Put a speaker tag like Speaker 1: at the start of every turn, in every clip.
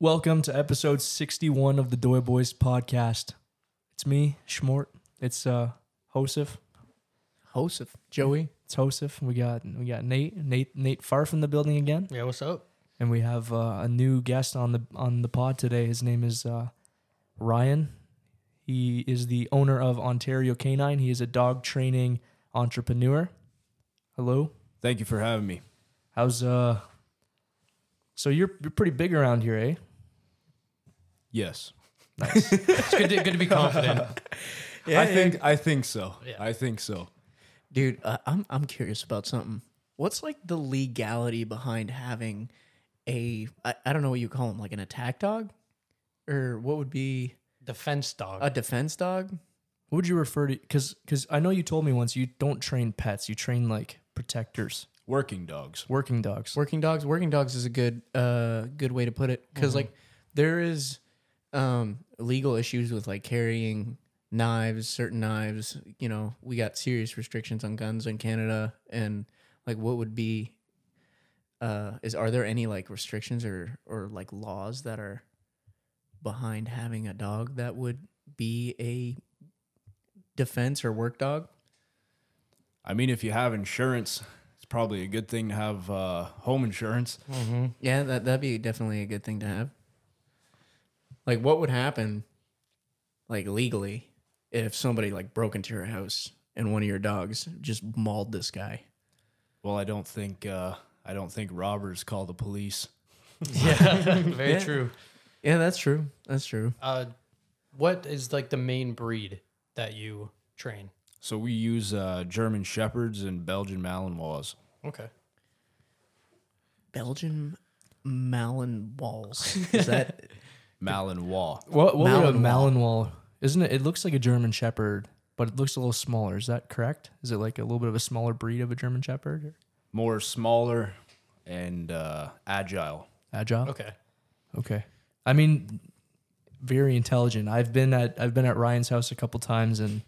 Speaker 1: Welcome to episode 61 of the Doy Boys podcast. It's me, Schmort. It's uh Joseph.
Speaker 2: Joseph, Joey.
Speaker 1: It's Joseph. We got we got Nate, Nate Nate far from the building again.
Speaker 3: Yeah, what's up?
Speaker 1: And we have uh, a new guest on the on the pod today. His name is uh, Ryan. He is the owner of Ontario Canine. He is a dog training entrepreneur. Hello.
Speaker 4: Thank you for having me.
Speaker 1: How's uh So you're you're pretty big around here, eh?
Speaker 4: Yes.
Speaker 1: Nice.
Speaker 3: It's good to, good to be confident.
Speaker 4: I think I think so.
Speaker 3: Yeah.
Speaker 4: I think so.
Speaker 2: dude, uh, I'm I'm curious about something. What's like the legality behind having a I, I don't know what you call them, like an attack dog, or what would be
Speaker 3: Defense dog.
Speaker 2: a defense dog?
Speaker 1: what would you refer to cuz cuz I know you told me once you don't train pets, you train like protectors,
Speaker 4: Working dogs.
Speaker 1: working dogs.
Speaker 2: Working dogs. Working dogs is a good uh good way to put it because like there is um legal issues with like carrying knives, certain knives. You know, we got serious restrictions on guns in Canada, and like what would be uh is are there any like restrictions or or like laws that are behind having a dog that would be a defense or work dog?
Speaker 4: I mean, if you have insurance, it's probably a good thing to have uh, home insurance.
Speaker 2: Yeah, that that'd be definitely a good thing to have. Like, what would happen, like legally, if somebody like broke into your house and one of your dogs just mauled this guy?
Speaker 4: Well, I don't think uh, I don't think robbers call the police.
Speaker 3: yeah, very
Speaker 2: Yeah.
Speaker 3: true.
Speaker 2: Yeah, that's true. That's true.
Speaker 3: Uh, what is like the main breed that you train?
Speaker 4: So we use uh, German shepherds and Belgian Malinois.
Speaker 3: Okay.
Speaker 2: Belgian Malinois. Is that
Speaker 4: Malinois.
Speaker 1: What what would
Speaker 2: Malinois.
Speaker 1: Malinois? Isn't it? It looks like a German Shepherd, but it looks a little smaller. Is that correct? Is it like a little bit of a smaller breed of a German Shepherd? Or
Speaker 4: More smaller and uh, agile.
Speaker 1: agile.
Speaker 3: Okay.
Speaker 1: Okay. I mean, very intelligent. I've been at I've been at Ryan's house a couple times, and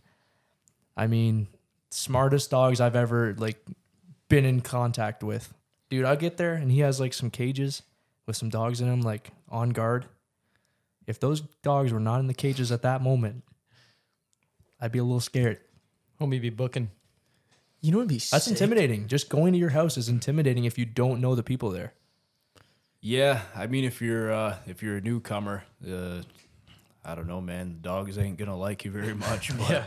Speaker 1: I mean, smartest dogs I've ever like been in contact with. Dude, I get there and he has like some cages with some dogs in them, like on guard. If those dogs were not in the cages at that moment, I'd be a little scared.
Speaker 3: Homie be booking.
Speaker 2: you know? what'd be
Speaker 1: That's
Speaker 2: sick?
Speaker 1: intimidating. Just going to your house is intimidating if you don't know the people there.
Speaker 4: Yeah, I mean, if you're uh, if you're a newcomer, uh, I don't know, man. The dogs ain't gonna like you very much. But
Speaker 3: Yeah.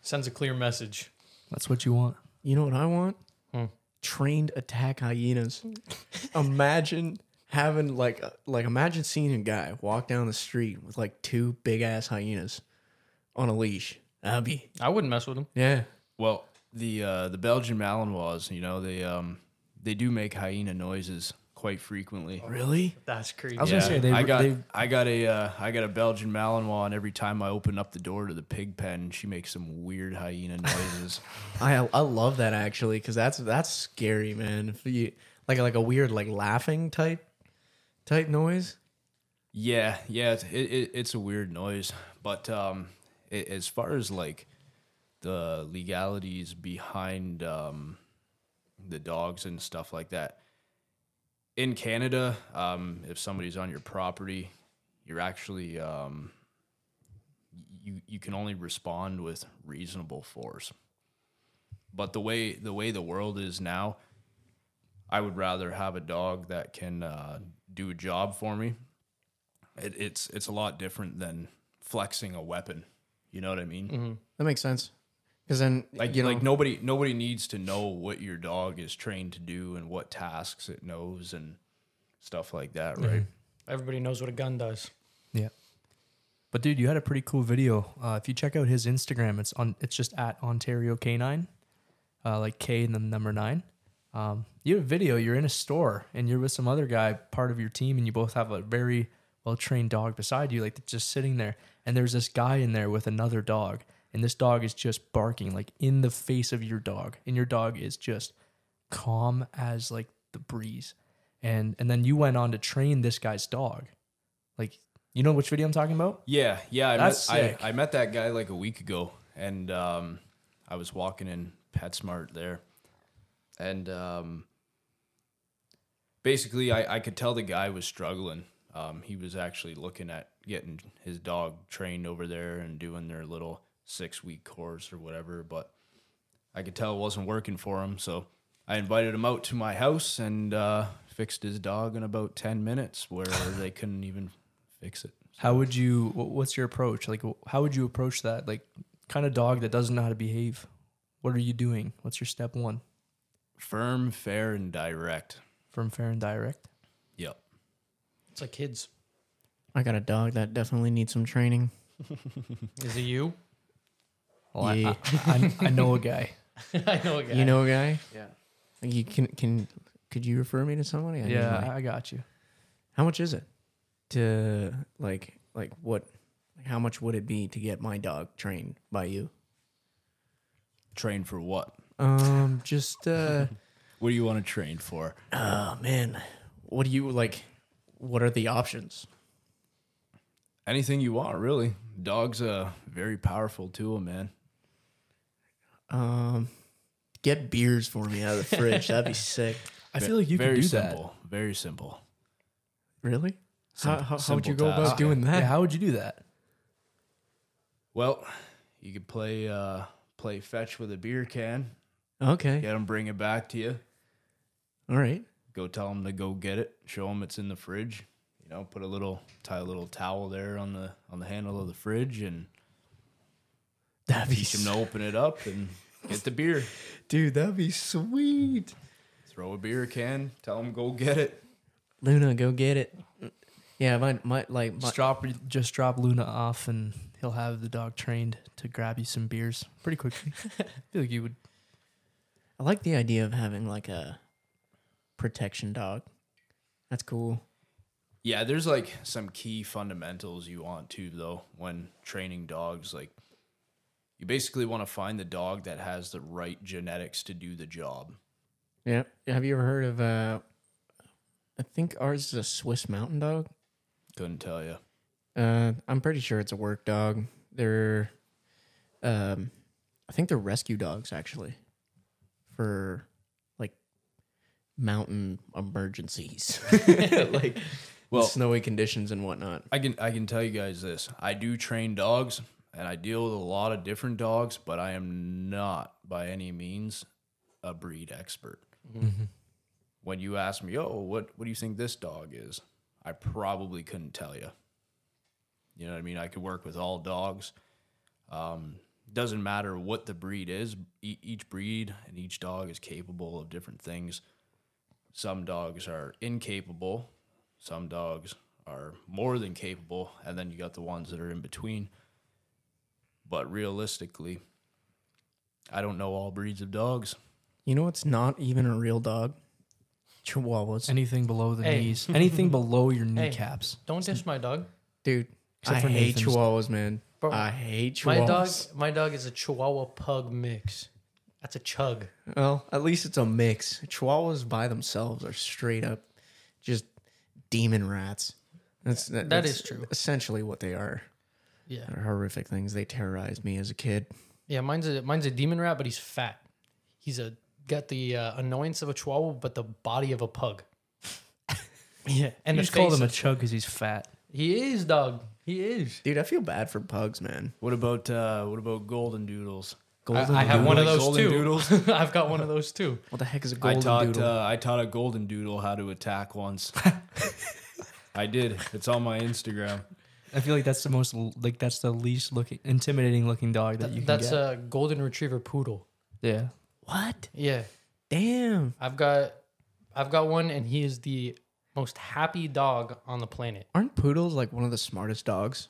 Speaker 3: Sends a clear message.
Speaker 1: That's what you want.
Speaker 2: You know what I want?
Speaker 3: Hmm.
Speaker 2: Trained attack hyenas. imagine having like like imagine seeing a guy walk down the street with like two big ass hyenas on a leash. That'd be
Speaker 3: I wouldn't mess with them.
Speaker 2: yeah.
Speaker 4: Well, the uh, the Belgian Malinois, you know, they um they do make hyena noises quite frequently.
Speaker 2: Really?
Speaker 3: That's creepy.
Speaker 1: I was gonna say they.
Speaker 4: I got
Speaker 1: they
Speaker 4: I got a uh, I got a Belgian Malinois, and every time I open up the door to the pig pen, she makes some weird hyena noises.
Speaker 2: I I love that actually because that's that's scary, man. If you like like a weird like laughing type type noise.
Speaker 4: yeah, yeah, it, it, it's a weird noise, but um, it, as far as like the legalities behind um the dogs and stuff like that. In Canada, um, if somebody's on your property, you're actually um, you you can only respond with reasonable force. But the way the way the world is now, I would rather have a dog that can uh, do a job for me. It, it's it's a lot different than flexing a weapon. You know what I mean?
Speaker 2: That makes sense. Because then
Speaker 4: Like
Speaker 2: you know
Speaker 4: like nobody nobody needs to know what your dog is trained to do and what tasks it knows and stuff like that, right?
Speaker 3: Everybody knows what a gun does.
Speaker 1: Yeah. But dude, you had a pretty cool video. Uh, if you check out his Instagram, it's on. It's just at Ontario Canine, uh, like K and then number nine. Um, you have a video. You're in a store and you're with some other guy, part of your team, and you both have a very well trained dog beside you, like just sitting there. And there's this guy in there with another dog, and this dog is just barking like in the face of your dog, and your dog is just calm as like the breeze. And and then you went on to train this guy's dog, like you know which video I'm talking about?
Speaker 4: Yeah, yeah. I
Speaker 1: That's
Speaker 4: met, I,
Speaker 1: sick.
Speaker 4: I met that guy like a week ago, and um, I was walking in PetSmart there, and um, basically I, I could tell the guy was struggling. Um, he was actually looking at getting his dog trained over there and doing their little six week course or whatever, but I could tell it wasn't working for him. So I invited him out to my house and uh, fixed his dog in about 10 minutes where they couldn't even fix it.
Speaker 1: How would you? What's your approach? Like, how would you approach that? Like, kind of dog that doesn't know how to behave. What are you doing? What's your step one?
Speaker 4: Firm, fair, and direct.
Speaker 1: Firm, fair and direct.
Speaker 4: Yep.
Speaker 3: It's like kids.
Speaker 2: I got a dog that definitely needs some training.
Speaker 3: Is it you?
Speaker 1: Well, I-
Speaker 2: Yeah.
Speaker 1: I, I, I know a guy.
Speaker 3: I know a guy.
Speaker 2: You know a guy?
Speaker 3: Yeah.
Speaker 2: You can can could you refer me to somebody? I
Speaker 1: Yeah,
Speaker 2: money.
Speaker 1: I got you.
Speaker 2: How much is it to like like what? Like how much would it be to get my dog trained by you?
Speaker 4: Trained for what?
Speaker 2: Um, just uh,
Speaker 4: What do you want to train for?
Speaker 2: oh man, what do you like? What are the options?
Speaker 4: Anything you want, really. Dog's a very powerful tool, man.
Speaker 2: Um, get beers for me out of the fridge. That'd be sick.
Speaker 1: I feel like you
Speaker 4: very
Speaker 1: could do
Speaker 4: simple. Very simple.
Speaker 2: Really? How, how, how would you go
Speaker 4: simple
Speaker 2: about
Speaker 4: task.
Speaker 2: doing
Speaker 1: that.
Speaker 2: that?
Speaker 1: Yeah, how would you do that?
Speaker 4: Well, you could play uh, play fetch with a beer can.
Speaker 2: Okay.
Speaker 4: Get them bring it back to you.
Speaker 2: All right.
Speaker 4: Go tell them to go get it. Show them it's in the fridge. You know, put a little tie a little towel there on the on the handle of the fridge and
Speaker 2: That'd be
Speaker 4: teach them to open it up and get the beer.
Speaker 2: dude. That'd be sweet.
Speaker 4: Throw a beer can. Tell them go get it.
Speaker 2: Luna, go get it. Yeah, my my like my,
Speaker 1: Just drop, just drop Luna off, and he'll have the dog trained to grab you some beers pretty quickly. I feel like you would.
Speaker 2: I like the idea of having like a protection dog. That's cool.
Speaker 4: Yeah, there's like some key fundamentals you want to though when training dogs. Like you basically want to find the dog that has the right genetics to do the job.
Speaker 2: Yeah. Have you ever heard of uh I think ours is a Swiss mountain dog.
Speaker 4: Couldn't tell you.
Speaker 2: Uh I'm pretty sure it's a work dog. They're um I think they're rescue dogs actually for like mountain emergencies. like
Speaker 4: Well-
Speaker 2: snowy conditions and whatnot.
Speaker 4: I can I can tell you guys this. I do train dogs and I deal with a lot of different dogs, but I am not by any means a breed expert. When you ask me, "Oh, what what do you think this dog is?" I probably couldn't tell you. You know what I mean? I could work with all dogs. Um, doesn't matter what the breed is. E- each breed and each dog is capable of different things. Some dogs are incapable. Some dogs are more than capable, and then you got the ones that are in between. But realistically, I don't know all breeds of dogs.
Speaker 2: You know what's not even a real dog? Chihuahuas.
Speaker 1: Anything below the
Speaker 3: Hey.
Speaker 1: knees, anything below your kneecaps.
Speaker 3: Don't diss my dog.
Speaker 2: Dude,
Speaker 1: Except
Speaker 2: I
Speaker 1: for
Speaker 2: hate
Speaker 1: Nathan's.
Speaker 2: chihuahuas, man.
Speaker 3: Bro,
Speaker 2: I hate chihuahuas.
Speaker 3: My dog, my dog is a Chihuahua Pug mix. That's a chug.
Speaker 2: Well, at least it's a mix. Chihuahuas by themselves are straight up just demon rats. That's that,
Speaker 3: That
Speaker 2: that's
Speaker 3: is true.
Speaker 2: Essentially, what they are.
Speaker 3: Yeah,
Speaker 2: They're horrific things. They terrorized me as a kid.
Speaker 3: yeah. Mine's a mine's a demon rat, but he's fat. He's a got the uh, annoyance of a Chihuahua, but the body of a pug. yeah, and
Speaker 1: You just call him a chug because he's fat.
Speaker 3: He is dog. He is.
Speaker 2: Dude, I feel bad for pugs, man.
Speaker 4: What about uh, what about golden doodles?
Speaker 2: Golden
Speaker 3: I, I have one of those
Speaker 4: golden
Speaker 3: too.
Speaker 4: doodles?
Speaker 3: I've got one of those too.
Speaker 2: What the heck is a
Speaker 4: I
Speaker 2: golden
Speaker 4: taught
Speaker 2: doodle?
Speaker 4: uh, I taught a golden doodle how to attack once. I did. It's on my Instagram.
Speaker 1: I feel like that's the most like that's the least looking intimidating looking dog that you can
Speaker 3: That's
Speaker 1: get.
Speaker 3: a golden retriever poodle.
Speaker 1: yeah.
Speaker 2: what?
Speaker 3: Yeah,
Speaker 2: Damn.
Speaker 3: I've got, I've got one, and he is the most happy dog on the planet.
Speaker 2: Aren't poodles like one of the smartest dogs?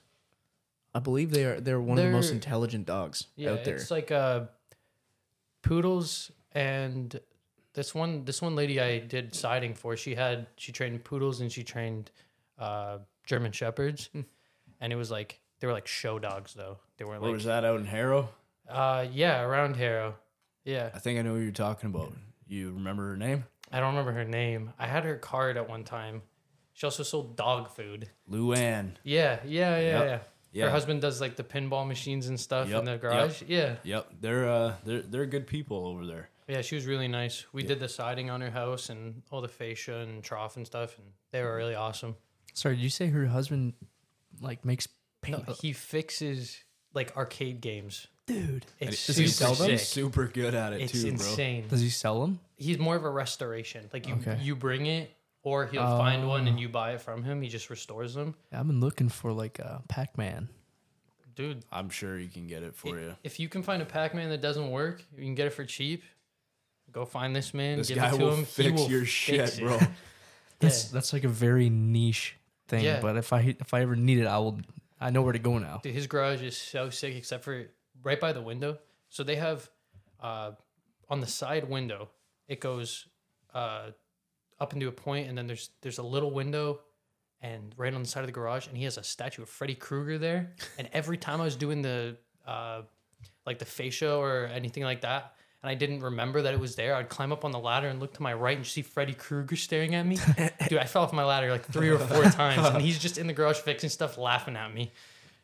Speaker 2: I believe they are. They're one of the most intelligent dogs
Speaker 3: Yeah,
Speaker 2: out there.
Speaker 3: it's like uh, poodles and this one. This one lady I did siding for. She had she trained poodles and she trained uh, German shepherds,
Speaker 2: Hmm.
Speaker 3: and it was like they were like show dogs though. They weren't
Speaker 4: Where
Speaker 3: like
Speaker 4: was that out in Harrow?
Speaker 3: uh yeah around Harrow. Yeah,
Speaker 4: I think I know who you're talking about. You remember her name?
Speaker 3: I don't remember her name. I had her card at one time. She also sold dog food.
Speaker 4: Luann.
Speaker 3: Yeah, yeah, yeah,
Speaker 4: Yep.
Speaker 3: yeah.
Speaker 4: Yeah.
Speaker 3: Her husband does like the pinball machines and stuff
Speaker 4: Yep,
Speaker 3: in the
Speaker 4: yep.
Speaker 3: garage. Yeah,
Speaker 4: Yep, they're uh they're they're good people over there.
Speaker 3: yeah, she was really nice. We did the siding on her house and all the fascia and trough and stuff, and they were really awesome.
Speaker 1: Sorry, did you say her husband like makes paint?
Speaker 3: No,
Speaker 1: paint?
Speaker 3: he fixes like arcade games.
Speaker 1: Dude,
Speaker 3: It's
Speaker 1: Does he
Speaker 3: super
Speaker 1: sell them?
Speaker 3: sick.
Speaker 4: He's super good at it
Speaker 3: It's
Speaker 4: too, bro.
Speaker 3: insane.
Speaker 1: does he sell them?
Speaker 3: He's more of a restoration. Like you,
Speaker 1: Okay.
Speaker 3: you bring it, or he'll find one and oh. you buy it from him. He just restores them.
Speaker 1: I've been looking for like uh, a Pac Man.
Speaker 3: Dude,
Speaker 4: I'm sure he can get it for you.
Speaker 3: if you can find a Pac-Man that doesn't work, you can get it for cheap. Go find this man.
Speaker 4: This
Speaker 3: give
Speaker 4: guy
Speaker 3: it to
Speaker 4: will
Speaker 3: him.
Speaker 4: fix
Speaker 3: he will
Speaker 4: your
Speaker 3: fix
Speaker 4: shit,
Speaker 3: it.
Speaker 4: bro.
Speaker 1: That's
Speaker 3: Yeah.
Speaker 1: that's like a very niche thing.
Speaker 3: Yeah.
Speaker 1: But if I if I ever need it, I will. I know where to go now.
Speaker 3: Dude, his garage is so sick, except for right by the window. So they have uh, on the side window, it goes uh, up into a point, and then there's there's a little window, and right on the side of the garage, and he has a statue of Freddy Krueger there. And every time I was doing the uh, like the fascia or anything like that, and I didn't remember that it was there, I'd climb up on the ladder and look to my right and see Freddy Krueger staring at me. Dude, I fell off my ladder like three or four times, and he's just in the garage fixing stuff, laughing at me.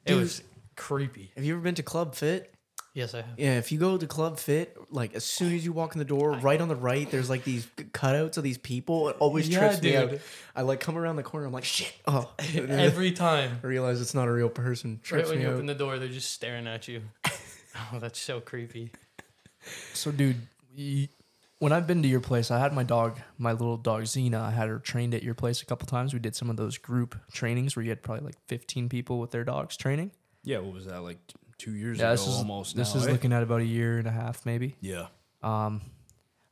Speaker 3: It
Speaker 2: Dude.
Speaker 3: was creepy.
Speaker 2: Have you ever been to Club Fit?
Speaker 3: Yes, I have.
Speaker 2: Yeah, if you go to Club Fit, like as soon as you walk in the door, right on the right, there's like these cutouts of these people. It always
Speaker 3: Yeah,
Speaker 2: trips me out. I like come around the corner, I'm like, shit. Oh,
Speaker 3: Every time.
Speaker 2: I realize it's not a real person.
Speaker 3: Right
Speaker 2: Trips
Speaker 3: when
Speaker 2: me
Speaker 3: you
Speaker 2: out.
Speaker 3: open the door, they're just staring at you. Oh, that's so creepy.
Speaker 1: So, dude, you, when I've been to your place, I had my dog, my little dog Xena. I had her trained at your place a couple times. We did some of those group trainings where you had probably like 15 people with their dogs training.
Speaker 4: Yeah, what was that like two years
Speaker 1: Yeah,
Speaker 4: ago
Speaker 1: this is
Speaker 4: almost?
Speaker 1: this
Speaker 4: now,
Speaker 1: is looking at about a year and a half, maybe.
Speaker 4: yeah.
Speaker 1: Um,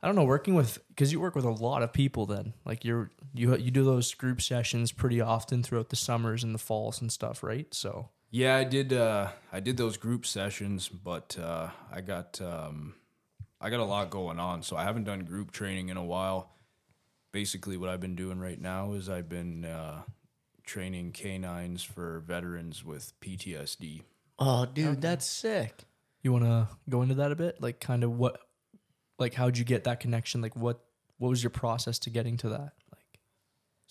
Speaker 1: I don't know, working with because you work with a lot of people. Then, like you're you you do those group sessions pretty often throughout the summers and the falls and stuff, right? So,
Speaker 4: Yeah, I did. Uh, I did those group sessions, but uh, I got um, I got a lot going on, so I haven't done group training in a while. Basically, what I've been doing right now is I've been uh, training canines for veterans with PTSD.
Speaker 2: oh, dude, that's sick.
Speaker 1: you want to go into that a bit, like kind of what, like how'd you get that connection? Like what what was your process to getting to that? Like,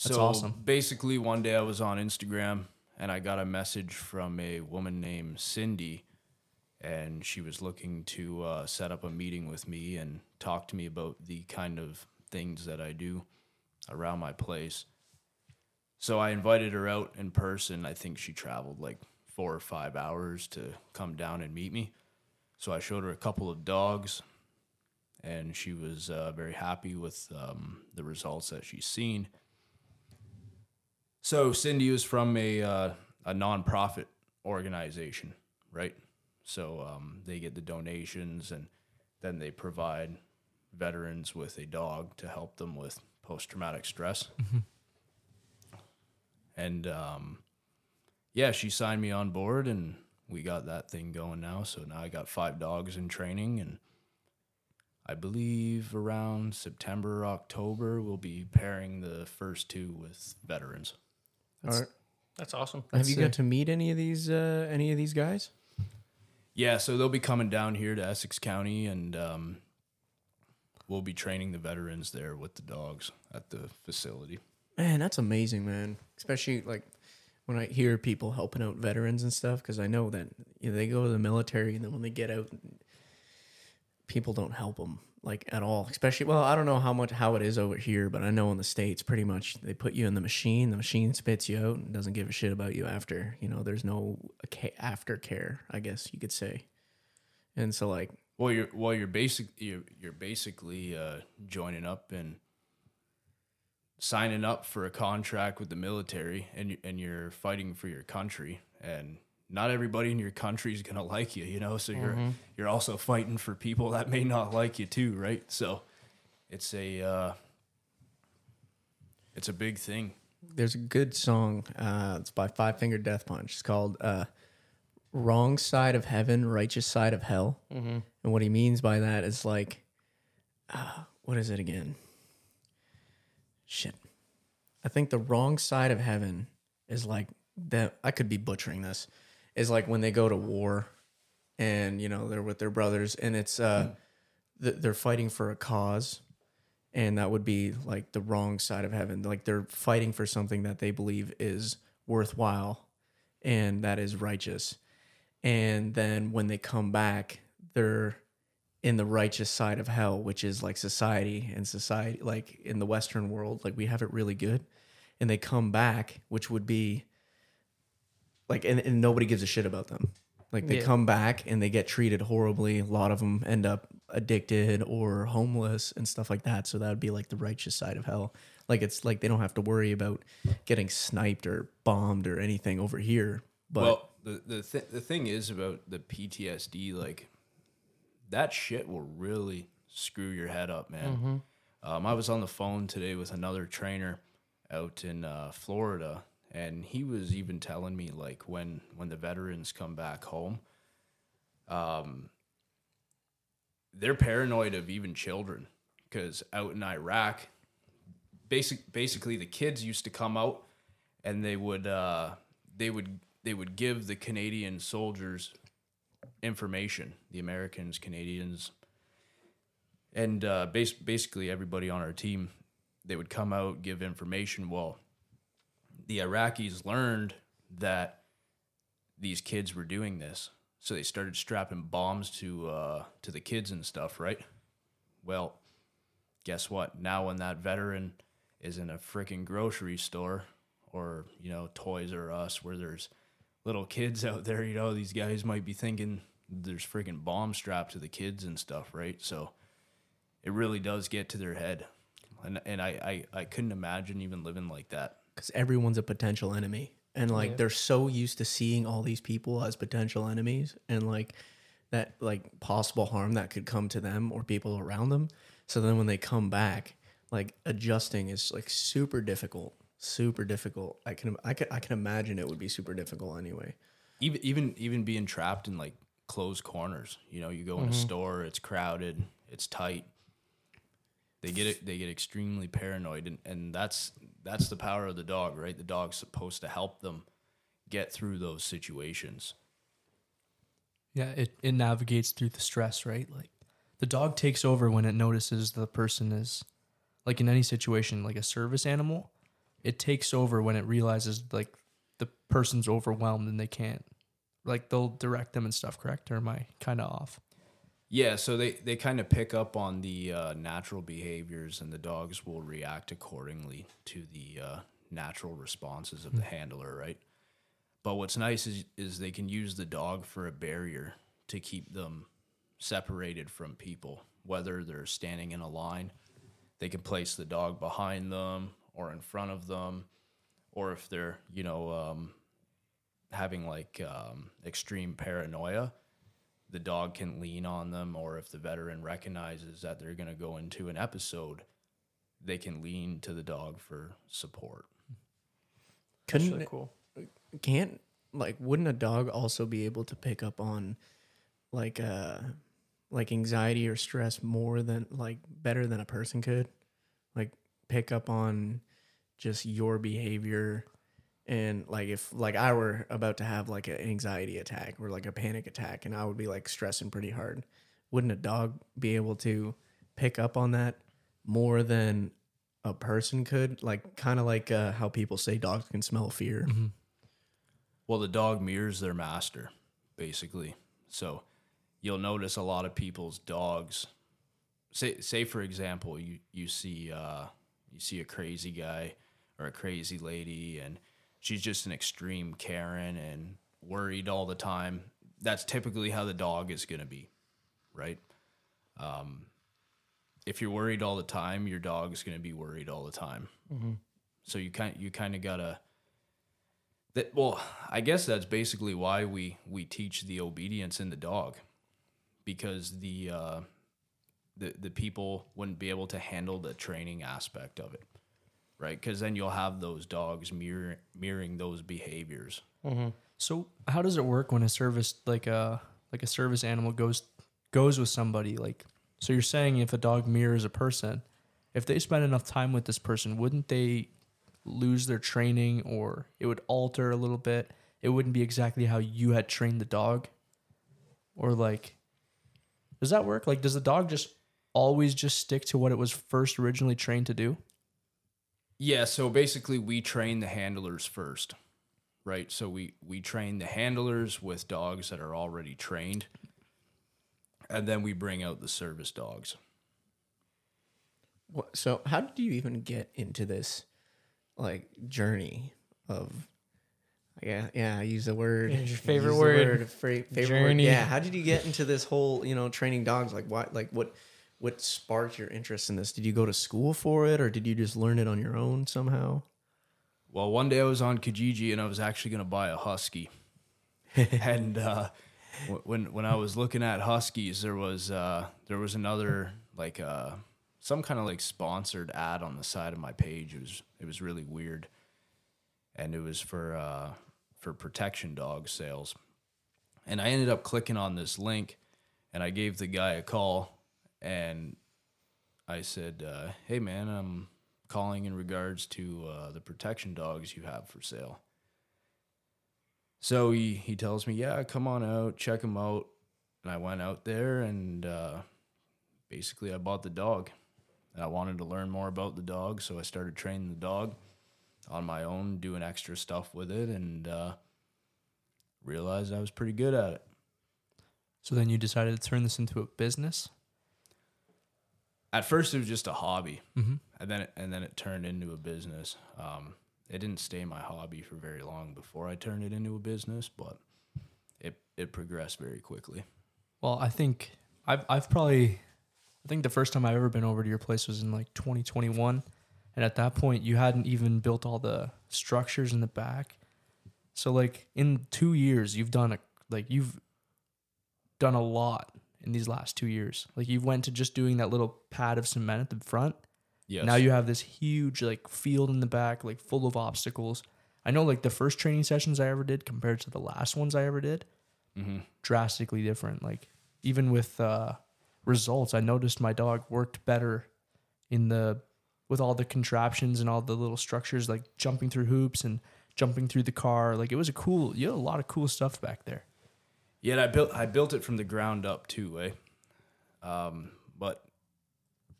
Speaker 1: That's
Speaker 4: so
Speaker 1: awesome.
Speaker 4: Basically, one day I was on Instagram and I got a message from a woman named Cindy, and she was looking to uh, set up a meeting with me and talk to me about the kind of things that I do around my place. So I invited her out in person. I think she traveled like four or five hours to come down and meet me. So I showed her a couple of dogs, and she was uh, very happy with um, the results that she's seen. So Cindy was from a uh, a nonprofit organization, right? So um, they get the donations, and then they provide veterans with a dog to help them with post traumatic stress. And um, yeah, she signed me on board, and we got that thing going now. So now I got five dogs in training, and I believe around September, October, we'll be pairing the first two with veterans.
Speaker 1: That's-
Speaker 2: All right.
Speaker 3: That's awesome.
Speaker 2: Have
Speaker 1: That's
Speaker 2: you
Speaker 1: sick.
Speaker 2: got to meet any of these uh, any of these guys?
Speaker 4: Yeah, so they'll be coming down here to Essex County, and um, we'll be training the veterans there with the dogs at the facility.
Speaker 2: Man, that's amazing, man. Especially like when I hear people helping out veterans and stuff, because I know that you know, they go to the military and then when they get out, people don't help them like at all. Especially, well, I don't know how much how it is over here, but I know in the states, pretty much they put you in the machine, the machine spits you out and doesn't give a shit about you after. You know, there's no ca- aftercare, I guess you could say. And so, like,
Speaker 4: Well, you're well, you're basic you're you're basically uh, joining up and signing up for a contract with the military, and you, and you're fighting for your country, and not everybody in your country is gonna like you, you know. So you're you're also fighting for people that may not like you too, right? So it's a uh, it's a big thing.
Speaker 2: there's a good song. Uh, it's by Five Finger Death Punch. It's called uh, "Wrong Side of Heaven, Righteous Side of Hell."
Speaker 3: Mm-hmm.
Speaker 2: And what he means by that is like, uh, what is it again? Shit, I think the wrong side of heaven is like that. I could be butchering this. Is like when they go to war, and you know they're with their brothers, and it's uh, th- they're fighting for a cause and that would be like the wrong side of heaven like they're fighting for something that they believe is worthwhile and that is righteous and then when they come back they're in the righteous side of hell which is like society and society like in the western world like we have it really good and they come back, which would be like, and, and nobody gives a shit about them. Like they
Speaker 3: Yeah.
Speaker 2: come back and they get treated horribly. A lot of them end up addicted or homeless and stuff like that. So that would be like the righteous side of hell. Like it's like they don't have to worry about getting sniped or bombed or anything over here. But
Speaker 4: well, the the th- the thing is about the PTSD, like that shit will really screw your head up, man. Um, I was on the phone today with another trainer out in uh, Florida, and he was even telling me like when when the veterans come back home, um, they're paranoid of even children because out in Iraq, basic basically the kids used to come out and they would uh, they would they would give the Canadian soldiers information, the Americans, Canadians, and uh, bas- basically everybody on our team. They would come out give information. Well, the Iraqis learned that these kids were doing this, so they started strapping bombs to uh, to the kids and stuff. Right? Well, guess what? Now when that veteran is in a freaking grocery store or you know Toys R Us where there's little kids out there, you know these guys might be thinking there's freaking bombs strapped to the kids and stuff, right? So it really does get to their head, and and I I, I couldn't imagine even living like that.
Speaker 2: because everyone's a potential enemy and like
Speaker 3: Yeah.
Speaker 2: they're so used to seeing all these people as potential enemies and like that like possible harm that could come to them or people around them so then when they come back like adjusting is like super difficult super difficult i can i can, I can imagine it would be super difficult anyway
Speaker 4: Even even even being trapped in like closed corners, you know, you go in a mm-hmm. store, it's crowded, it's tight. They get it. They get extremely paranoid, and, and that's that's the power of the dog, right? The dog's supposed to help them get through those situations.
Speaker 1: Yeah, it, it navigates through the stress, right? Like the dog takes over when it notices the person is like in any situation, like a service animal, it takes over when it realizes like the person's overwhelmed and they can't like they'll direct them and stuff, correct? Or am I kinda off?
Speaker 4: Yeah, so they, they kind of pick up on the uh, natural behaviors, and the dogs will react accordingly to the uh, natural responses of the handler, right? But what's nice is is they can use the dog for a barrier to keep them separated from people, whether they're standing in a line. They can place the dog behind them or in front of them, or if they're you know um, having like um, extreme paranoia the dog can lean on them or if the veteran recognizes that they're going to go into an episode they can lean to the dog for support
Speaker 2: couldn't
Speaker 3: really cool.
Speaker 2: can't like wouldn't a dog also be able to pick up on like uh like anxiety or stress more than like better than a person could like pick up on just your behavior and like if like i were about to have like an anxiety attack or like a panic attack and i would be like stressing pretty hard wouldn't a dog be able to pick up on that more than a person could? Like kind of like uh, how people say dogs can smell fear.
Speaker 4: Well the dog mirrors their master basically. So you'll notice a lot of people's dogs say say for example you you see uh you see a crazy guy or a crazy lady and she's just an extreme karen and worried all the time. That's typically how the dog is going to be right? Um if you're worried all the time your dog's going to be worried all the time. So you kind you kind of gotta that well i guess that's basically why we we teach the obedience in the dog. Because the uh the the people wouldn't be able to handle the training aspect of it right because then you'll have those dogs mirror, mirroring those behaviors mm-hmm.
Speaker 1: So how does it work when a service like a like a service animal goes goes with somebody? Like so you're saying if a dog mirrors a person, if they spend enough time with this person, wouldn't they lose their training or it would alter a little bit? It wouldn't be exactly how you had trained the dog? Or like does that work? Like does the dog just always just stick to what it was first originally trained to do?
Speaker 4: Yeah, so basically we train the handlers first. Right? So we we train the handlers with dogs that are already trained. And then we bring out the service dogs.
Speaker 2: What, so how did you even get into this like journey of yeah yeah I use the word
Speaker 3: Yeah, your
Speaker 2: I use
Speaker 3: favorite
Speaker 2: the
Speaker 3: word.
Speaker 2: fra- favorite
Speaker 3: Journey.
Speaker 2: word yeah how did you get into this whole you know training dogs like what like what what sparked your interest in this did you go to school for it or did you just learn it on your own somehow
Speaker 4: Well, one day I was on Kijiji and I was actually going to buy a husky. and uh, when when I was looking at huskies, there was uh, there was another like uh, some kind of like sponsored ad on the side of my page. It was it was really weird, and it was for uh, for protection dog sales. And I ended up clicking on this link, and I gave the guy a call, and I said, uh, "Hey man, I'm calling in regards to uh, the protection dogs you have for sale." So he he tells me, "Yeah, come on out, check them out." And I went out there, and uh, basically I bought the dog, and I wanted to learn more about the dog, so I started training the dog on my own, doing extra stuff with it, and uh, realized I was pretty good at it.
Speaker 1: So then you decided to turn this into a business.
Speaker 4: At first, it was just a hobby.
Speaker 1: Mm-hmm.
Speaker 4: and then it, and then it turned into a business. Um, it didn't stay my hobby for very long before I turned it into a business, but it it progressed very quickly.
Speaker 1: Well, I think I've I've probably I think the first time I've ever been over to your place was in like 2021, and at that point you hadn't even built all the structures in the back. So like in two years, you've done a like you've done a lot in these last two years. Like you went to just doing that little pad of cement at the front.
Speaker 4: Yes.
Speaker 1: Now you have this huge like field in the back, like full of obstacles. I know like the first training sessions I ever did compared to the last ones I ever did,
Speaker 4: mm-hmm.
Speaker 1: drastically different. Like even with uh, results, I noticed my dog worked better in the with all the contraptions and all the little structures, like jumping through hoops and jumping through the car. Like it was a cool. You had a lot of cool stuff back there.
Speaker 4: Yeah, I built I built it from the ground up too, eh? Um, but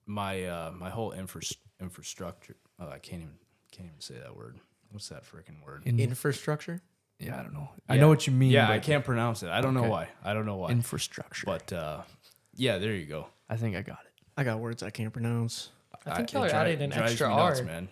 Speaker 4: my uh, my whole infra- infrastructure. Oh, I can't even can't even say that word. What's that freaking word?
Speaker 1: In,
Speaker 2: infrastructure
Speaker 1: yeah, I don't know. I know what you mean.
Speaker 4: yeah, I can't pronounce it. I don't know why. I don't know why.
Speaker 1: Infrastructure.
Speaker 4: but uh, yeah, there you go.
Speaker 1: I think I got it.
Speaker 2: I got words I can't pronounce
Speaker 3: I think y'all are
Speaker 4: dri-
Speaker 3: adding an extra
Speaker 4: me nuts,
Speaker 3: R.
Speaker 4: man.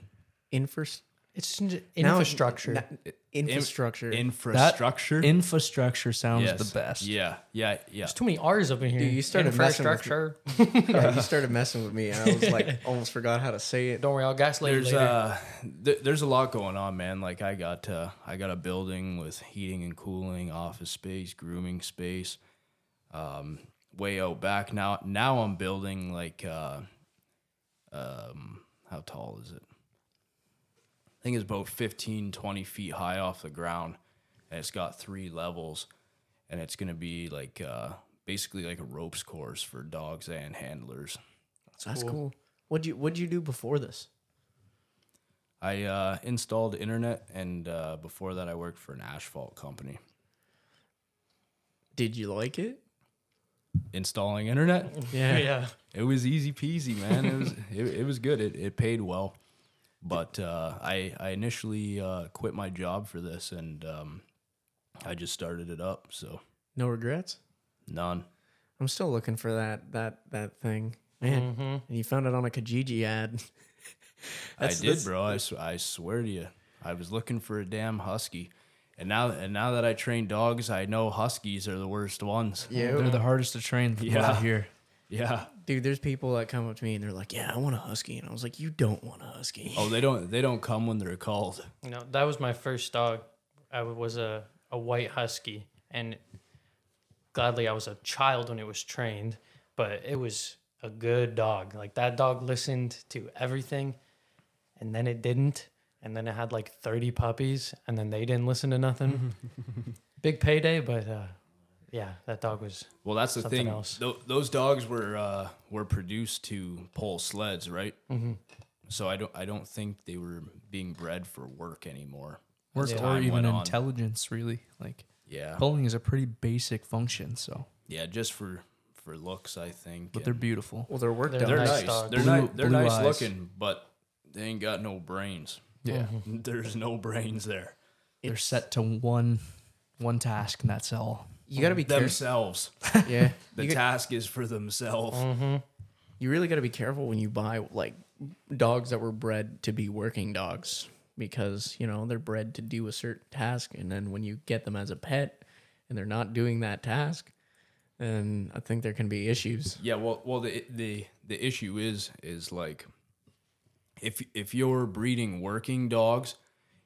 Speaker 2: Infras-
Speaker 3: It's n-
Speaker 2: now-
Speaker 3: infrastructure.
Speaker 2: na- infrastructure
Speaker 4: Infrastructure.
Speaker 1: Infrastructure sounds
Speaker 4: Yes.
Speaker 1: the best.
Speaker 4: Yeah, yeah, yeah.
Speaker 3: There's too many R's up in here.
Speaker 2: Dude, you started messing with me.
Speaker 3: infrastructure.
Speaker 2: yeah, you started messing with me and I was like almost forgot how to say it
Speaker 3: Don't worry, I'll gaslight you
Speaker 4: There's
Speaker 3: later.
Speaker 4: uh, th- there's a lot going on, man. Like I got uh, I got a building with heating and cooling, office space, grooming space. Um, way out back now. Now I'm building like uh, um, how tall is it? I think it's about 15, 20 feet high off the ground, and it's got three levels, and it's gonna be like uh, basically like a ropes course for dogs and handlers.
Speaker 2: that's
Speaker 3: cool.
Speaker 2: cool, what'd you what'd you do before this
Speaker 4: I uh, installed internet, and uh, before that, I worked for an asphalt company
Speaker 2: did you like it
Speaker 4: installing internet.
Speaker 3: yeah. yeah.
Speaker 4: It was easy peasy, man. It was it, it was good. It, it paid well, but uh, I I initially uh, quit my job for this, and um, I just started it up. So
Speaker 2: no regrets
Speaker 4: none.
Speaker 2: I'm still looking for that that that thing man
Speaker 3: Mm-hmm.
Speaker 2: and you found it on a Kijiji ad
Speaker 4: I did, bro. I, sw- I swear to you, I was looking for a damn husky, and now and now that I train dogs, I know huskies are the worst ones.
Speaker 2: yeah
Speaker 1: They're the hardest to train from what I
Speaker 4: Yeah.
Speaker 2: dude there's people that come up to me and they're like yeah I want a husky and I was like you don't want a husky
Speaker 4: Oh, they don't they don't come when they're called.
Speaker 3: You know, that was my first dog. I was a, a white husky, and gladly I was a child when it was trained, but it was a good dog. Like that dog listened to everything, and then it didn't, and then it had like thirty puppies, and then they didn't listen to nothing. Big payday, but uh, yeah, that dog was.
Speaker 4: Well, that's the thing.
Speaker 3: else.
Speaker 4: Tho- those dogs were uh, were produced to pull sleds, right?
Speaker 3: Mm-hmm.
Speaker 4: So I don't I don't think they were being bred for work anymore.
Speaker 1: Work
Speaker 4: As
Speaker 1: or even
Speaker 4: went on.
Speaker 1: intelligence, really. Like
Speaker 4: Yeah,
Speaker 1: pulling is a pretty basic function, so
Speaker 4: yeah, just for for looks, I think.
Speaker 1: but they're beautiful.
Speaker 2: well they're work
Speaker 3: They're
Speaker 4: they're
Speaker 3: nice
Speaker 4: nice.
Speaker 3: dogs.
Speaker 4: They're
Speaker 1: Blue-
Speaker 4: nice. They're
Speaker 1: blue
Speaker 4: nice
Speaker 1: eyes.
Speaker 4: looking, but they ain't got no brains.
Speaker 1: Yeah.
Speaker 4: There's no brains there.
Speaker 1: They're set to one one task and that's all.
Speaker 2: you got to be careful
Speaker 4: Themselves.
Speaker 2: yeah
Speaker 4: The task is for themselves.
Speaker 3: Mm-hmm.
Speaker 2: you really got to be careful when you buy like dogs that were bred to be working dogs because you know they're bred to do a certain task, and then when you get them as a pet and they're not doing that task, then I think there can be issues.
Speaker 4: Yeah, well, well, the the the issue is is like if if you're breeding working dogs,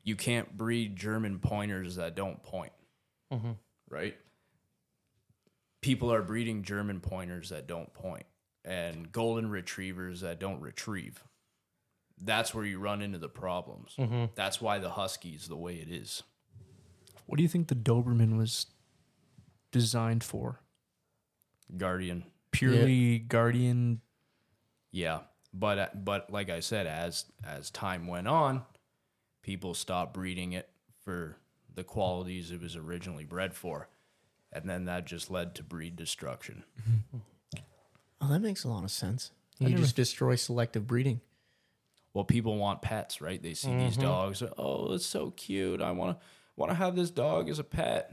Speaker 4: you can't breed German pointers that don't point, right? People are breeding German pointers that don't point and golden retrievers that don't retrieve. That's where you run into the problems. That's why the husky is the way it is.
Speaker 1: What do you think the Doberman was designed for?
Speaker 4: Guardian,
Speaker 1: Purely guardian.
Speaker 4: Yeah, but uh, but like I said, as as time went on, people stopped breeding it for the qualities it was originally bred for, and then that just led to breed destruction.
Speaker 2: Oh, that makes a lot of sense.
Speaker 1: I
Speaker 2: You
Speaker 1: never-
Speaker 2: just destroy selective breeding.
Speaker 4: Well, people want pets, right? They see these mm-hmm. dogs. Oh, it's so cute. I want to want to have this dog as a pet.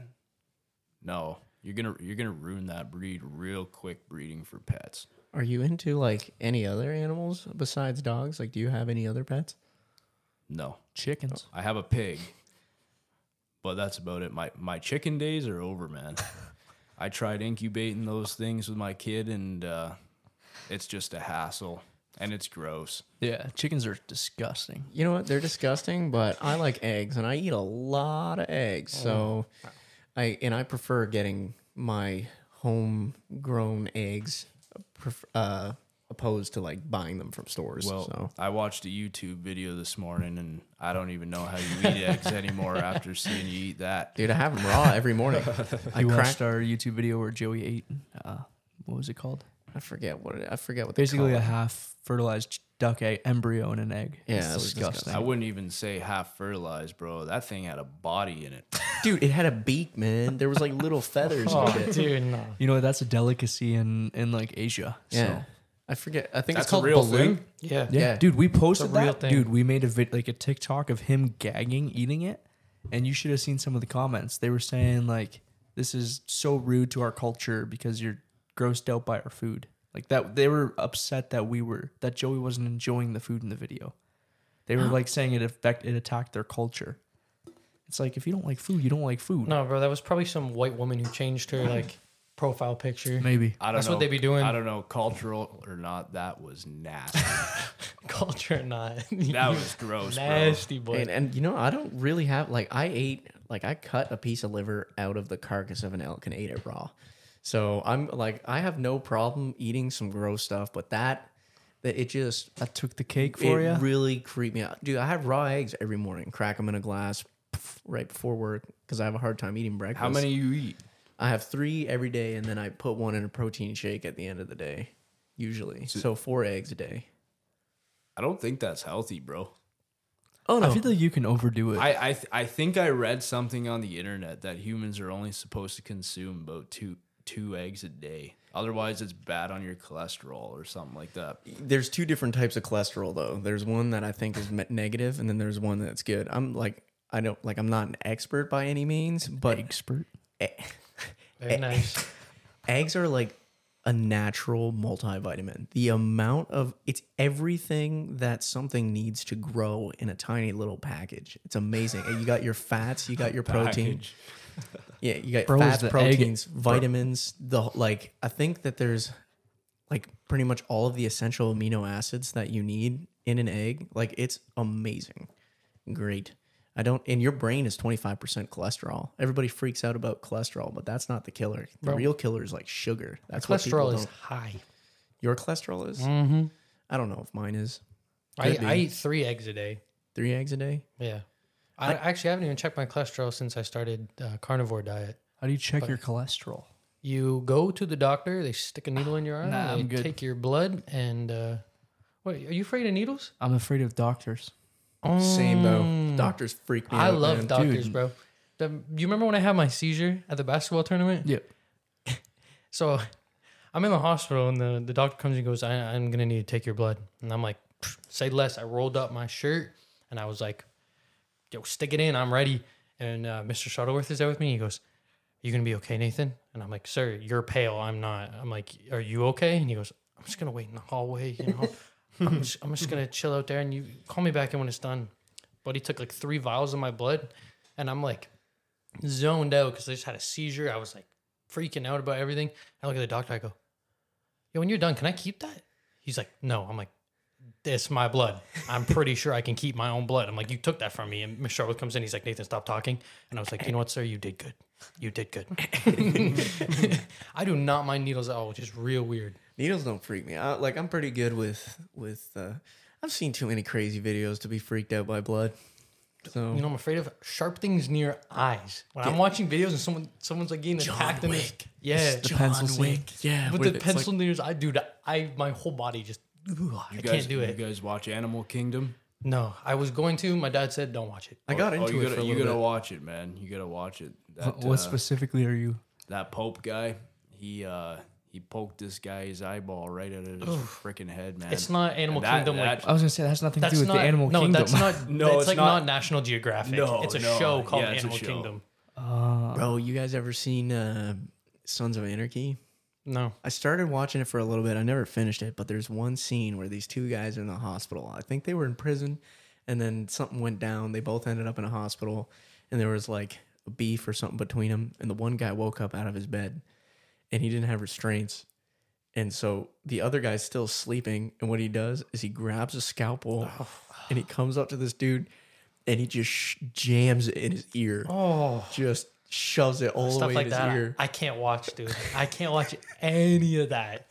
Speaker 4: No, you're gonna you're gonna ruin that breed real quick breeding for pets.
Speaker 2: Are you into like any other animals besides dogs? Like, do you have any other pets?
Speaker 4: No,
Speaker 1: Chickens.
Speaker 4: I have a pig, but that's about it. My my chicken days are over, man. I tried incubating those things with my kid, and uh, it's just a hassle, and it's gross.
Speaker 1: Yeah, chickens are disgusting.
Speaker 2: You know what? They're disgusting, but I like eggs and I eat a lot of eggs. So I and I prefer getting my homegrown eggs uh, opposed to like buying them from stores.
Speaker 4: Well,
Speaker 2: so
Speaker 4: I watched a YouTube video this morning, and I don't even know how you eat eggs anymore after seeing you eat that.
Speaker 2: dude, I have them raw every morning. I
Speaker 1: You
Speaker 2: crack.
Speaker 1: watched our YouTube video where Joey ate. Uh, what was it called?
Speaker 2: I forget what it, I forget what they
Speaker 1: Basically, a half fertilized duck egg, embryo in an egg.
Speaker 2: Yeah,
Speaker 1: It's
Speaker 2: it was
Speaker 1: disgusting.
Speaker 4: I wouldn't even say half fertilized, bro. That thing had a body in it.
Speaker 2: dude. It had a beak, man. There was like little feathers.
Speaker 3: Oh,
Speaker 2: and shit.
Speaker 3: dude, no.
Speaker 1: You know that's a delicacy in in like Asia.
Speaker 2: Yeah,
Speaker 1: So.
Speaker 2: I forget. I think
Speaker 4: That's
Speaker 2: it's called
Speaker 4: a real
Speaker 2: balloon.
Speaker 4: thing.
Speaker 3: Yeah.
Speaker 1: Yeah,
Speaker 2: Yeah.
Speaker 1: dude, we posted
Speaker 3: It's a real
Speaker 1: that.
Speaker 3: thing.
Speaker 1: Dude, we made a vid like a TikTok of him gagging eating it, and you should have seen some of the comments. They were saying like, "This is so rude to our culture because you're grossed out by our food." Like that, they were upset that we were that Joey wasn't enjoying the food in the video. They were like saying it affect it attacked their culture. It's like if you don't like food, you don't like food.
Speaker 3: No, bro, that was probably some white woman who changed her like profile picture.
Speaker 1: Maybe.
Speaker 4: I don't
Speaker 3: That's
Speaker 4: know.
Speaker 3: what they be doing.
Speaker 4: I don't know, cultural or not. That was nasty.
Speaker 3: Culture or not.
Speaker 4: that was gross, bro.
Speaker 3: nasty boy.
Speaker 2: And, and you know, I don't really have like I ate like I cut a piece of liver out of the carcass of an elk and ate it raw. So I'm like I have no problem eating some gross stuff, but that that it just
Speaker 1: That took the cake for
Speaker 2: it
Speaker 1: you.
Speaker 2: really creeped me out. Dude, I have raw eggs every morning, crack them in a glass pff, right before work because I have a hard time eating breakfast.
Speaker 4: How many you eat?
Speaker 2: I have three every day, and then I put one in a protein shake at the end of the day, usually. So four eggs a day.
Speaker 4: I don't think that's healthy, bro.
Speaker 2: Oh no,
Speaker 1: I feel like you can overdo it.
Speaker 4: I I, th- I think I read something on the internet that humans are only supposed to consume about two two eggs a day. Otherwise, it's bad on your cholesterol or something like that.
Speaker 2: There's two different types of cholesterol though. There's one that I think is negative, and then there's one that's good. I'm like I don't like I'm not an expert by any means, but
Speaker 1: expert.
Speaker 3: Eh, Very nice.
Speaker 2: eggs are like a natural multivitamin. The amount of it's everything that something needs to grow in a tiny little package. It's amazing. You got your fats, you got your protein. Yeah, you got
Speaker 1: Bro,
Speaker 2: fats,
Speaker 1: the egg-
Speaker 2: proteins, vitamins. The like, I think that there's like pretty much all of the essential amino acids that you need in an egg. Like, it's amazing, great. I don't. And your brain is twenty five percent cholesterol. Everybody freaks out about cholesterol, but that's not the killer. The
Speaker 3: Bro.
Speaker 2: real killer is like sugar. That's what people
Speaker 3: Cholesterol is
Speaker 2: don't-
Speaker 3: high.
Speaker 2: Your cholesterol is.
Speaker 3: Mm-hmm.
Speaker 2: I don't know if mine is.
Speaker 3: I,
Speaker 2: Could be.
Speaker 3: I eat three eggs a day.
Speaker 2: Three eggs a day.
Speaker 3: Yeah. I, actually haven't even checked my cholesterol since I started uh, carnivore diet.
Speaker 1: How do you check your cholesterol?
Speaker 3: You go to the doctor, they stick a needle in your arm,
Speaker 1: Nah,
Speaker 3: they
Speaker 1: I'm good.
Speaker 3: take your blood, and uh, wait, are you afraid of needles?
Speaker 1: I'm afraid of doctors.
Speaker 2: Same though.
Speaker 3: Mm.
Speaker 2: Doctors freak me
Speaker 3: I
Speaker 2: out.
Speaker 3: I love
Speaker 2: man.
Speaker 3: doctors,
Speaker 1: Dude.
Speaker 3: bro. The, you remember when I had my seizure at the basketball tournament?
Speaker 1: Yep.
Speaker 3: So I'm in the hospital and the, the doctor comes and goes, I, I'm going to need to take your blood. And I'm like, say less. I rolled up my shirt and I was like, yo, stick it in. I'm ready. And uh, Mr. Shuttleworth is there with me. He goes, you going to be okay, Nathan? And I'm like, sir, you're pale. I'm not. I'm like, are you okay? And he goes, I'm just going to wait in the hallway. You know, I'm just, I'm just to chill out there and you call me back in when it's done. buddy took like three vials of my blood, and I'm like zoned out because I just had a seizure. I was like freaking out about everything. I look at the doctor. I go, "Yo, when you're done, can I keep that?" He's like, "No." I'm like, "It's my blood. I'm pretty sure I can keep my own blood." I'm like, "You took that from me." And Miss Charlotte comes in. He's like, "Nathan, stop talking." And I was like, "You know what, sir? You did good. You did good." I do not mind needles at all, which is real weird.
Speaker 2: Needles don't freak me out. Like I'm pretty good with with. uh I've seen too many crazy videos to be freaked out by blood. So
Speaker 3: You know, I'm afraid of sharp things near eyes. When I'm watching videos and someone someone's like getting attacked in the
Speaker 2: Wick.
Speaker 3: yeah,
Speaker 1: John pencil scene.
Speaker 2: yeah,
Speaker 3: with the
Speaker 2: it's like-
Speaker 3: pencil near his eye, dude, I my whole body just ugh, I
Speaker 4: You
Speaker 3: can't
Speaker 4: guys,
Speaker 3: do it.
Speaker 4: You guys watch Animal Kingdom?
Speaker 3: No, I was going to. My dad said, "Don't watch it."
Speaker 2: I got into
Speaker 4: oh, you
Speaker 2: it
Speaker 4: gotta,
Speaker 2: for a
Speaker 4: you gotta
Speaker 2: bit.
Speaker 4: watch it, man. You gotta watch it. That,
Speaker 1: what
Speaker 4: uh,
Speaker 1: specifically are you?
Speaker 4: that Pope guy, he uh he poked this guy's eyeball right out of his freaking head, man.
Speaker 3: It's not Animal
Speaker 4: That-
Speaker 3: Kingdom. like
Speaker 4: that-
Speaker 1: I was gonna say that's nothing to
Speaker 3: that's
Speaker 1: do with
Speaker 3: not
Speaker 1: the Animal Kingdom.
Speaker 3: no,
Speaker 1: Kingdom.
Speaker 3: that's not.
Speaker 4: No,
Speaker 3: it's,
Speaker 4: it's
Speaker 3: like
Speaker 4: not-
Speaker 3: not, National Geographic.
Speaker 4: No,
Speaker 3: it's a
Speaker 4: no.
Speaker 3: show called
Speaker 4: Yeah, it's a
Speaker 3: Animal
Speaker 4: show.
Speaker 3: Kingdom.
Speaker 2: Bro, you guys ever seen uh, Sons of Anarchy?
Speaker 3: No,
Speaker 2: I started watching it for a little bit. I never finished it, but there's one scene where these two guys are in the hospital. I think they were in prison, and then something went down. They both ended up in a hospital, and there was like a beef or something between them. And the one guy woke up out of his bed, and he didn't have restraints. And so the other guy's still sleeping, and what he does is he grabs a scalpel, and he comes up to this dude, and he just sh- jams it in his ear.
Speaker 3: oh,
Speaker 2: Just shoves it all the
Speaker 3: stuff
Speaker 2: way
Speaker 3: like
Speaker 2: in his
Speaker 3: that.
Speaker 2: ear.
Speaker 3: I can't watch, dude. I can't watch any of that.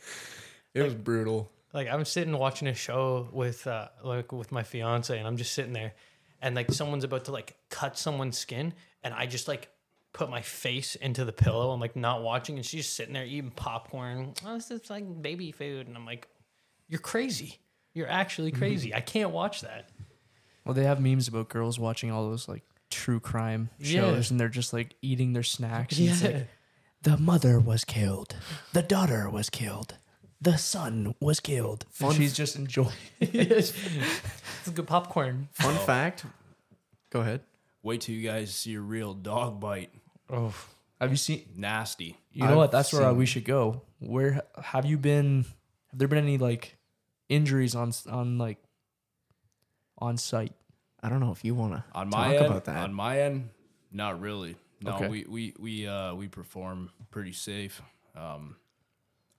Speaker 2: It was brutal.
Speaker 3: like I'm sitting watching a show with uh like with my fiance and I'm just sitting there and like someone's about to like cut someone's skin and I just like put my face into the pillow. I'm like not watching and she's sitting there eating popcorn. Oh, this is like baby food and I'm like you're crazy. You're actually mm-hmm. crazy. I can't watch that.
Speaker 1: Well, they have memes about girls watching all those like true crime shows,
Speaker 3: Yeah.
Speaker 1: and they're just like eating their snacks. and it's
Speaker 3: Yeah.
Speaker 1: like, the mother was killed. The daughter was killed. The son was killed. And she's just enjoying.
Speaker 3: it's good popcorn.
Speaker 2: Fun oh. fact. Go ahead.
Speaker 4: Wait till you guys see a real dog bite.
Speaker 3: Oh,
Speaker 1: Have you seen?
Speaker 4: Nasty.
Speaker 1: You know
Speaker 2: I've
Speaker 1: what? That's where uh,
Speaker 2: seen-
Speaker 1: we should go. Where have you been? Have there been any like injuries on on like on site?
Speaker 2: I don't know if you want to
Speaker 4: On
Speaker 2: talk
Speaker 4: my end,
Speaker 2: about that.
Speaker 4: on my end, not really. No,
Speaker 2: Okay.
Speaker 4: we we we uh we perform pretty safe. Um,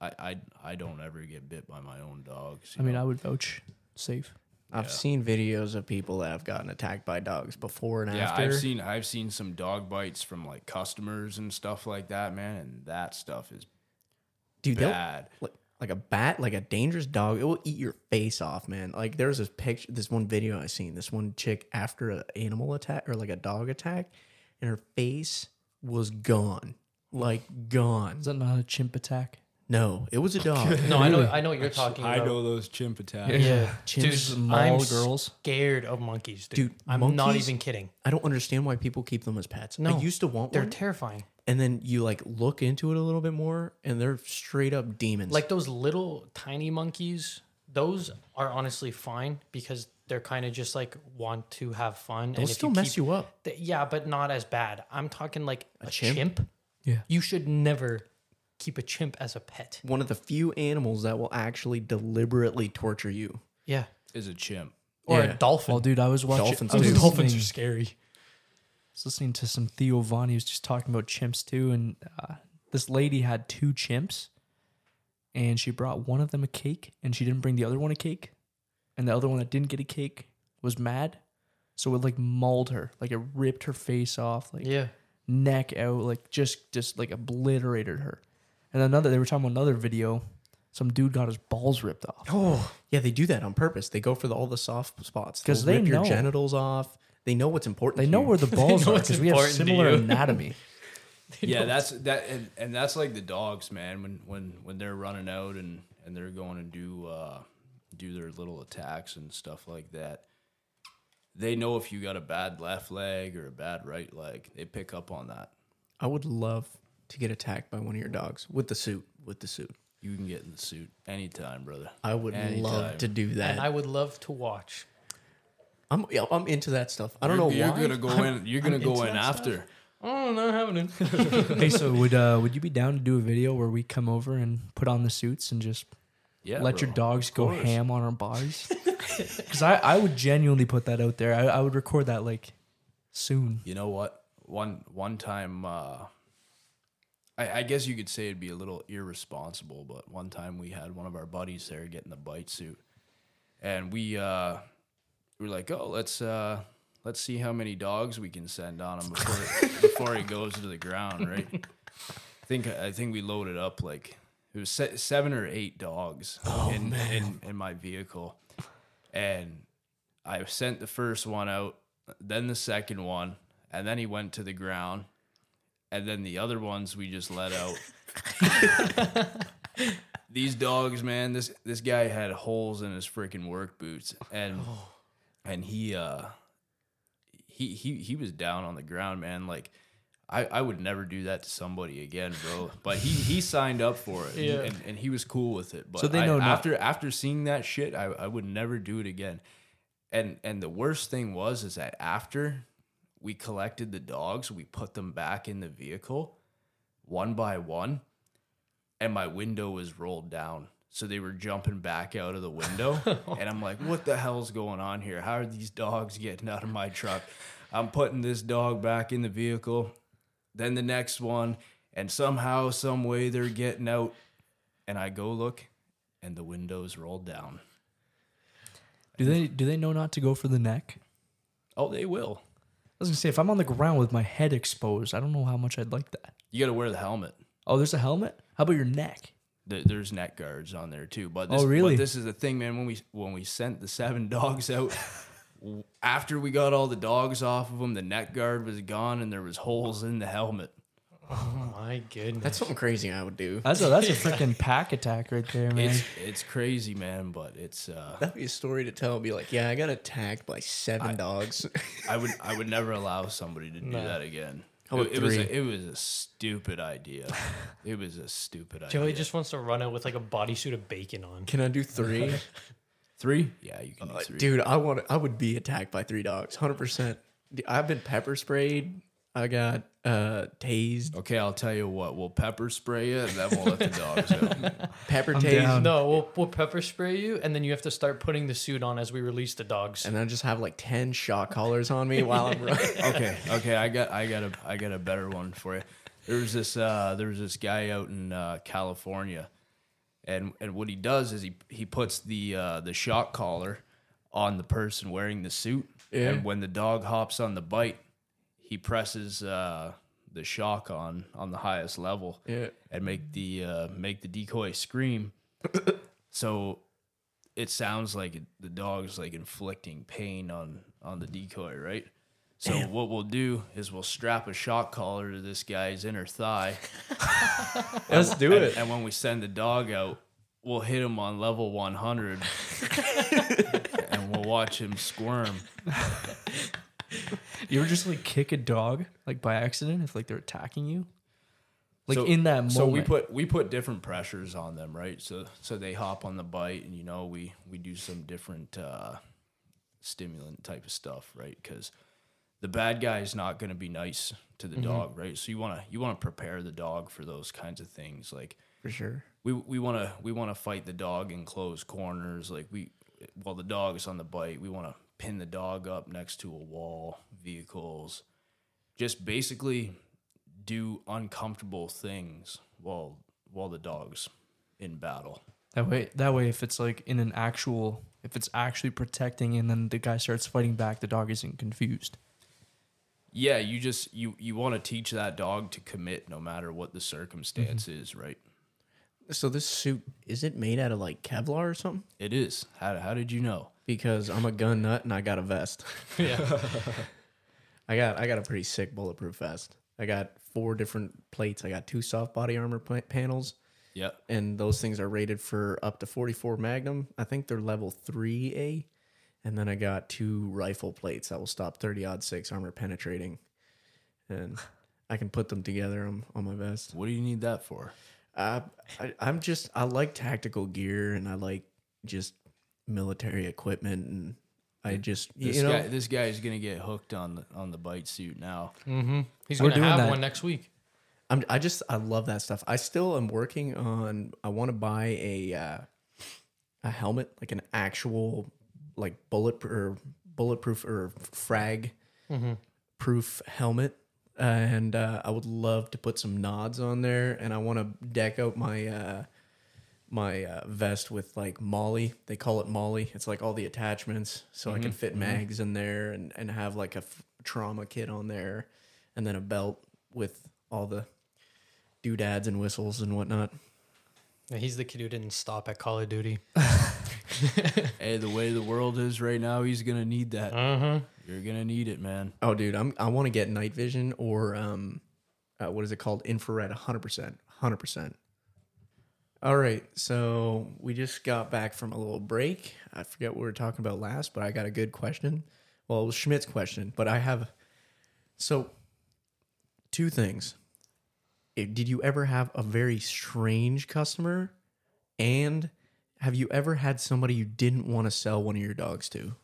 Speaker 4: I I I don't ever get bit by my own dogs.
Speaker 1: I
Speaker 4: you
Speaker 1: mean,
Speaker 4: know?
Speaker 1: I would vouch safe.
Speaker 2: I've
Speaker 4: yeah.
Speaker 2: seen videos of people that have gotten attacked by dogs before and
Speaker 4: yeah,
Speaker 2: after.
Speaker 4: I've seen I've seen some dog bites from like customers and stuff like that, man, and that stuff is
Speaker 2: Dude, they'll-
Speaker 4: bad.
Speaker 2: like, like a bat, like a dangerous dog, it will eat your face off, man. Like there was this picture, this one video I seen. This one chick after an animal attack or like a dog attack, and her face was gone, like gone.
Speaker 1: Is that not a chimp attack?
Speaker 2: No, it was a dog.
Speaker 3: no, I know I know what you're talking about.
Speaker 4: I
Speaker 3: about.
Speaker 4: know those chimp attacks.
Speaker 3: Yeah,
Speaker 2: Chimps,
Speaker 3: dude,
Speaker 1: mall
Speaker 3: I'm
Speaker 1: girls.
Speaker 3: scared of monkeys, dude.
Speaker 2: Dude,
Speaker 3: I'm not
Speaker 2: monkeys-
Speaker 3: even kidding.
Speaker 2: I don't understand why people keep them as pets.
Speaker 3: No,
Speaker 2: I used to want one.
Speaker 3: They're
Speaker 2: one,
Speaker 3: terrifying.
Speaker 2: and then you like look into it a little bit more, and they're straight up demons.
Speaker 3: Like those little tiny monkeys, those are honestly fine because they're kind of just like want to have fun.
Speaker 2: they'll still mess you up.
Speaker 3: Th- yeah, but not as bad. I'm talking like a, chimp?
Speaker 2: chimp?
Speaker 1: Yeah.
Speaker 3: You should never keep a chimp as a pet.
Speaker 2: One of the few animals that will actually deliberately torture you.
Speaker 3: Yeah.
Speaker 4: Is a chimp.
Speaker 3: Or
Speaker 2: Yeah.
Speaker 3: a dolphin.
Speaker 1: Well, dude, I was watching.
Speaker 2: Dolphins
Speaker 1: I was
Speaker 2: too.
Speaker 1: listening-
Speaker 3: Dolphins are scary.
Speaker 1: I was listening to some Theo Von. He was just talking about chimps too, and uh, this lady had two chimps, and she brought one of them a cake, and she didn't bring the other one a cake, and the other one that didn't get a cake was mad, so it like mauled her, like it ripped her face off, like
Speaker 3: Yeah.
Speaker 1: neck out, like just just like obliterated her. And another, they were talking about another video. Some dude got his balls ripped off.
Speaker 2: Oh, yeah, they do that on purpose. They go for the, all the soft spots
Speaker 1: 'Cause
Speaker 2: They'll
Speaker 1: they
Speaker 2: rip your
Speaker 1: know.
Speaker 2: genitals off. They know what's important.
Speaker 1: They
Speaker 2: to
Speaker 1: know
Speaker 2: you.
Speaker 1: where the balls
Speaker 3: know
Speaker 1: are
Speaker 3: what's
Speaker 1: because we have
Speaker 3: important to
Speaker 1: similar
Speaker 3: you.
Speaker 1: anatomy.
Speaker 4: Yeah, that's that, and, and that's like the dogs, man. When when when they're running out and and they're going to do uh do their little attacks and stuff like that. They know if you got a bad left leg or a bad right leg. They pick up on that.
Speaker 2: I would love to get attacked by one of your dogs with the suit. With the suit,
Speaker 4: You can get in the suit anytime, brother.
Speaker 2: I would love to do that.
Speaker 3: And I would love to watch.
Speaker 2: I'm yeah, I'm into that stuff. I don't
Speaker 4: You're-
Speaker 2: know
Speaker 4: You're
Speaker 2: why.
Speaker 4: gonna go in. You're gonna go
Speaker 3: into
Speaker 4: in
Speaker 3: that
Speaker 4: after.
Speaker 3: Oh, not happening.
Speaker 1: hey, so would uh would you be down to do a video where we come over and put on the suits and just
Speaker 4: Yeah,
Speaker 1: let your
Speaker 4: bro.
Speaker 1: dogs
Speaker 4: Of
Speaker 1: go
Speaker 4: course.
Speaker 1: ham on our bodies? Because I, I would genuinely put that out there. I, I would record that like soon.
Speaker 4: You know what? One one time, uh, I, I guess you could say it'd be a little irresponsible, but one time we had one of our buddies there getting the bite suit, and we uh, we were like, oh, let's uh, let's see how many dogs we can send on him before before he goes to the ground, right? I think I think we loaded up like it was se- seven or eight dogs in, in in my vehicle, and I sent the first one out, then the second one, and then he went to the ground, and then the other ones we just let out. These dogs, man, this this guy had holes in his freaking work boots, and and he uh he he he was down on the ground, man. Like I I would never do that to somebody again, bro. But he he signed up for it,
Speaker 3: Yeah.
Speaker 4: and, and he was cool with it. But
Speaker 1: So they know not-
Speaker 4: after after seeing that shit, I I would never do it again. And and the worst thing was is that after we collected the dogs, we put them back in the vehicle one by one, and my window was rolled down. So they were jumping back out of the window. and I'm like, what the hell's going on here? How are these dogs getting out of my truck? I'm putting this dog back in the vehicle, then the next one, and somehow, some way they're getting out. And I go look, and the window's rolled down.
Speaker 1: Do they do they know not to go for the neck?
Speaker 4: Oh, they will.
Speaker 1: I was gonna say if I'm on the ground with my head exposed, I don't know how much I'd like that.
Speaker 4: You got to wear the helmet.
Speaker 1: Oh, there's a helmet. How about your neck?
Speaker 4: Th- There's neck guards on there too. But this,
Speaker 1: Oh, really?
Speaker 4: But this is the thing, man. When we when we sent the seven dogs out, w- after we got all the dogs off of them, the neck guard was gone, and there was holes in the helmet.
Speaker 3: Oh my goodness.
Speaker 2: That's something crazy I would do.
Speaker 1: That's a that's a freaking pack attack right there, man.
Speaker 4: It's it's crazy, man. But it's uh,
Speaker 2: That'd be a story to tell. Be like, yeah, I got attacked by seven dogs.
Speaker 4: I would I would never allow somebody to do
Speaker 3: No.
Speaker 4: that again.
Speaker 2: How about
Speaker 4: it, it was a, it was a stupid idea. it was a stupid idea.
Speaker 3: Joey just wants to run out with like a bodysuit of bacon on.
Speaker 2: Can I do three?
Speaker 4: three. Yeah, you can do
Speaker 2: Uh,
Speaker 4: three.
Speaker 2: Dude, I want. I would be attacked by three dogs, hundred percent. I've been pepper sprayed. I got uh tased,
Speaker 4: Okay, I'll tell you what. We'll pepper spray you, and then we'll let the dogs out.
Speaker 2: pepper
Speaker 1: I'm
Speaker 2: tased,
Speaker 1: down.
Speaker 3: No, we'll, we'll pepper spray you, and then you have to start putting the suit on as we release the dogs.
Speaker 2: and I just have like ten shot collars on me while I'm running.
Speaker 4: okay, okay, I got I got a I got a better one for you. There was this uh there was this guy out in uh, California, and and what he does is he he puts the uh, the shock collar on the person wearing the suit,
Speaker 2: Yeah.
Speaker 4: and when the dog hops on the bite, he presses uh, the shock on on the highest level,
Speaker 2: Yeah.
Speaker 4: and make the uh, make the decoy scream. so it sounds like it, the dog's like inflicting pain on on the decoy, right? So what we'll do is we'll strap a shock collar to this guy's inner thigh.
Speaker 2: Let's do
Speaker 4: and,
Speaker 2: it.
Speaker 4: And when we send the dog out, we'll hit him on level 100 and we'll watch him squirm.
Speaker 1: You ever just like kick a dog like by accident if like they're attacking you? Like
Speaker 4: So-
Speaker 1: in that moment.
Speaker 4: So we put we put different pressures on them, right? So so they hop on the bite, and you know we we do some different uh, stimulant type of stuff, right? Because the bad guy is not going to be nice to the
Speaker 1: Mm-hmm.
Speaker 4: dog, right? So you want to you want to prepare the dog for those kinds of things, like
Speaker 2: For sure.
Speaker 4: we we want to we want to fight the dog in close corners like we while the dog is on the bite we want to pin the dog up next to a wall vehicles just basically do uncomfortable things while while the dog's in battle.
Speaker 1: That way that way if it's like in an actual if it's actually protecting and then the guy starts fighting back, the dog isn't confused.
Speaker 4: yeah you just you you want to teach that dog to commit no matter what the circumstance mm-hmm. is right?
Speaker 2: So this suit is it made out of like Kevlar or something?
Speaker 4: it is. How, how did you know
Speaker 2: Because I'm a gun nut and I got a vest.
Speaker 3: yeah.
Speaker 2: I got I got a pretty sick bulletproof vest. I got four different plates. I got two soft body armor pa- panels,
Speaker 4: yeah
Speaker 2: and those things are rated for up to 44 Magnum. I think they're level 3A. And then I got two rifle plates that will stop 30 aught six armor penetrating. And I can put them together on, on my vest.
Speaker 4: what do you need that for
Speaker 2: Uh, I, I'm just, I like tactical gear and I like just military equipment. And I just,
Speaker 4: this
Speaker 2: you know,
Speaker 4: guy this guy is gonna get hooked on the on the bite suit now
Speaker 3: Mm-hmm. He's
Speaker 1: We're
Speaker 3: gonna
Speaker 1: doing
Speaker 3: have
Speaker 1: that.
Speaker 3: one next week.
Speaker 2: I'm, I just, I love that stuff. I still am working on, I want to buy a, uh, a helmet, like an actual like bullet or bulletproof or frag proof helmet. And uh, I would love to put some nods on there, and I want to deck out my uh, my uh, vest with like MOLLE. They call it MOLLE. It's like all the attachments, so I can fit mags in there and and have like a f- trauma kit on there, and then a belt with all the doodads and whistles and whatnot.
Speaker 3: Yeah, he's the kid who didn't stop at Call of Duty.
Speaker 4: Hey, the way the world is right now, he's gonna need that.
Speaker 3: Uh-huh.
Speaker 4: You're gonna need it, man.
Speaker 2: Oh, dude, I'm I want to get night vision or um, uh, what is it called? Infrared, hundred percent, hundred percent. All right, so we just got back from a little break. I forget what we were talking about last, but I got a good question. Well, it was Schmidt's question, but I have so two things. Did you ever have a very strange customer, and have you ever had somebody you didn't want to sell one of your dogs to?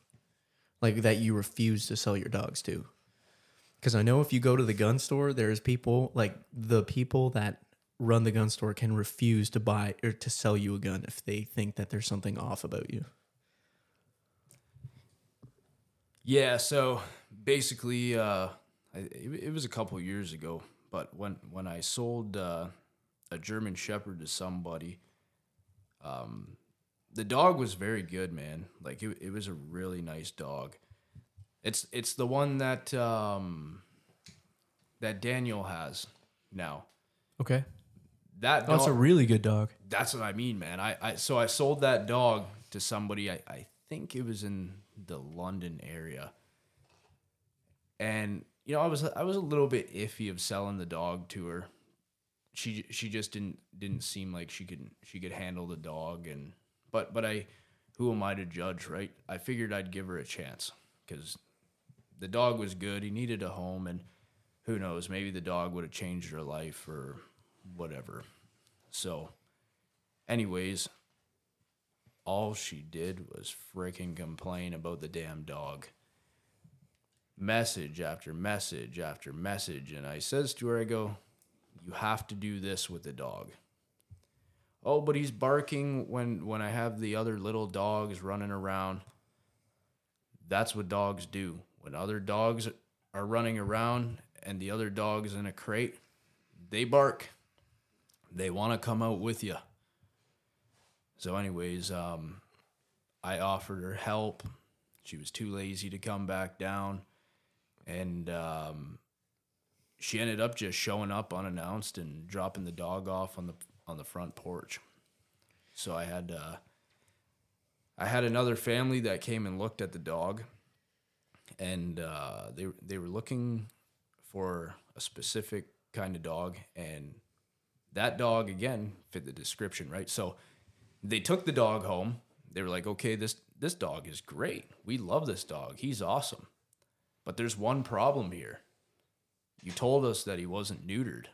Speaker 2: like that you refused to sell your dogs to because i know if you go to the gun store there's people like the people that run the gun store can refuse to buy or to sell you a gun if they think that there's something off about you
Speaker 4: Yeah, so basically, uh, I, it, it was a couple years ago, but when when I sold uh, a German Shepherd to somebody, um, the dog was very good, man. Like it, it was a really nice dog. It's it's the one that um, that Daniel has now.
Speaker 1: Okay.
Speaker 4: That
Speaker 1: Oh,
Speaker 4: dog,
Speaker 1: it's a really good dog.
Speaker 4: that's what I mean, man. I, I so I sold that dog to somebody. I, I think it was in the London area, and you know I was I was a little bit iffy of selling the dog to her. She she just didn't didn't seem like she could she could handle the dog, and but but I who am I to judge, right? I figured I'd give her a chance because the dog was good. He needed a home, and who knows, maybe the dog would have changed her life or whatever. So, anyways, all she did was freaking complain about the damn dog. Message after message after message. And I says to her, I go, You have to do this with the dog. Oh, but he's barking when when I have the other little dogs running around. That's what dogs do. When other dogs are running around and the other dog's in a crate, they bark they want to come out with you. So, anyways, um, I offered her help. She was too lazy to come back down, and um, she ended up just showing up unannounced and dropping the dog off on the on the front porch. So I had uh, I had another family that came and looked at the dog, and uh, they they were looking for a specific kind of dog, and that dog again fit the description, right? So they took the dog home. They were like, "Okay, this this dog is great. We love this dog. He's awesome." But there's one problem here. You told us that he wasn't neutered.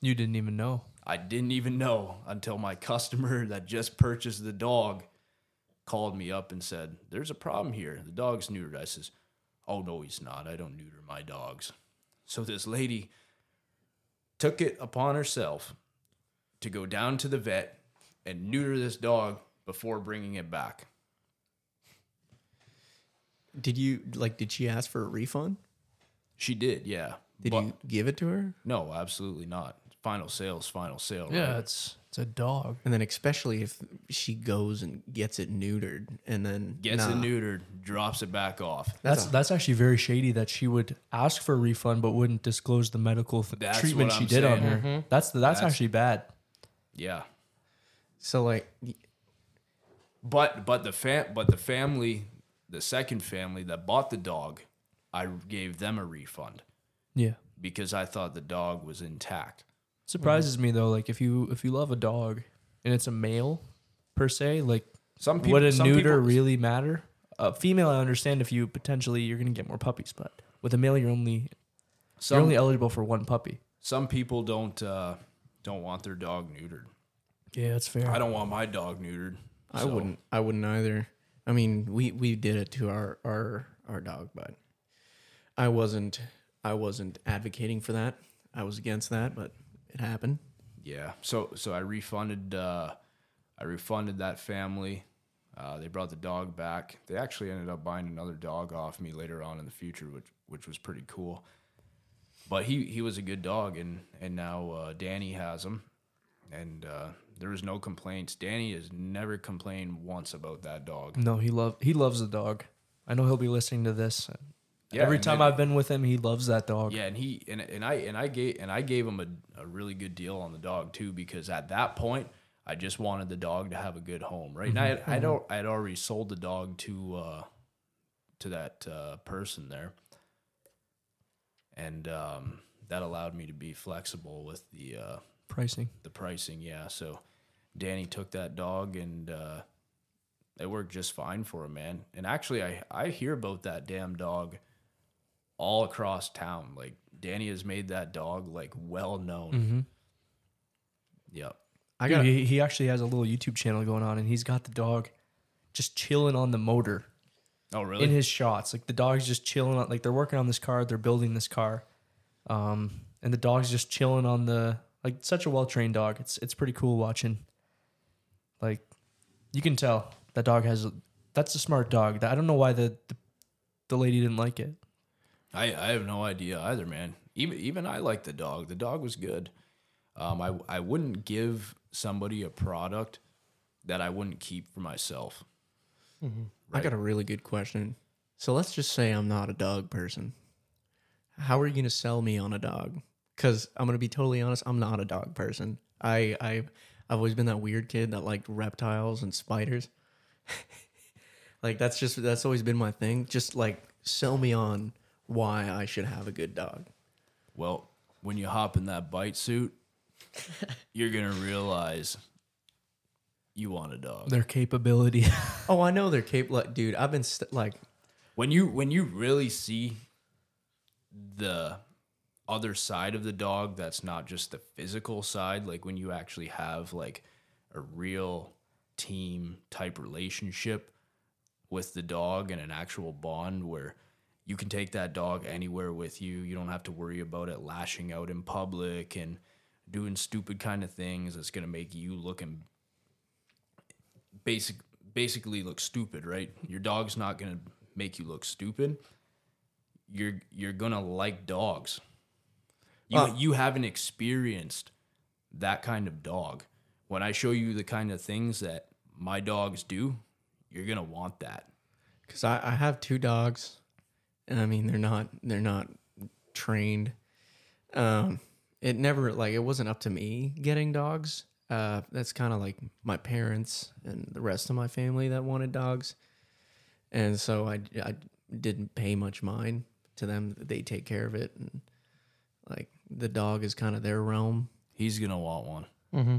Speaker 1: You didn't even know.
Speaker 4: I didn't even know until my customer that just purchased the dog called me up and said, There's a problem here. The dog's neutered. I says, Oh, no, he's not. I don't neuter my dogs. So this lady took it upon herself to go down to the vet and neuter this dog before bringing it back.
Speaker 2: did you like did she ask for a refund
Speaker 4: She did, yeah.
Speaker 2: did
Speaker 4: But-
Speaker 2: you give it to her
Speaker 4: No, absolutely not. Final sales, final sale.
Speaker 1: Yeah,
Speaker 4: right?
Speaker 1: it's it's a dog.
Speaker 2: and then especially if she goes and gets it neutered and then
Speaker 4: Gets
Speaker 2: nah.
Speaker 4: it neutered, drops it back off.
Speaker 1: That's that's actually very shady that she would ask for a refund but wouldn't disclose the medical th-
Speaker 4: That's
Speaker 1: treatment
Speaker 4: what
Speaker 1: she
Speaker 4: I'm
Speaker 1: did on
Speaker 4: saying.
Speaker 1: her. Mm-hmm. That's that's,
Speaker 4: That's-
Speaker 1: actually bad.
Speaker 4: Yeah.
Speaker 2: so like
Speaker 4: But but the fam but the family, the second family that bought the dog, I gave them a refund
Speaker 1: Yeah.
Speaker 4: because I thought the dog was intact.
Speaker 1: Surprises me though, like if you if you love a dog and it's a male per se, like
Speaker 4: Some people
Speaker 1: would a
Speaker 4: some
Speaker 1: neuter
Speaker 4: people-
Speaker 1: really matter? A female, I understand if you potentially you're gonna get more puppies, but with a male, you're only
Speaker 4: some,
Speaker 1: you're only eligible for one puppy.
Speaker 4: some people don't uh, don't want their dog neutered.
Speaker 1: Yeah, that's fair.
Speaker 4: I don't want my dog neutered.
Speaker 2: I
Speaker 4: so-
Speaker 2: wouldn't. I wouldn't either. I mean, we we did it to our our our dog, but I wasn't. I wasn't advocating for that. I was against that, but it happened.
Speaker 4: Yeah. So so I refunded uh, I refunded that family. Uh, they brought the dog back. They actually ended up buying another dog off me later on in the future, which which was pretty cool. But he he was a good dog, and and now uh, Danny has him, and uh, there was no complaints. Danny has never complained once about that dog.
Speaker 1: No, he love he loves the dog. I know he'll be listening to this.
Speaker 4: Yeah,
Speaker 1: Every time
Speaker 4: then-
Speaker 1: I've been with him, he loves that dog.
Speaker 4: Yeah, and he and, and I and I gave and I gave him a, a really good deal on the dog too because at that point I just wanted the dog to have a good home, right? And I had, I'd, al- I'd already sold the dog to uh, to that uh, person there, and um, that allowed me to be flexible with the uh,
Speaker 1: Pricing.
Speaker 4: the pricing. Yeah, so Danny took that dog and uh, it worked just fine for him, man. And actually, I I hear about that damn dog all across town. Like Danny has made that dog like well known.
Speaker 1: Mm-hmm.
Speaker 4: Yep.
Speaker 2: I got
Speaker 1: he, he actually has a little YouTube channel going on, and he's got the dog just chilling on the motor
Speaker 4: Oh really?
Speaker 1: in his shots. Like the dog's just chilling on, like they're working on this car, they're building this car, um, and the dog's just chilling on the like such a well trained dog. It's it's pretty cool watching. Like, you can tell that dog has a, that's a smart dog. I don't know why the the, the lady didn't like it.
Speaker 4: I I have no idea either, man. Even even I like the dog. The dog was good. Um, I I wouldn't give somebody a product that I wouldn't keep for myself.
Speaker 2: I got a really good question. So let's just say I'm not a dog person. How are you going to sell me on a dog? Because I'm going to be totally honest, I'm not a dog person. I I I've always been that weird kid that liked reptiles and spiders. like that's just that's always been my thing. Just like sell me on why I should have a good dog.
Speaker 4: Well, when you hop in that bite suit, you're gonna realize you want a dog.
Speaker 1: Their capability.
Speaker 2: Oh, I know they're capable. Like, dude, I've been st- like
Speaker 4: When you when you really see the other side of the dog that's not just the physical side, like when you actually have like a real team type relationship with the dog and an actual bond where you can take that dog anywhere with you. You don't have to worry about it lashing out in public and doing stupid kind of things that's going to make you looking basic basically look stupid, right? Your dog's not going to make you look stupid. You're you're going to like dogs. You
Speaker 2: Uh,
Speaker 4: you haven't experienced that kind of dog. When I show you the kind of things that my dogs do, you're going to want that.
Speaker 2: because I, I have two dogs, and I mean they're not they're not trained. Um, it never like it wasn't up to me getting dogs. Uh, that's kind of like my parents and the rest of my family that wanted dogs, and so I I didn't pay much mind to them. They take care of it, and like the dog is kind of their realm.
Speaker 4: He's going to want one.
Speaker 3: Mm-hmm.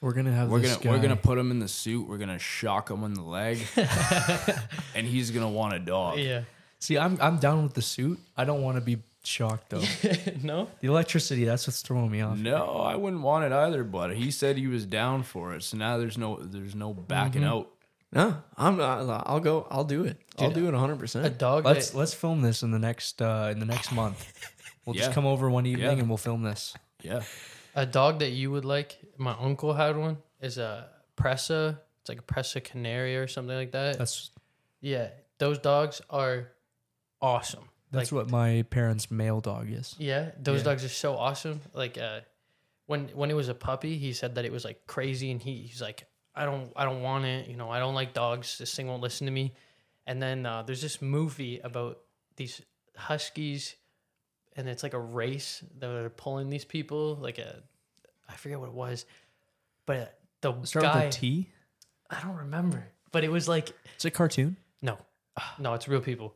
Speaker 1: We're gonna have
Speaker 4: We're
Speaker 1: this
Speaker 4: gonna we're gonna put him in the suit. We're gonna shock him in the leg, and he's gonna want a dog.
Speaker 3: Yeah.
Speaker 1: See. I'm I'm down with the suit. I don't want to be shocked though.
Speaker 3: no.
Speaker 1: the electricity. That's what's throwing me off.
Speaker 4: No, I wouldn't want it either. But he said he was down for it, so now there's no there's no backing
Speaker 1: Mm-hmm.
Speaker 4: out.
Speaker 2: No, I'm not. I'll go. I'll do it. I'll do it 100.
Speaker 3: A
Speaker 2: percent
Speaker 3: dog.
Speaker 1: Let's
Speaker 3: that,
Speaker 1: let's film this in the next uh in the next month. We'll just come over one evening
Speaker 4: Yeah.
Speaker 1: and we'll film this.
Speaker 4: Yeah,
Speaker 3: a dog that you would like. My uncle had one. Is a Presa. It's like a Presa Canary or something like that.
Speaker 1: That's
Speaker 3: yeah. Those dogs are awesome.
Speaker 1: that's
Speaker 3: like,
Speaker 1: what my parents' male dog is.
Speaker 3: Yeah, those
Speaker 1: Yeah.
Speaker 3: dogs are so awesome. Like uh when when he was a puppy, he said that it was like crazy and he, he's like I don't I don't want it, you know, I don't like dogs. This thing won't listen to me. And then uh, there's this movie about these huskies and it's like a race that are pulling these people like a I forget what it was. But the
Speaker 1: Start
Speaker 3: guy
Speaker 1: with a T.
Speaker 3: I don't remember. But it was like
Speaker 1: It's a cartoon.
Speaker 3: no, no, it's real people.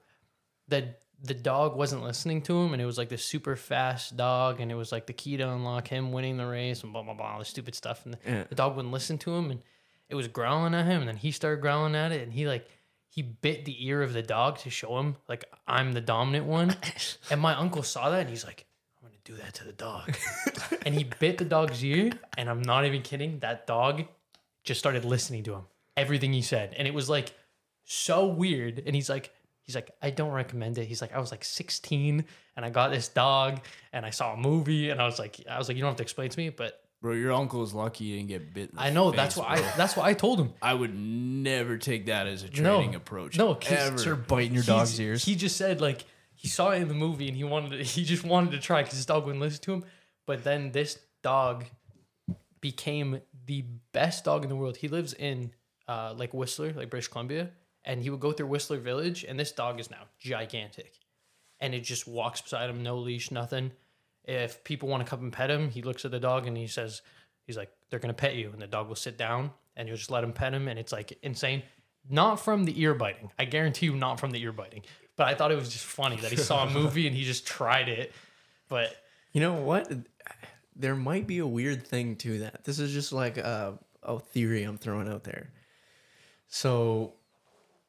Speaker 3: The the dog wasn't listening to him, and it was like this super fast dog, and it was like the key to unlock him winning the race, and blah blah blah, all this stupid stuff. And the,
Speaker 2: Yeah.
Speaker 3: the dog wouldn't listen to him, and it was growling at him, and then he started growling at it, and he like he bit the ear of the dog to show him like I'm the dominant one. and my uncle saw that, and he's like, I'm gonna do that to the dog, and he bit the dog's ear, and I'm not even kidding. That dog just started listening to him, everything he said, and it was like so weird. And he's like, he's like, I don't recommend it. He's like, I was like 16 and I got this dog and I saw a movie and I was like, I was like, you don't have to explain to me, but
Speaker 4: Bro, your uncle is lucky you didn't get bit.
Speaker 3: I know
Speaker 4: face,
Speaker 3: that's why
Speaker 4: bro.
Speaker 3: I that's why I told him.
Speaker 4: I would never take that as a
Speaker 3: No.
Speaker 4: training approach.
Speaker 3: No,
Speaker 4: ever.
Speaker 1: Start biting your
Speaker 3: He's-
Speaker 1: dog's ears.
Speaker 3: He just said like he saw it in the movie and he wanted to, he just wanted to try because his dog wouldn't listen to him. But then this dog became the best dog in the world. He lives in uh, like Whistler, like British Columbia, and he would go through Whistler Village, and this dog is now gigantic, and it just walks beside him, no leash, nothing. If people want to come and pet him, he looks at the dog and he says, he's like, they're gonna pet you, and the dog will sit down, and you'll just let him pet him, and it's like insane. Not from the ear biting. I guarantee you, not from the ear biting. But I thought it was just funny that he saw a movie and he just tried it. But
Speaker 2: You know what? There might be a weird thing to that. This is just like a, a theory I'm throwing out there. So,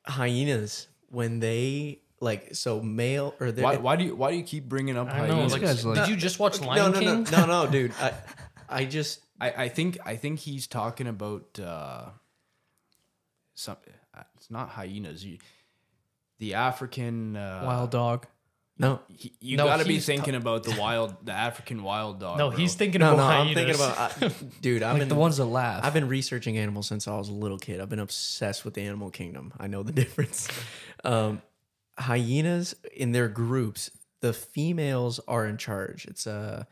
Speaker 2: hyenas, when they like, so male or they
Speaker 4: why, why do you why do you keep bringing up
Speaker 3: I know,
Speaker 4: hyenas?
Speaker 3: like,
Speaker 1: guy's like-
Speaker 3: did you just watch Lion
Speaker 2: no, no,
Speaker 3: King?
Speaker 2: no, no, no, dude. I, I just
Speaker 4: I, I think I think he's talking about uh, some. uh, It's not hyenas. You, the African uh,
Speaker 1: Wild dog.
Speaker 2: No,
Speaker 4: he- you
Speaker 3: No,
Speaker 4: got to be
Speaker 3: he's
Speaker 4: thinking about the wild, the African wild dog.
Speaker 3: No,
Speaker 4: bro.
Speaker 3: he's thinking
Speaker 2: no,
Speaker 3: about
Speaker 2: no. I'm
Speaker 3: hyenas.
Speaker 2: thinking about, I, dude. I've
Speaker 1: Like
Speaker 2: been
Speaker 1: the ones that laugh.
Speaker 2: I've been researching animals since I was a little kid. I've been obsessed with the animal kingdom. I know the difference. Um, hyenas in their groups, the females are in charge. It's a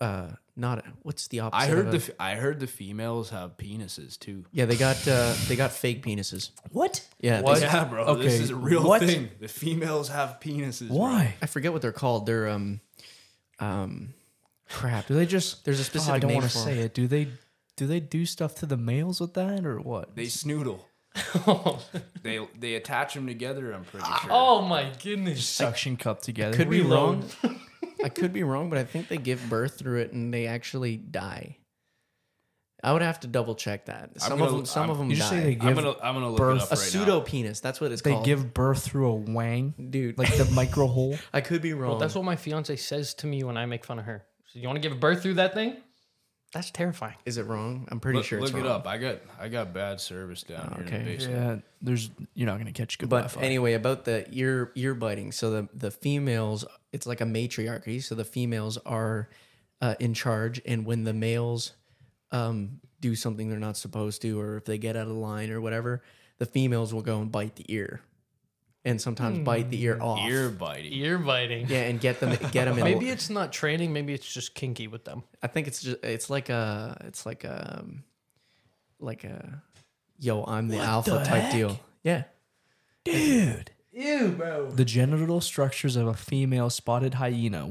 Speaker 2: uh, not what's the opposite?
Speaker 4: I heard
Speaker 2: of
Speaker 4: the
Speaker 2: a-
Speaker 4: f- I heard the females have penises too.
Speaker 2: yeah. They got uh, they got fake penises.
Speaker 1: what?
Speaker 2: Yeah,
Speaker 3: What?
Speaker 2: they-
Speaker 4: Yeah, bro.
Speaker 1: Okay,
Speaker 4: This is a real
Speaker 1: what?
Speaker 4: thing. The females have penises. bro.
Speaker 1: Why?
Speaker 2: I forget what they're called. They're um um crap.
Speaker 1: Do they just?
Speaker 2: There's a
Speaker 1: Oh, I don't
Speaker 2: name
Speaker 1: want to
Speaker 2: for
Speaker 1: say
Speaker 2: it.
Speaker 1: it. Do they? Do they do stuff to the males with that or what?
Speaker 4: They snoodle. They they attach them together. I'm pretty sure.
Speaker 3: oh my goodness.
Speaker 1: suction cup together.
Speaker 2: Could be
Speaker 3: Reload.
Speaker 2: wrong. I could be wrong, but I think they give birth through it and they actually die. I would have to double check that. Some
Speaker 4: gonna-
Speaker 2: of them, some
Speaker 4: I'm-
Speaker 2: of them
Speaker 1: You just
Speaker 2: die.
Speaker 1: say they
Speaker 4: I'm
Speaker 1: give
Speaker 4: gonna I'm gonna look
Speaker 1: birth-
Speaker 4: it up
Speaker 2: a
Speaker 4: right
Speaker 2: pseudo penis. That's what it's
Speaker 1: they
Speaker 2: called.
Speaker 1: They give birth through a wang,
Speaker 2: dude.
Speaker 1: like the micro hole.
Speaker 2: I could be wrong.
Speaker 3: Well, that's what my fiance says to me when I make fun of her. So you want to give birth through that thing? That's terrifying.
Speaker 2: Is it wrong? I'm pretty
Speaker 4: Look,
Speaker 2: sure it's
Speaker 4: look
Speaker 2: wrong.
Speaker 4: it up. I got I got bad service down here in
Speaker 2: Okay.
Speaker 4: the basement.
Speaker 1: Yeah, there's you're not gonna catch good
Speaker 2: But
Speaker 1: Wi-Fi.
Speaker 2: anyway, about the ear ear biting. So the the females, it's like a matriarchy. So the females are uh, in charge, and when the males um, do something they're not supposed to, or if they get out of line or whatever, the females will go and bite the ear, and sometimes bite the ear off.
Speaker 4: Ear biting.
Speaker 3: Ear biting.
Speaker 2: Yeah, and get them get them in.
Speaker 3: Maybe it's not training. Maybe it's just kinky with them.
Speaker 2: I think it's just it's like a it's like a um, like a yo I'm the alpha
Speaker 1: the
Speaker 2: type
Speaker 1: heck?
Speaker 2: deal. Yeah.
Speaker 1: dude,
Speaker 3: Ew, bro.
Speaker 1: the genital structures of a female spotted hyena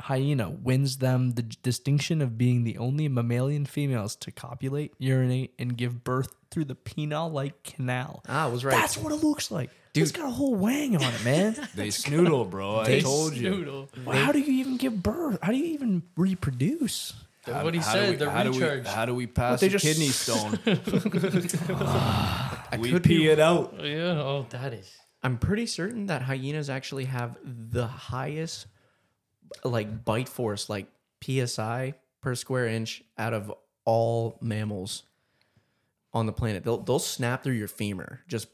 Speaker 1: hyena wins them the distinction of being the only mammalian females to copulate, urinate, and give birth through the penile-like canal.
Speaker 2: Ah, I was right.
Speaker 1: That's what it looks like. Dude, it's got a whole wang on it, man.
Speaker 4: They snoodle, bro. I told you.
Speaker 3: Noodle.
Speaker 1: Well, how do you even give birth? How do you even reproduce?
Speaker 3: That's what he
Speaker 4: How do
Speaker 3: said.
Speaker 4: we-
Speaker 3: the
Speaker 4: how do we-
Speaker 3: recharge.
Speaker 4: how do we pass
Speaker 1: they
Speaker 4: a
Speaker 1: just-
Speaker 4: kidney stone? Ah, we
Speaker 2: could
Speaker 4: pee
Speaker 2: be-
Speaker 4: it out.
Speaker 3: yeah. Oh, that is.
Speaker 2: I'm pretty certain that hyenas actually have the highest like bite force, like psi per square inch out of all mammals on the planet. They'll they'll snap through your femur. Just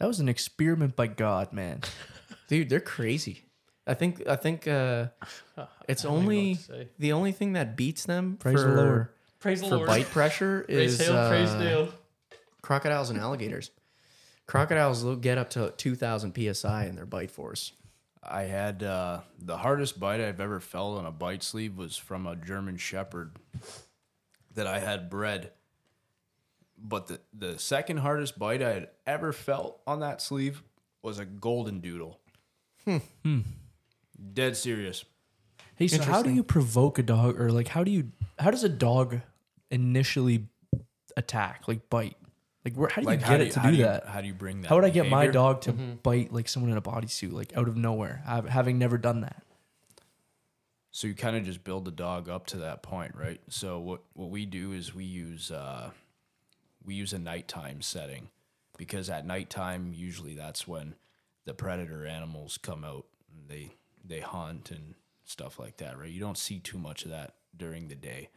Speaker 1: That was an experiment by God, man.
Speaker 2: dude, they're crazy. I think I think uh it's
Speaker 3: I don't even know
Speaker 2: only
Speaker 3: what to say.
Speaker 2: the only thing that beats them
Speaker 1: Praise the
Speaker 2: for
Speaker 1: Lord.
Speaker 3: Praise the
Speaker 2: for
Speaker 3: Lord.
Speaker 2: bite pressure
Speaker 3: praise
Speaker 2: is
Speaker 3: hail, praise
Speaker 2: uh,
Speaker 3: hail.
Speaker 2: crocodiles and alligators. Crocodiles will get up to 2000 psi in their bite force.
Speaker 4: I had uh, the hardest bite I've ever felt on a bite sleeve was from a German Shepherd that I had bred. But the, the second hardest bite I had ever felt on that sleeve was a golden doodle. Hmm. Hmm. Dead serious.
Speaker 1: Hey, so how do you provoke a dog, or like how do you how does a dog initially attack, like bite? Like where how do you
Speaker 4: Like
Speaker 1: get
Speaker 4: how
Speaker 1: it to
Speaker 4: how
Speaker 1: do
Speaker 4: you,
Speaker 1: that?
Speaker 4: How do you bring that?
Speaker 1: How would I get my dog to mm-hmm. bite like someone in a bodysuit, like out of nowhere, having never done that?
Speaker 4: So you kind of just build the dog up to that point, right? So what what we do is we use uh, we use a nighttime setting because at nighttime usually that's when the predator animals come out and they they hunt and stuff like that, right? You don't see too much of that during the day.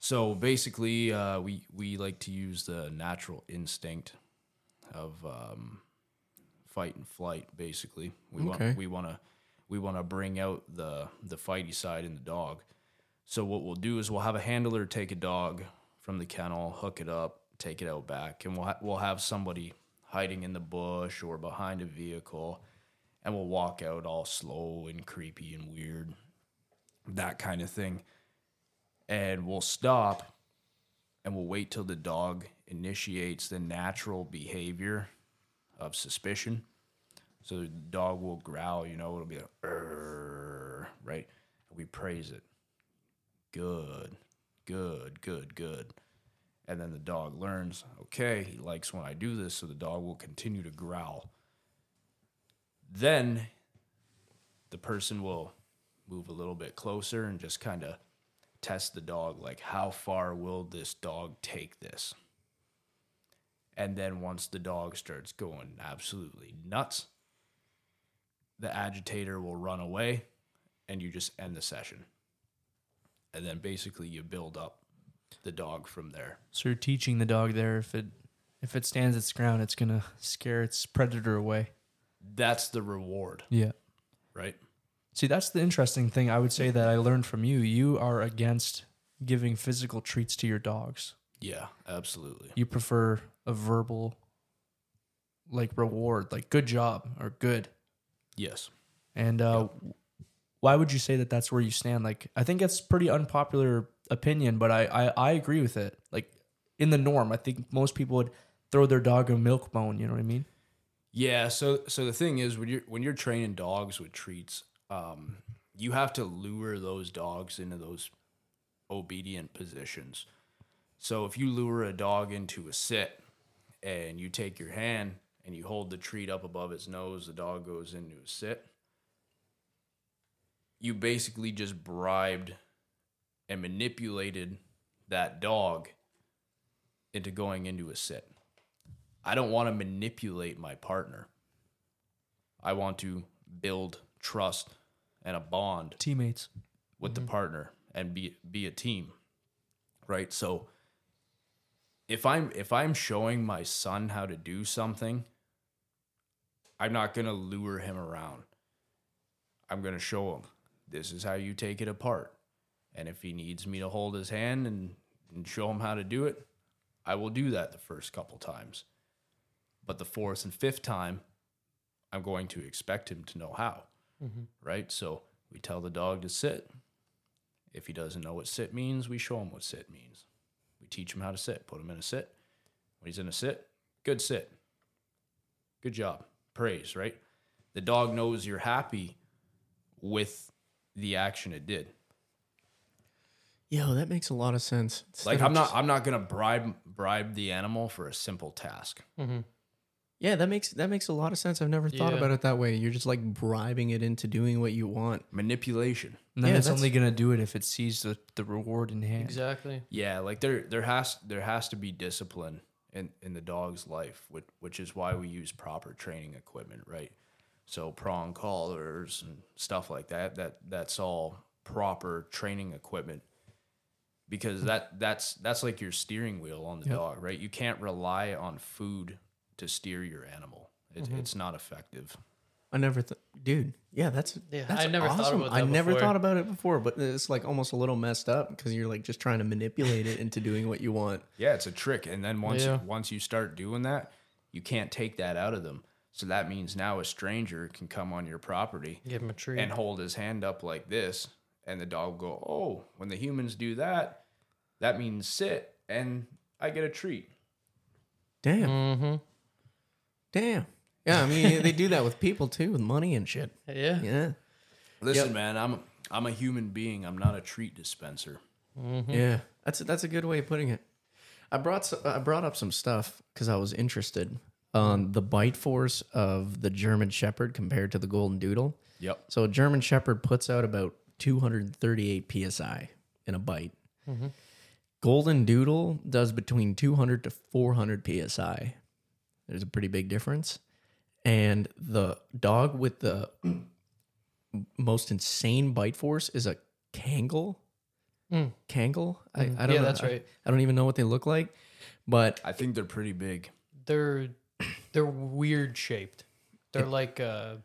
Speaker 4: So basically, uh, we we like to use the natural instinct of um, fight and flight. Basically, we
Speaker 2: Okay.
Speaker 4: want we want to we want to bring out the the fighty side in the dog. So what we'll do is we'll have a handler take a dog from the kennel, hook it up, take it out back, and we'll ha- we'll have somebody hiding in the bush or behind a vehicle, and we'll walk out all slow and creepy and weird, that kind of thing, and we'll stop, and we'll wait till the dog initiates the natural behavior of suspicion. So the dog will growl, you know, it'll be like, right? We praise it. Good, good, good, good. And then the dog learns, okay, he likes when I do this, so the dog will continue to growl. Then the person will move a little bit closer and just kind of test the dog like, how far will this dog take this? And then once the dog starts going absolutely nuts, the agitator will run away and you just end the session. And then basically you build up the dog from there.
Speaker 1: So you're teaching the dog there if it if it stands its ground, it's gonna scare its predator away.
Speaker 4: That's the reward,
Speaker 1: Yeah.
Speaker 4: right?
Speaker 1: See, that's the interesting thing I would say that I learned from you. You are against giving physical treats to your dogs.
Speaker 4: Yeah, absolutely.
Speaker 1: You prefer a verbal like reward, like good job or good.
Speaker 4: Yes.
Speaker 1: And uh, why would you say that that's where you stand? Like, I think it's pretty unpopular opinion, but I, I, I agree with it. Like, in the norm, I think most people would throw their dog a milk bone. You know what I mean?
Speaker 4: Yeah, so so the thing is when you're when you're training dogs with treats, um, you have to lure those dogs into those obedient positions. So if you lure a dog into a sit and you take your hand and you hold the treat up above its nose, the dog goes into a sit. You basically just bribed and manipulated that dog into going into a sit. I don't want to manipulate my partner. I want to build trust and a bond
Speaker 1: Teammates.
Speaker 4: with the mm-hmm. partner and be be a team. Right? So if I'm if I'm showing my son how to do something, I'm not going to lure him around. I'm going to show him this is how you take it apart. And if he needs me to hold his hand and, and show him how to do it, I will do that the first couple times. But the fourth and fifth time, I'm going to expect him to know how. Mm-hmm. Right? So we tell the dog to sit. If he doesn't know what sit means, we show him what sit means. We teach him how to sit, put him in a sit. When he's in a sit, good sit. Good job. Praise, right? The dog knows you're happy with the action it did.
Speaker 2: Yo, that makes a lot of sense.
Speaker 4: Like I'm not
Speaker 2: just-
Speaker 4: I'm not gonna bribe bribe the animal for a simple task. Mm-hmm.
Speaker 2: Yeah, that makes that makes a lot of sense. I've never thought
Speaker 3: Yeah.
Speaker 2: about it that way. You're just like bribing it into doing what you want.
Speaker 4: Manipulation.
Speaker 1: And then
Speaker 2: Yeah,
Speaker 1: it's
Speaker 2: that's-
Speaker 1: only gonna do it if it sees the, the reward in hand.
Speaker 3: Exactly.
Speaker 4: Yeah, like there there has there has to be discipline in in the dog's life, which which is why we use proper training equipment, right? So prong collars and stuff like that. That that's all proper training equipment because hmm. that that's that's like your steering wheel on the
Speaker 1: Yep.
Speaker 4: dog, right? You can't rely on food to steer your animal. It, mm-hmm. It's not effective.
Speaker 2: I never, th- dude. Yeah, that's
Speaker 3: Yeah,
Speaker 2: that's
Speaker 3: I never thought
Speaker 2: awesome.
Speaker 3: about
Speaker 2: I never
Speaker 3: before.
Speaker 2: thought about it before, but it's like almost a little messed up because you're like just trying to manipulate it into doing what you want.
Speaker 4: Yeah, it's a trick. And then once
Speaker 3: Yeah.
Speaker 4: once you start doing that, you can't take that out of them. So that means now a stranger can come on your property
Speaker 3: Give him a treat.
Speaker 4: and hold his hand up like this, and the dog will go, "Oh, when the humans do that, that means sit, and I get a treat."
Speaker 2: Damn,
Speaker 3: mm-hmm.
Speaker 2: damn. Yeah, I mean they do that with people too, with money and shit.
Speaker 3: Yeah.
Speaker 2: Yeah,
Speaker 4: Listen, man, I'm I'm a human being. I'm not a treat dispenser.
Speaker 2: yeah. That's a, that's a good way of putting it. I brought s- I brought up some stuff because I was interested on the bite force of the German Shepherd compared to the Golden Doodle.
Speaker 4: Yep.
Speaker 2: So a German Shepherd puts out about 238 psi in a bite. Mm-hmm. Golden Doodle does between 200 to 400 psi. There's a pretty big difference. And the dog with the most insane bite force is a Kangal. Mm. Kangal? I, mm-hmm. I don't
Speaker 3: Yeah,
Speaker 2: know.
Speaker 3: that's
Speaker 2: I-
Speaker 3: right.
Speaker 2: I don't even know what they look like, but
Speaker 4: I think they're pretty big.
Speaker 3: They're they're weird shaped. They're like uh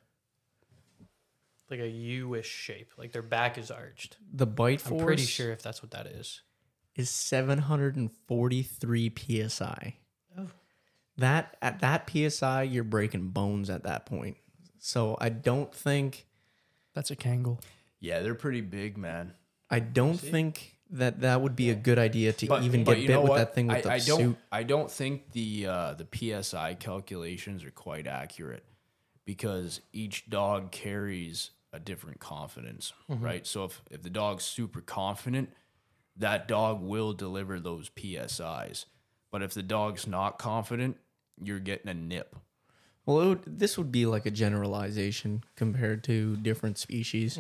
Speaker 3: like a U-ish shape, like their back is arched.
Speaker 2: The bite
Speaker 3: I'm
Speaker 2: force
Speaker 3: pretty sure if that's what that is.
Speaker 2: is 743 psi.
Speaker 3: Oh.
Speaker 2: That at that psi, you're breaking bones at that point. So I don't think
Speaker 1: That's a Kangal.
Speaker 4: Yeah, they're pretty big, man.
Speaker 2: I don't think that that would be a good idea to
Speaker 4: But,
Speaker 2: even
Speaker 4: but
Speaker 2: get bit with
Speaker 4: what?
Speaker 2: that thing with
Speaker 4: I,
Speaker 2: the
Speaker 4: I don't.
Speaker 2: suit.
Speaker 4: I don't think the uh, the psi calculations are quite accurate because each dog carries a different confidence,
Speaker 2: Mm-hmm.
Speaker 4: right? So if if the dog's super confident, that dog will deliver those psi's. But if the dog's not confident, you're getting a nip.
Speaker 2: Well, it would, this would be like a generalization compared to different species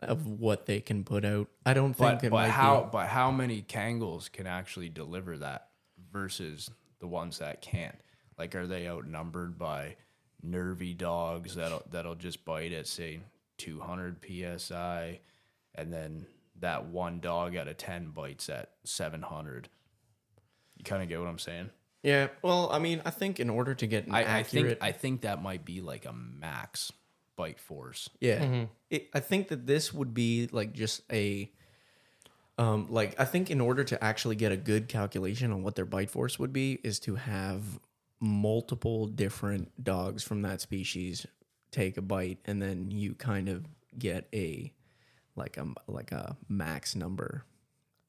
Speaker 2: of what they can put out. I don't think
Speaker 4: But,
Speaker 2: it
Speaker 4: but
Speaker 2: might
Speaker 4: how
Speaker 2: be.
Speaker 4: but how many Kangals can actually deliver that versus the ones that can't? Like, are they outnumbered by nervy dogs that'll that'll just bite at say 200 psi, and then that one dog out of 10 bites at 700? You kind of get what I'm saying?
Speaker 2: Yeah. Well, I mean, I think in order to get
Speaker 4: I, I think
Speaker 2: accurate,
Speaker 4: I think that might be like a max bite force.
Speaker 2: yeah, it, I think that this would be like just a. Um, like I think in order to actually get a good calculation on what their bite force would be is to have multiple different dogs from that species take a bite and then you kind of get a like a like a max number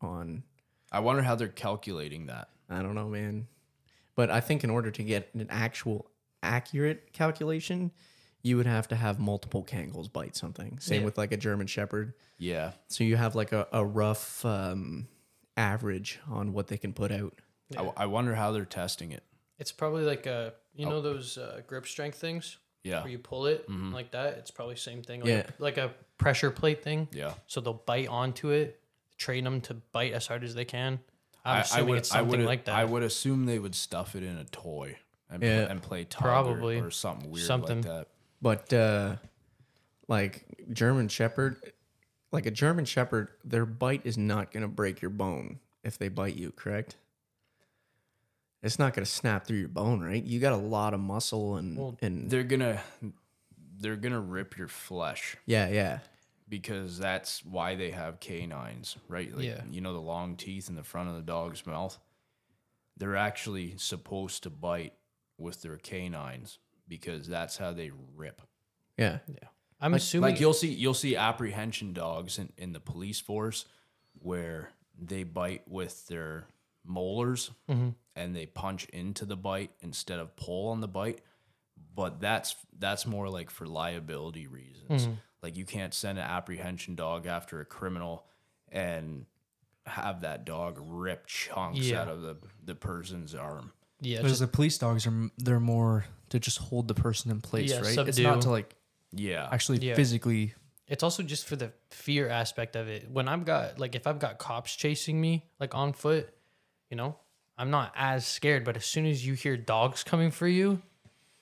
Speaker 2: on
Speaker 4: I wonder how they're calculating that.
Speaker 2: I don't know, man. But I think in order to get an actual accurate calculation, you would have to have multiple Kangals bite something. Same
Speaker 3: Yeah.
Speaker 2: with like a German Shepherd.
Speaker 4: Yeah.
Speaker 2: So you have like a, a rough um, average on what they can put out.
Speaker 4: I, I wonder how they're testing it.
Speaker 3: It's probably like a you know those uh, grip strength things
Speaker 4: Yeah.
Speaker 3: where you pull it like that. It's probably same thing, like,
Speaker 2: Yeah.
Speaker 3: a, like a pressure plate thing.
Speaker 4: Yeah.
Speaker 3: So they'll bite onto it, train them to bite as hard as they can. I'm
Speaker 4: I- I
Speaker 3: assuming
Speaker 4: would-
Speaker 3: it's
Speaker 4: I
Speaker 3: something
Speaker 4: would-
Speaker 3: like that.
Speaker 4: I would assume they would stuff it in a toy and,
Speaker 2: Yeah.
Speaker 4: pl- and play tug
Speaker 3: Probably.
Speaker 4: or, or something weird
Speaker 3: Something.
Speaker 4: like that.
Speaker 2: But uh, like German Shepherd, like a German Shepherd, their bite is not going to break your bone if they bite you, correct? It's not going to snap through your bone, right? You got a lot of muscle and
Speaker 3: Well,
Speaker 2: and
Speaker 4: They're gonna they're gonna rip your flesh
Speaker 2: yeah, yeah.
Speaker 4: because that's why they have canines, right? Like,
Speaker 3: Yeah.
Speaker 4: You know the long teeth in the front of the dog's mouth. They're actually supposed to bite with their canines because that's how they rip.
Speaker 2: Yeah.
Speaker 3: yeah. I'm assuming
Speaker 4: like you'll see you'll see apprehension dogs in, in the police force where they bite with their molars mm-hmm. and they punch into the bite instead of pull on the bite but that's that's more like for liability reasons mm-hmm. like you can't send an apprehension dog after a criminal and have that dog rip chunks
Speaker 3: Yeah.
Speaker 4: out of the the person's arm
Speaker 3: yeah,
Speaker 1: Because the police dogs are they're more to just hold the person in place,
Speaker 3: Yeah,
Speaker 1: right? It's not to like
Speaker 4: yeah
Speaker 1: actually
Speaker 3: Yeah.
Speaker 1: physically.
Speaker 3: it's also just for the fear aspect of it. When I've got like if I've got cops chasing me like on foot, you know, I'm not as scared. But as soon as you hear dogs coming for you,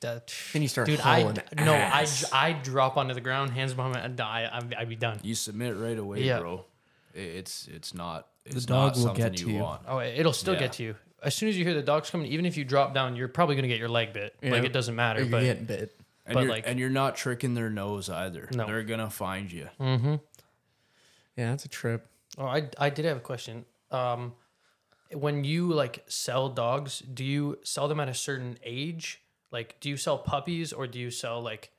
Speaker 3: that
Speaker 2: Then you start
Speaker 3: dude, I
Speaker 2: hauling
Speaker 3: no, I
Speaker 2: ass.
Speaker 3: I drop onto the ground, hands behind my, and die. I'd, I'd be done.
Speaker 4: you submit right away
Speaker 3: Yeah.
Speaker 4: bro it's it's not it's
Speaker 1: dog
Speaker 4: not
Speaker 1: will get
Speaker 4: you
Speaker 1: to you.
Speaker 4: want
Speaker 3: Oh, it'll still
Speaker 4: Yeah.
Speaker 3: get to you. As soon as you hear the dogs coming, even if you drop down, you're probably gonna get your leg bit. Like it doesn't matter.
Speaker 2: you're
Speaker 3: But
Speaker 2: getting bit.
Speaker 4: And
Speaker 3: But,
Speaker 4: you're,
Speaker 3: like-
Speaker 4: and you're not tricking their nose either.
Speaker 3: No.
Speaker 4: They're gonna find you. Mm-hmm.
Speaker 2: Yeah, that's a trip.
Speaker 3: Oh, I I did have a question. Um, when you like sell dogs, do you sell them at a certain age? Like, do you sell puppies or do you sell like,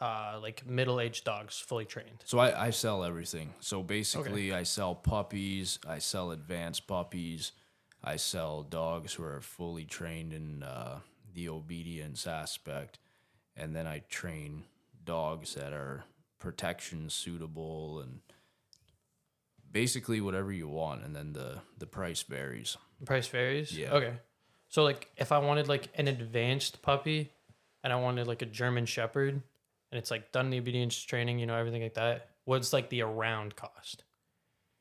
Speaker 3: uh, like middle aged dogs fully trained?
Speaker 4: So I, I sell everything. So basically, I sell puppies. I sell advanced puppies. I sell dogs who are fully trained in uh, the obedience aspect, and then I train dogs that are protection suitable and basically whatever you want. And then the the price varies.
Speaker 3: The price varies.
Speaker 4: Yeah.
Speaker 3: Okay. So like, if I wanted like an advanced puppy, and I wanted like a German Shepherd, and it's like done the obedience training, you know, everything like that. What's like the around cost?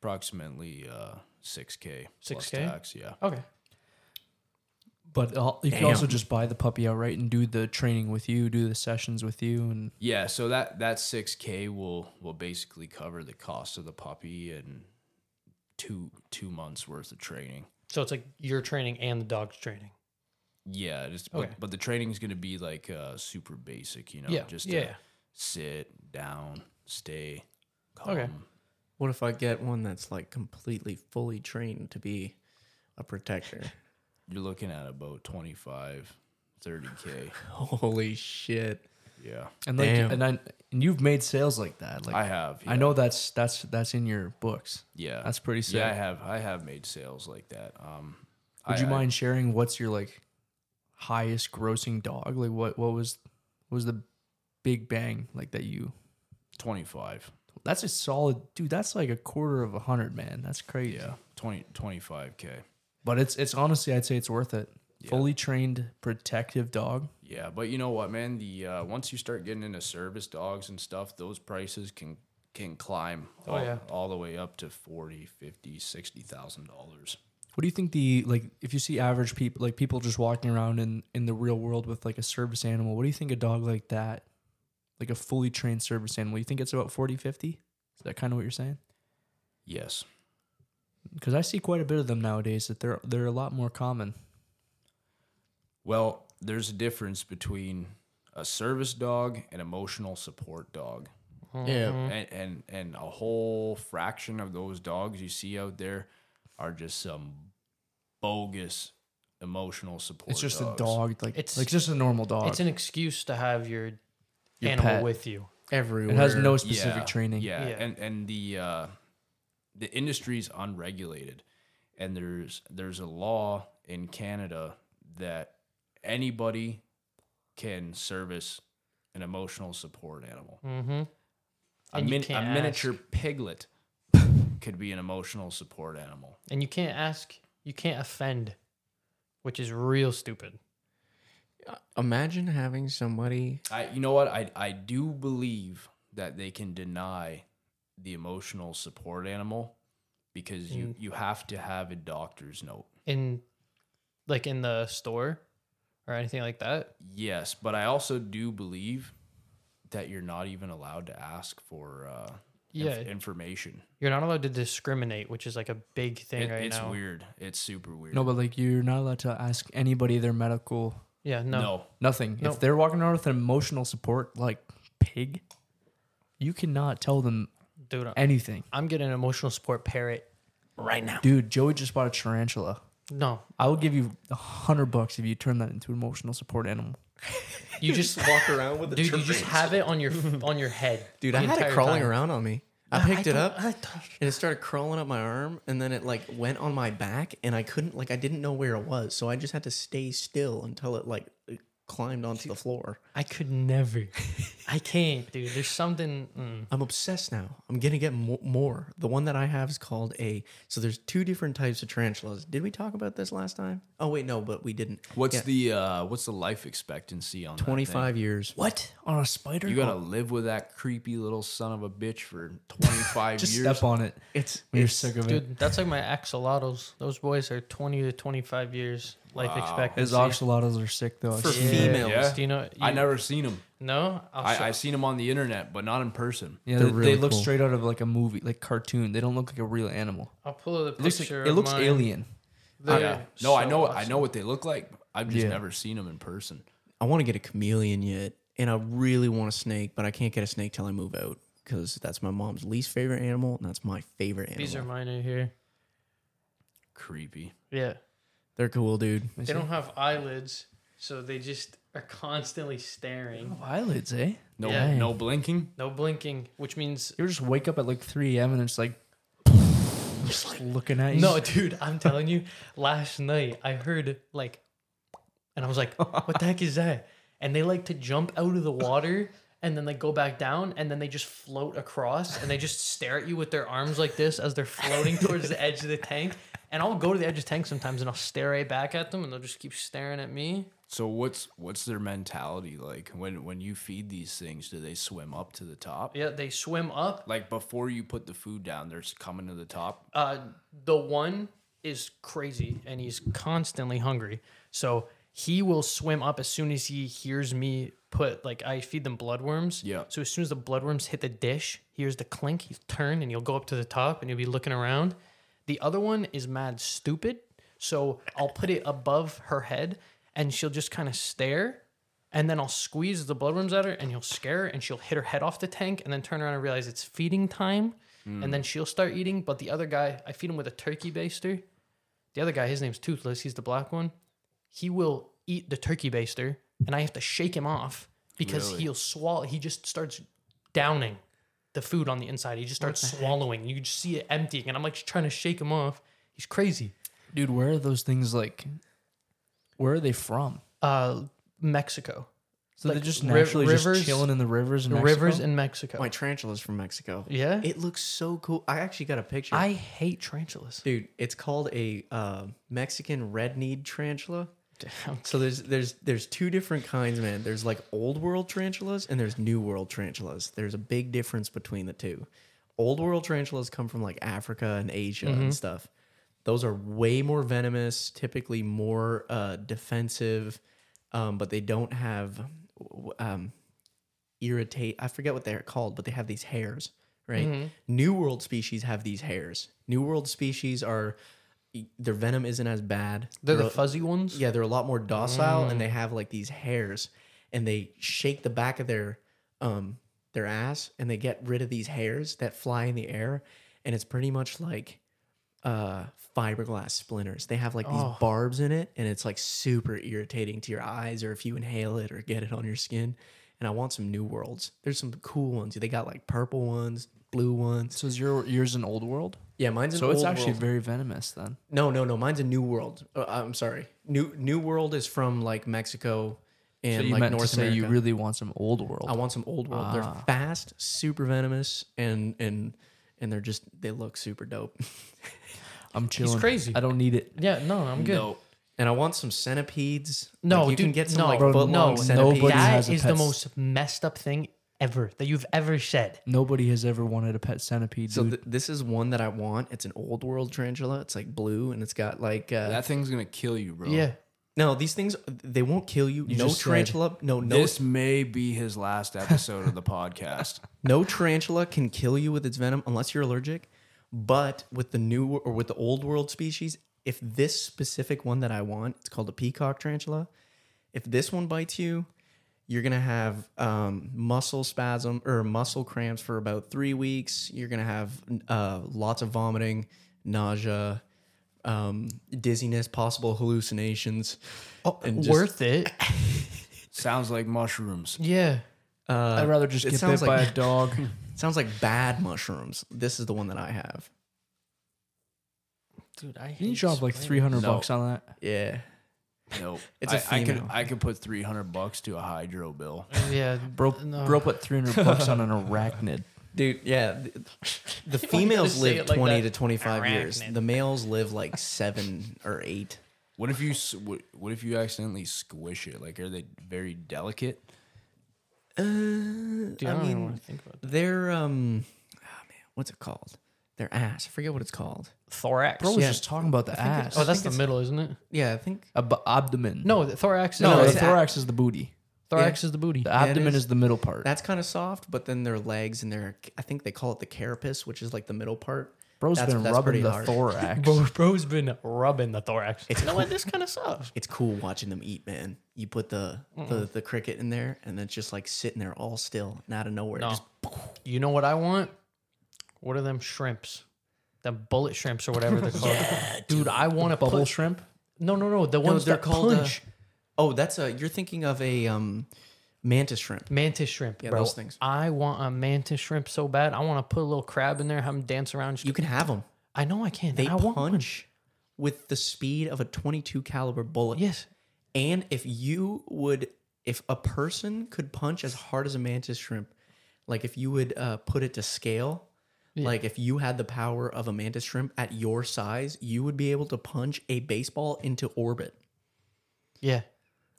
Speaker 4: Approximately uh, six k plus
Speaker 3: 6K?
Speaker 4: tax. Yeah.
Speaker 3: Okay.
Speaker 1: But uh, you can also just buy the puppy outright and do the training with you, do the sessions with you, and
Speaker 4: Yeah, so that that six k will will basically cover the cost of the puppy and two two months worth of training.
Speaker 3: So it's like your training and the dog's training.
Speaker 4: Yeah, just
Speaker 3: Okay.
Speaker 4: but, but the training is going to be like uh, super basic, you know,
Speaker 3: Yeah,
Speaker 4: just
Speaker 3: yeah.
Speaker 4: to sit down, stay calm.
Speaker 3: Okay.
Speaker 2: What if I get one that's like completely fully trained to be a protector?
Speaker 4: You're looking at about 25, 30k.
Speaker 2: Holy shit.
Speaker 4: Yeah,
Speaker 1: And like,
Speaker 2: Damn.
Speaker 1: and I, and you've made sales like that. Like
Speaker 4: I have.
Speaker 1: I know that's that's that's in your books.
Speaker 4: Yeah,
Speaker 1: That's pretty sick.
Speaker 4: Yeah, I have. I have made sales like that. Um,
Speaker 1: Would
Speaker 4: I-
Speaker 1: you
Speaker 4: I-
Speaker 1: mind sharing what's your like highest grossing dog? Like what what was what was the big bang like that you?
Speaker 4: 25.
Speaker 1: That's a solid dude. That's like a quarter of a hundred, man. That's crazy.
Speaker 4: Yeah, 20, 25k.
Speaker 1: But it's it's honestly, I'd say it's worth it.
Speaker 4: Yeah.
Speaker 1: Fully trained protective dog.
Speaker 4: Yeah, but you know what, man? The uh, once you start getting into service dogs and stuff, those prices can can climb
Speaker 3: Oh,
Speaker 4: all,
Speaker 3: yeah.
Speaker 4: all the way up to 40, 50, 60,000 dollars.
Speaker 1: What do you think the like if you see average people like people just walking around in in the real world with like a service animal, what do you think a dog like that like a fully trained service animal, you think it's about 40 50? Is that kind of what you're saying?
Speaker 4: Yes.
Speaker 1: Cuz I see quite a bit of them nowadays that they're they're a lot more common.
Speaker 4: Well, there's a difference between a service dog and emotional support dog.
Speaker 2: Yeah. Mm-hmm.
Speaker 4: and, and and a whole fraction of those dogs you see out there are just some bogus emotional support.
Speaker 1: It's just
Speaker 4: dogs.
Speaker 1: a dog like
Speaker 3: It's-
Speaker 1: it's like just a normal dog.
Speaker 3: It's an excuse to have your,
Speaker 1: Your
Speaker 3: animal
Speaker 1: pet.
Speaker 3: with you.
Speaker 2: Everywhere.
Speaker 1: it has no specific
Speaker 4: Yeah,
Speaker 1: training.
Speaker 4: Yeah,
Speaker 3: Yeah.
Speaker 4: and and the uh, the industry's unregulated, and there's there's a law in Canada that anybody can service an emotional support animal.
Speaker 3: Mm-hmm.
Speaker 4: A,
Speaker 3: And you
Speaker 4: min- a
Speaker 3: can't
Speaker 4: miniature piglet could be an emotional support animal.
Speaker 3: And you can't ask, you can't offend, which is real stupid.
Speaker 2: Imagine having somebody.
Speaker 4: I you know what I I do believe that they can deny the emotional support animal because you you have to have a doctor's note.
Speaker 3: In, like in the store, or anything like that.
Speaker 4: Yes, but I also do believe that you're not even allowed to ask for uh inf-
Speaker 3: Yeah.
Speaker 4: information.
Speaker 3: You're not allowed to discriminate, which is like a big thing
Speaker 4: It-
Speaker 3: right
Speaker 4: it's
Speaker 3: now.
Speaker 4: It's weird. It's super weird.
Speaker 1: No, but like you're not allowed to ask anybody their medical
Speaker 3: Yeah, no.
Speaker 4: no.
Speaker 1: nothing.
Speaker 3: No.
Speaker 1: If they're walking around with an emotional support like pig, you cannot tell them
Speaker 3: Dude, I'm-
Speaker 1: anything.
Speaker 3: I'm getting an emotional support parrot right now.
Speaker 1: Dude, Joey just bought a tarantula.
Speaker 3: No,
Speaker 1: I will give you a hundred bucks if you turn that into an emotional support animal.
Speaker 3: you just
Speaker 2: walk around with a
Speaker 3: dude, you just have it on your on your head.
Speaker 2: Dude,
Speaker 3: the
Speaker 2: I had it
Speaker 3: entire
Speaker 2: crawling
Speaker 3: time.
Speaker 2: around on me. I
Speaker 3: No,
Speaker 2: picked it up
Speaker 3: I
Speaker 2: and it started crawling up my arm, and then it like went on my back, and I couldn't like I didn't know where it was, so I just had to stay still until it like climbed onto the floor.
Speaker 3: I could never. I can't, dude. There's something. Mm.
Speaker 2: I'm obsessed now. I'm gonna get mo- more. The one that I have is called a. So there's two different types of tarantulas. Did we talk about this last time? Oh wait, no, but we didn't.
Speaker 4: What's
Speaker 2: Yeah.
Speaker 4: the uh what's the life expectancy on that thing?
Speaker 2: 25 years.
Speaker 1: What on a spider?
Speaker 4: You gotta live with that creepy little son of a bitch for 25
Speaker 1: just
Speaker 4: years.
Speaker 1: step on it.
Speaker 2: It's
Speaker 1: You're
Speaker 2: it's-
Speaker 1: sick of it.
Speaker 3: Dude, that's like my axolotls. Those boys are 20 to 25 years life
Speaker 4: Wow.
Speaker 3: expectancy.
Speaker 1: His axolotls are sick though.
Speaker 2: For
Speaker 1: I've
Speaker 2: females.
Speaker 4: Yeah.
Speaker 3: Do you know?
Speaker 4: I
Speaker 3: you-
Speaker 4: never seen them.
Speaker 3: No, I'll
Speaker 4: I,
Speaker 3: show-
Speaker 4: I seen them on the internet, but not in person.
Speaker 1: Yeah,
Speaker 2: They're
Speaker 1: they,
Speaker 2: really
Speaker 1: they look
Speaker 2: cool.
Speaker 1: straight out of like a movie, like cartoon. They don't look like a real animal.
Speaker 3: I'll pull a
Speaker 1: It looks like,
Speaker 3: picture.
Speaker 1: it
Speaker 3: of
Speaker 1: looks
Speaker 3: mine.
Speaker 1: alien.
Speaker 3: They're
Speaker 4: yeah. No, I
Speaker 3: so
Speaker 4: know. I
Speaker 3: awesome.
Speaker 4: know what they look like. I've just
Speaker 1: Yeah.
Speaker 4: never seen them in person.
Speaker 2: I want to get a chameleon yet, and I really want a snake, but I can't get a snake till I move out because that's my mom's least favorite animal, and that's my favorite animal.
Speaker 3: These are mine right here.
Speaker 4: Creepy.
Speaker 3: Yeah.
Speaker 2: They're cool, dude.
Speaker 3: They don't have eyelids, so they just are constantly staring.
Speaker 1: Oh, eyelids, eh?
Speaker 4: No,
Speaker 3: Yeah.
Speaker 4: no blinking.
Speaker 3: No blinking, which means
Speaker 1: You ever just wake up at like 3 a.m. and it's like, just like looking at you.
Speaker 3: no, dude. I'm telling you, last night I heard like, and I was like, "What the heck is that?" And they like to jump out of the water and then they go back down and then they just float across and they just stare at you with their arms like this as they're floating towards the edge of the tank. And I'll go to the edge of the tank sometimes and I'll stare right back at them and they'll just keep staring at me.
Speaker 4: So what's what's their mentality like when when you feed these things? Do they swim up to the top?
Speaker 3: Yeah, they swim up
Speaker 4: Like before you put the food down, they're coming to the top.
Speaker 3: uh, the one is crazy and he's constantly hungry. So he will swim up as soon as he hears me put like I feed them bloodworms.
Speaker 4: Yeah.
Speaker 3: So as soon as the bloodworms hit the dish, hears the clink, he'll turn and he'll go up to the top and he'll be looking around. The other one is mad stupid. So I'll put it above her head and she'll just kind of stare and then I'll squeeze the bloodworms at her, and he'll scare her, and she'll hit her head off the tank, and then turn around and realize it's feeding time, and then she'll start eating. But the other guy, I feed him with a turkey baster. The other guy, his name's Toothless. He's the black one. He will eat the turkey baster, and I have to shake him off because
Speaker 4: Really?
Speaker 3: he'll swallow. He just starts downing the food on the inside. He just starts swallowing. You just see it emptying, and I'm like trying to shake him off. He's crazy.
Speaker 1: Dude, where are those things like? Where are they from?
Speaker 3: Uh, Mexico,
Speaker 1: So
Speaker 3: Like
Speaker 1: they're just
Speaker 3: ri-
Speaker 1: naturally
Speaker 3: rivers-
Speaker 1: just chilling in the rivers in Mexico?
Speaker 3: rivers in Mexico.
Speaker 2: My tarantula's from Mexico.
Speaker 3: yeah,
Speaker 2: It looks so cool. I actually got a picture.
Speaker 3: I hate tarantulas.
Speaker 2: Dude, it's called a uh, Mexican red kneed tarantula.
Speaker 3: Damn.
Speaker 2: So there's there's there's two different kinds, man. There's like old world tarantulas and there's new world tarantulas. There's a big difference between the two. Old world tarantulas come from like Africa and Asia and stuff. Those are way more venomous, typically more uh, defensive, um, but they don't have um, irritate. I forget what they're called, but they have these hairs, right? New world species have these hairs. New world species are their venom isn't as bad.
Speaker 3: They're the
Speaker 2: They're-
Speaker 3: fuzzy ones.
Speaker 2: yeah, they're a lot more docile and they have like these hairs and they shake the back of their um their ass and they get rid of these hairs that fly in the air and it's pretty much like uh fiberglass splinters. They have like these
Speaker 3: Oh.
Speaker 2: barbs in it and it's like super irritating to your eyes or if you inhale it or get it on your skin. And I want some new worlds. There's some cool ones. They got like purple ones, blue ones.
Speaker 1: So is your yours an old world?
Speaker 2: Yeah, mine's an old world.
Speaker 1: So it's actually
Speaker 2: world.
Speaker 1: very venomous then.
Speaker 2: No, no, no. Mine's a New World. Uh, I'm sorry. New New World is from like Mexico and
Speaker 1: so you
Speaker 2: like
Speaker 1: meant
Speaker 2: North
Speaker 1: to say
Speaker 2: America.
Speaker 1: you really want some old world.
Speaker 2: I want some Old World.
Speaker 1: Ah.
Speaker 2: They're fast, super venomous, and and and they're just they look super dope.
Speaker 1: I'm chilling.
Speaker 3: He's crazy.
Speaker 1: I don't need it.
Speaker 3: Yeah, no, I'm good.
Speaker 4: No,
Speaker 2: and I want some centipedes.
Speaker 3: No,
Speaker 2: Like, you
Speaker 3: dude,
Speaker 2: can get some
Speaker 3: no,
Speaker 2: like
Speaker 3: bro,
Speaker 2: foot
Speaker 3: no,
Speaker 2: long
Speaker 3: no.
Speaker 2: centipedes.
Speaker 1: Nobody
Speaker 3: That
Speaker 1: has a
Speaker 3: is the most messed up thing ever that you've ever said.
Speaker 1: Nobody has ever wanted a pet centipede.
Speaker 2: So
Speaker 1: dude.
Speaker 2: th- this is one that I want. It's an Old World tarantula. It's like blue and it's got like uh,
Speaker 4: that thing's gonna kill you, bro.
Speaker 3: Yeah.
Speaker 2: no. These things they won't kill you.
Speaker 1: You
Speaker 2: no
Speaker 1: just said-
Speaker 2: tarantula. No, no
Speaker 4: This may be his last episode of the podcast.
Speaker 2: No tarantula can kill you with its venom unless you're allergic. But with the new or with the old world species, if this specific one that I want, it's called a peacock tarantula. If this one bites you, you're gonna have um, muscle spasm or muscle cramps for about three weeks. You're gonna have uh, lots of vomiting, nausea, um, dizziness, possible hallucinations.
Speaker 3: Oh,
Speaker 2: And just-
Speaker 3: worth it.
Speaker 4: Sounds like mushrooms.
Speaker 3: Yeah.
Speaker 2: Uh,
Speaker 1: I'd rather just
Speaker 2: it
Speaker 1: get
Speaker 2: sounds
Speaker 1: bit by
Speaker 2: like-
Speaker 1: a dog.
Speaker 2: sounds like bad mushrooms. This is the one that I have.
Speaker 3: Dude, I
Speaker 1: you
Speaker 3: hate
Speaker 1: drop like three hundred
Speaker 4: No.
Speaker 1: bucks on that.
Speaker 2: Yeah.
Speaker 4: Nope.
Speaker 2: It's a
Speaker 4: I, I could
Speaker 2: female.
Speaker 4: I could put three hundred bucks to a hydro bill.
Speaker 3: Yeah.
Speaker 1: Bro,
Speaker 3: no.
Speaker 1: bro put three hundred bucks on an arachnid.
Speaker 2: Dude, yeah. The, the females
Speaker 3: say
Speaker 2: live
Speaker 3: it like
Speaker 2: 20
Speaker 3: that.
Speaker 2: to 25 years.
Speaker 3: Arachnid.
Speaker 2: The males live like 7 or 8.
Speaker 4: What if you s- what, what if you accidentally squish it? Like, are they very delicate?
Speaker 2: Uh,
Speaker 3: Dude, I,
Speaker 2: I
Speaker 3: don't even
Speaker 2: mean,
Speaker 3: want to think about that.
Speaker 2: they're um oh man, what's it called? Their ass. I forget what it's called.
Speaker 3: Thorax.
Speaker 1: Bro was
Speaker 2: Yeah.
Speaker 1: just talking about the
Speaker 2: I think it-
Speaker 1: ass.
Speaker 3: oh, that's the middle, isn't it?
Speaker 2: Yeah, I think
Speaker 1: Ab- abdomen.
Speaker 3: No, the thorax. Is
Speaker 1: no,
Speaker 2: No,
Speaker 1: the
Speaker 2: it's a-
Speaker 1: thorax is the booty.
Speaker 3: thorax is the booty.
Speaker 1: The abdomen
Speaker 2: is.
Speaker 1: is the middle part.
Speaker 2: that's kind of soft, but then their legs and their I think they call it the carapace, which is like the middle part.
Speaker 1: Bro's
Speaker 2: that's-
Speaker 1: been
Speaker 2: that's
Speaker 1: rubbing the
Speaker 2: hard.
Speaker 1: thorax.
Speaker 3: Bro, bro's been rubbing the thorax.
Speaker 2: It's
Speaker 3: you know what? This kind of sucks.
Speaker 2: It's cool watching them eat, man. You put the the, the cricket in there and it's just like sitting there all still and out of nowhere.
Speaker 3: No.
Speaker 2: Just
Speaker 3: You know what I want? What are them shrimps? Them bullet shrimps or whatever they're called. dude, I want to
Speaker 1: Bubble
Speaker 3: put.
Speaker 1: shrimp.
Speaker 3: No, no, no. The ones
Speaker 2: they're
Speaker 3: that
Speaker 2: called, uh,
Speaker 3: punch.
Speaker 2: Oh, that's a you're thinking of a um mantis shrimp.
Speaker 3: mantis shrimp,
Speaker 2: Yeah,
Speaker 3: bro.
Speaker 2: those things.
Speaker 3: I want a mantis shrimp so bad. I want to put a little crab in there, have them dance around. Just,
Speaker 2: You can have them.
Speaker 3: I know I can.
Speaker 2: They
Speaker 3: I
Speaker 2: punch with the speed of a 22 caliber bullet.
Speaker 3: Yes.
Speaker 2: And if you would if a person could punch as hard as a mantis shrimp, like if you would uh, put it to scale, like if you had the power of a mantis shrimp at your size, you would be able to punch a baseball into orbit.
Speaker 3: Yeah.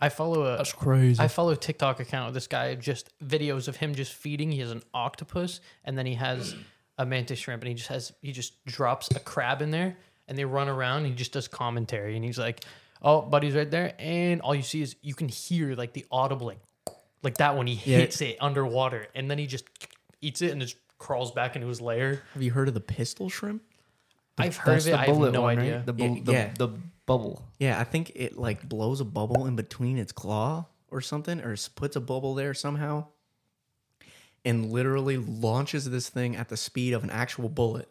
Speaker 3: I follow a
Speaker 1: That's crazy.
Speaker 3: I follow a TikTok account of this guy just videos of him just feeding. He has an octopus and then he has a mantis shrimp and he just has he just drops a crab in there and they run around and he just does commentary and he's like, Oh, buddy's right there, and all you see is you can hear like the audible like like that when he
Speaker 2: Yeah.
Speaker 3: hits it underwater and then he just eats it and just crawls back into his lair.
Speaker 2: Have you heard of the pistol shrimp?
Speaker 3: I've heard of it.
Speaker 1: the
Speaker 3: I have
Speaker 1: bullet
Speaker 3: no
Speaker 1: one,
Speaker 3: idea.
Speaker 1: right? The,
Speaker 2: Yeah,
Speaker 1: the,
Speaker 2: yeah.
Speaker 1: the bubble.
Speaker 2: Yeah, I think it like blows a bubble in between its claw or something, or s- puts a bubble there somehow, and literally launches this thing at the speed of an actual bullet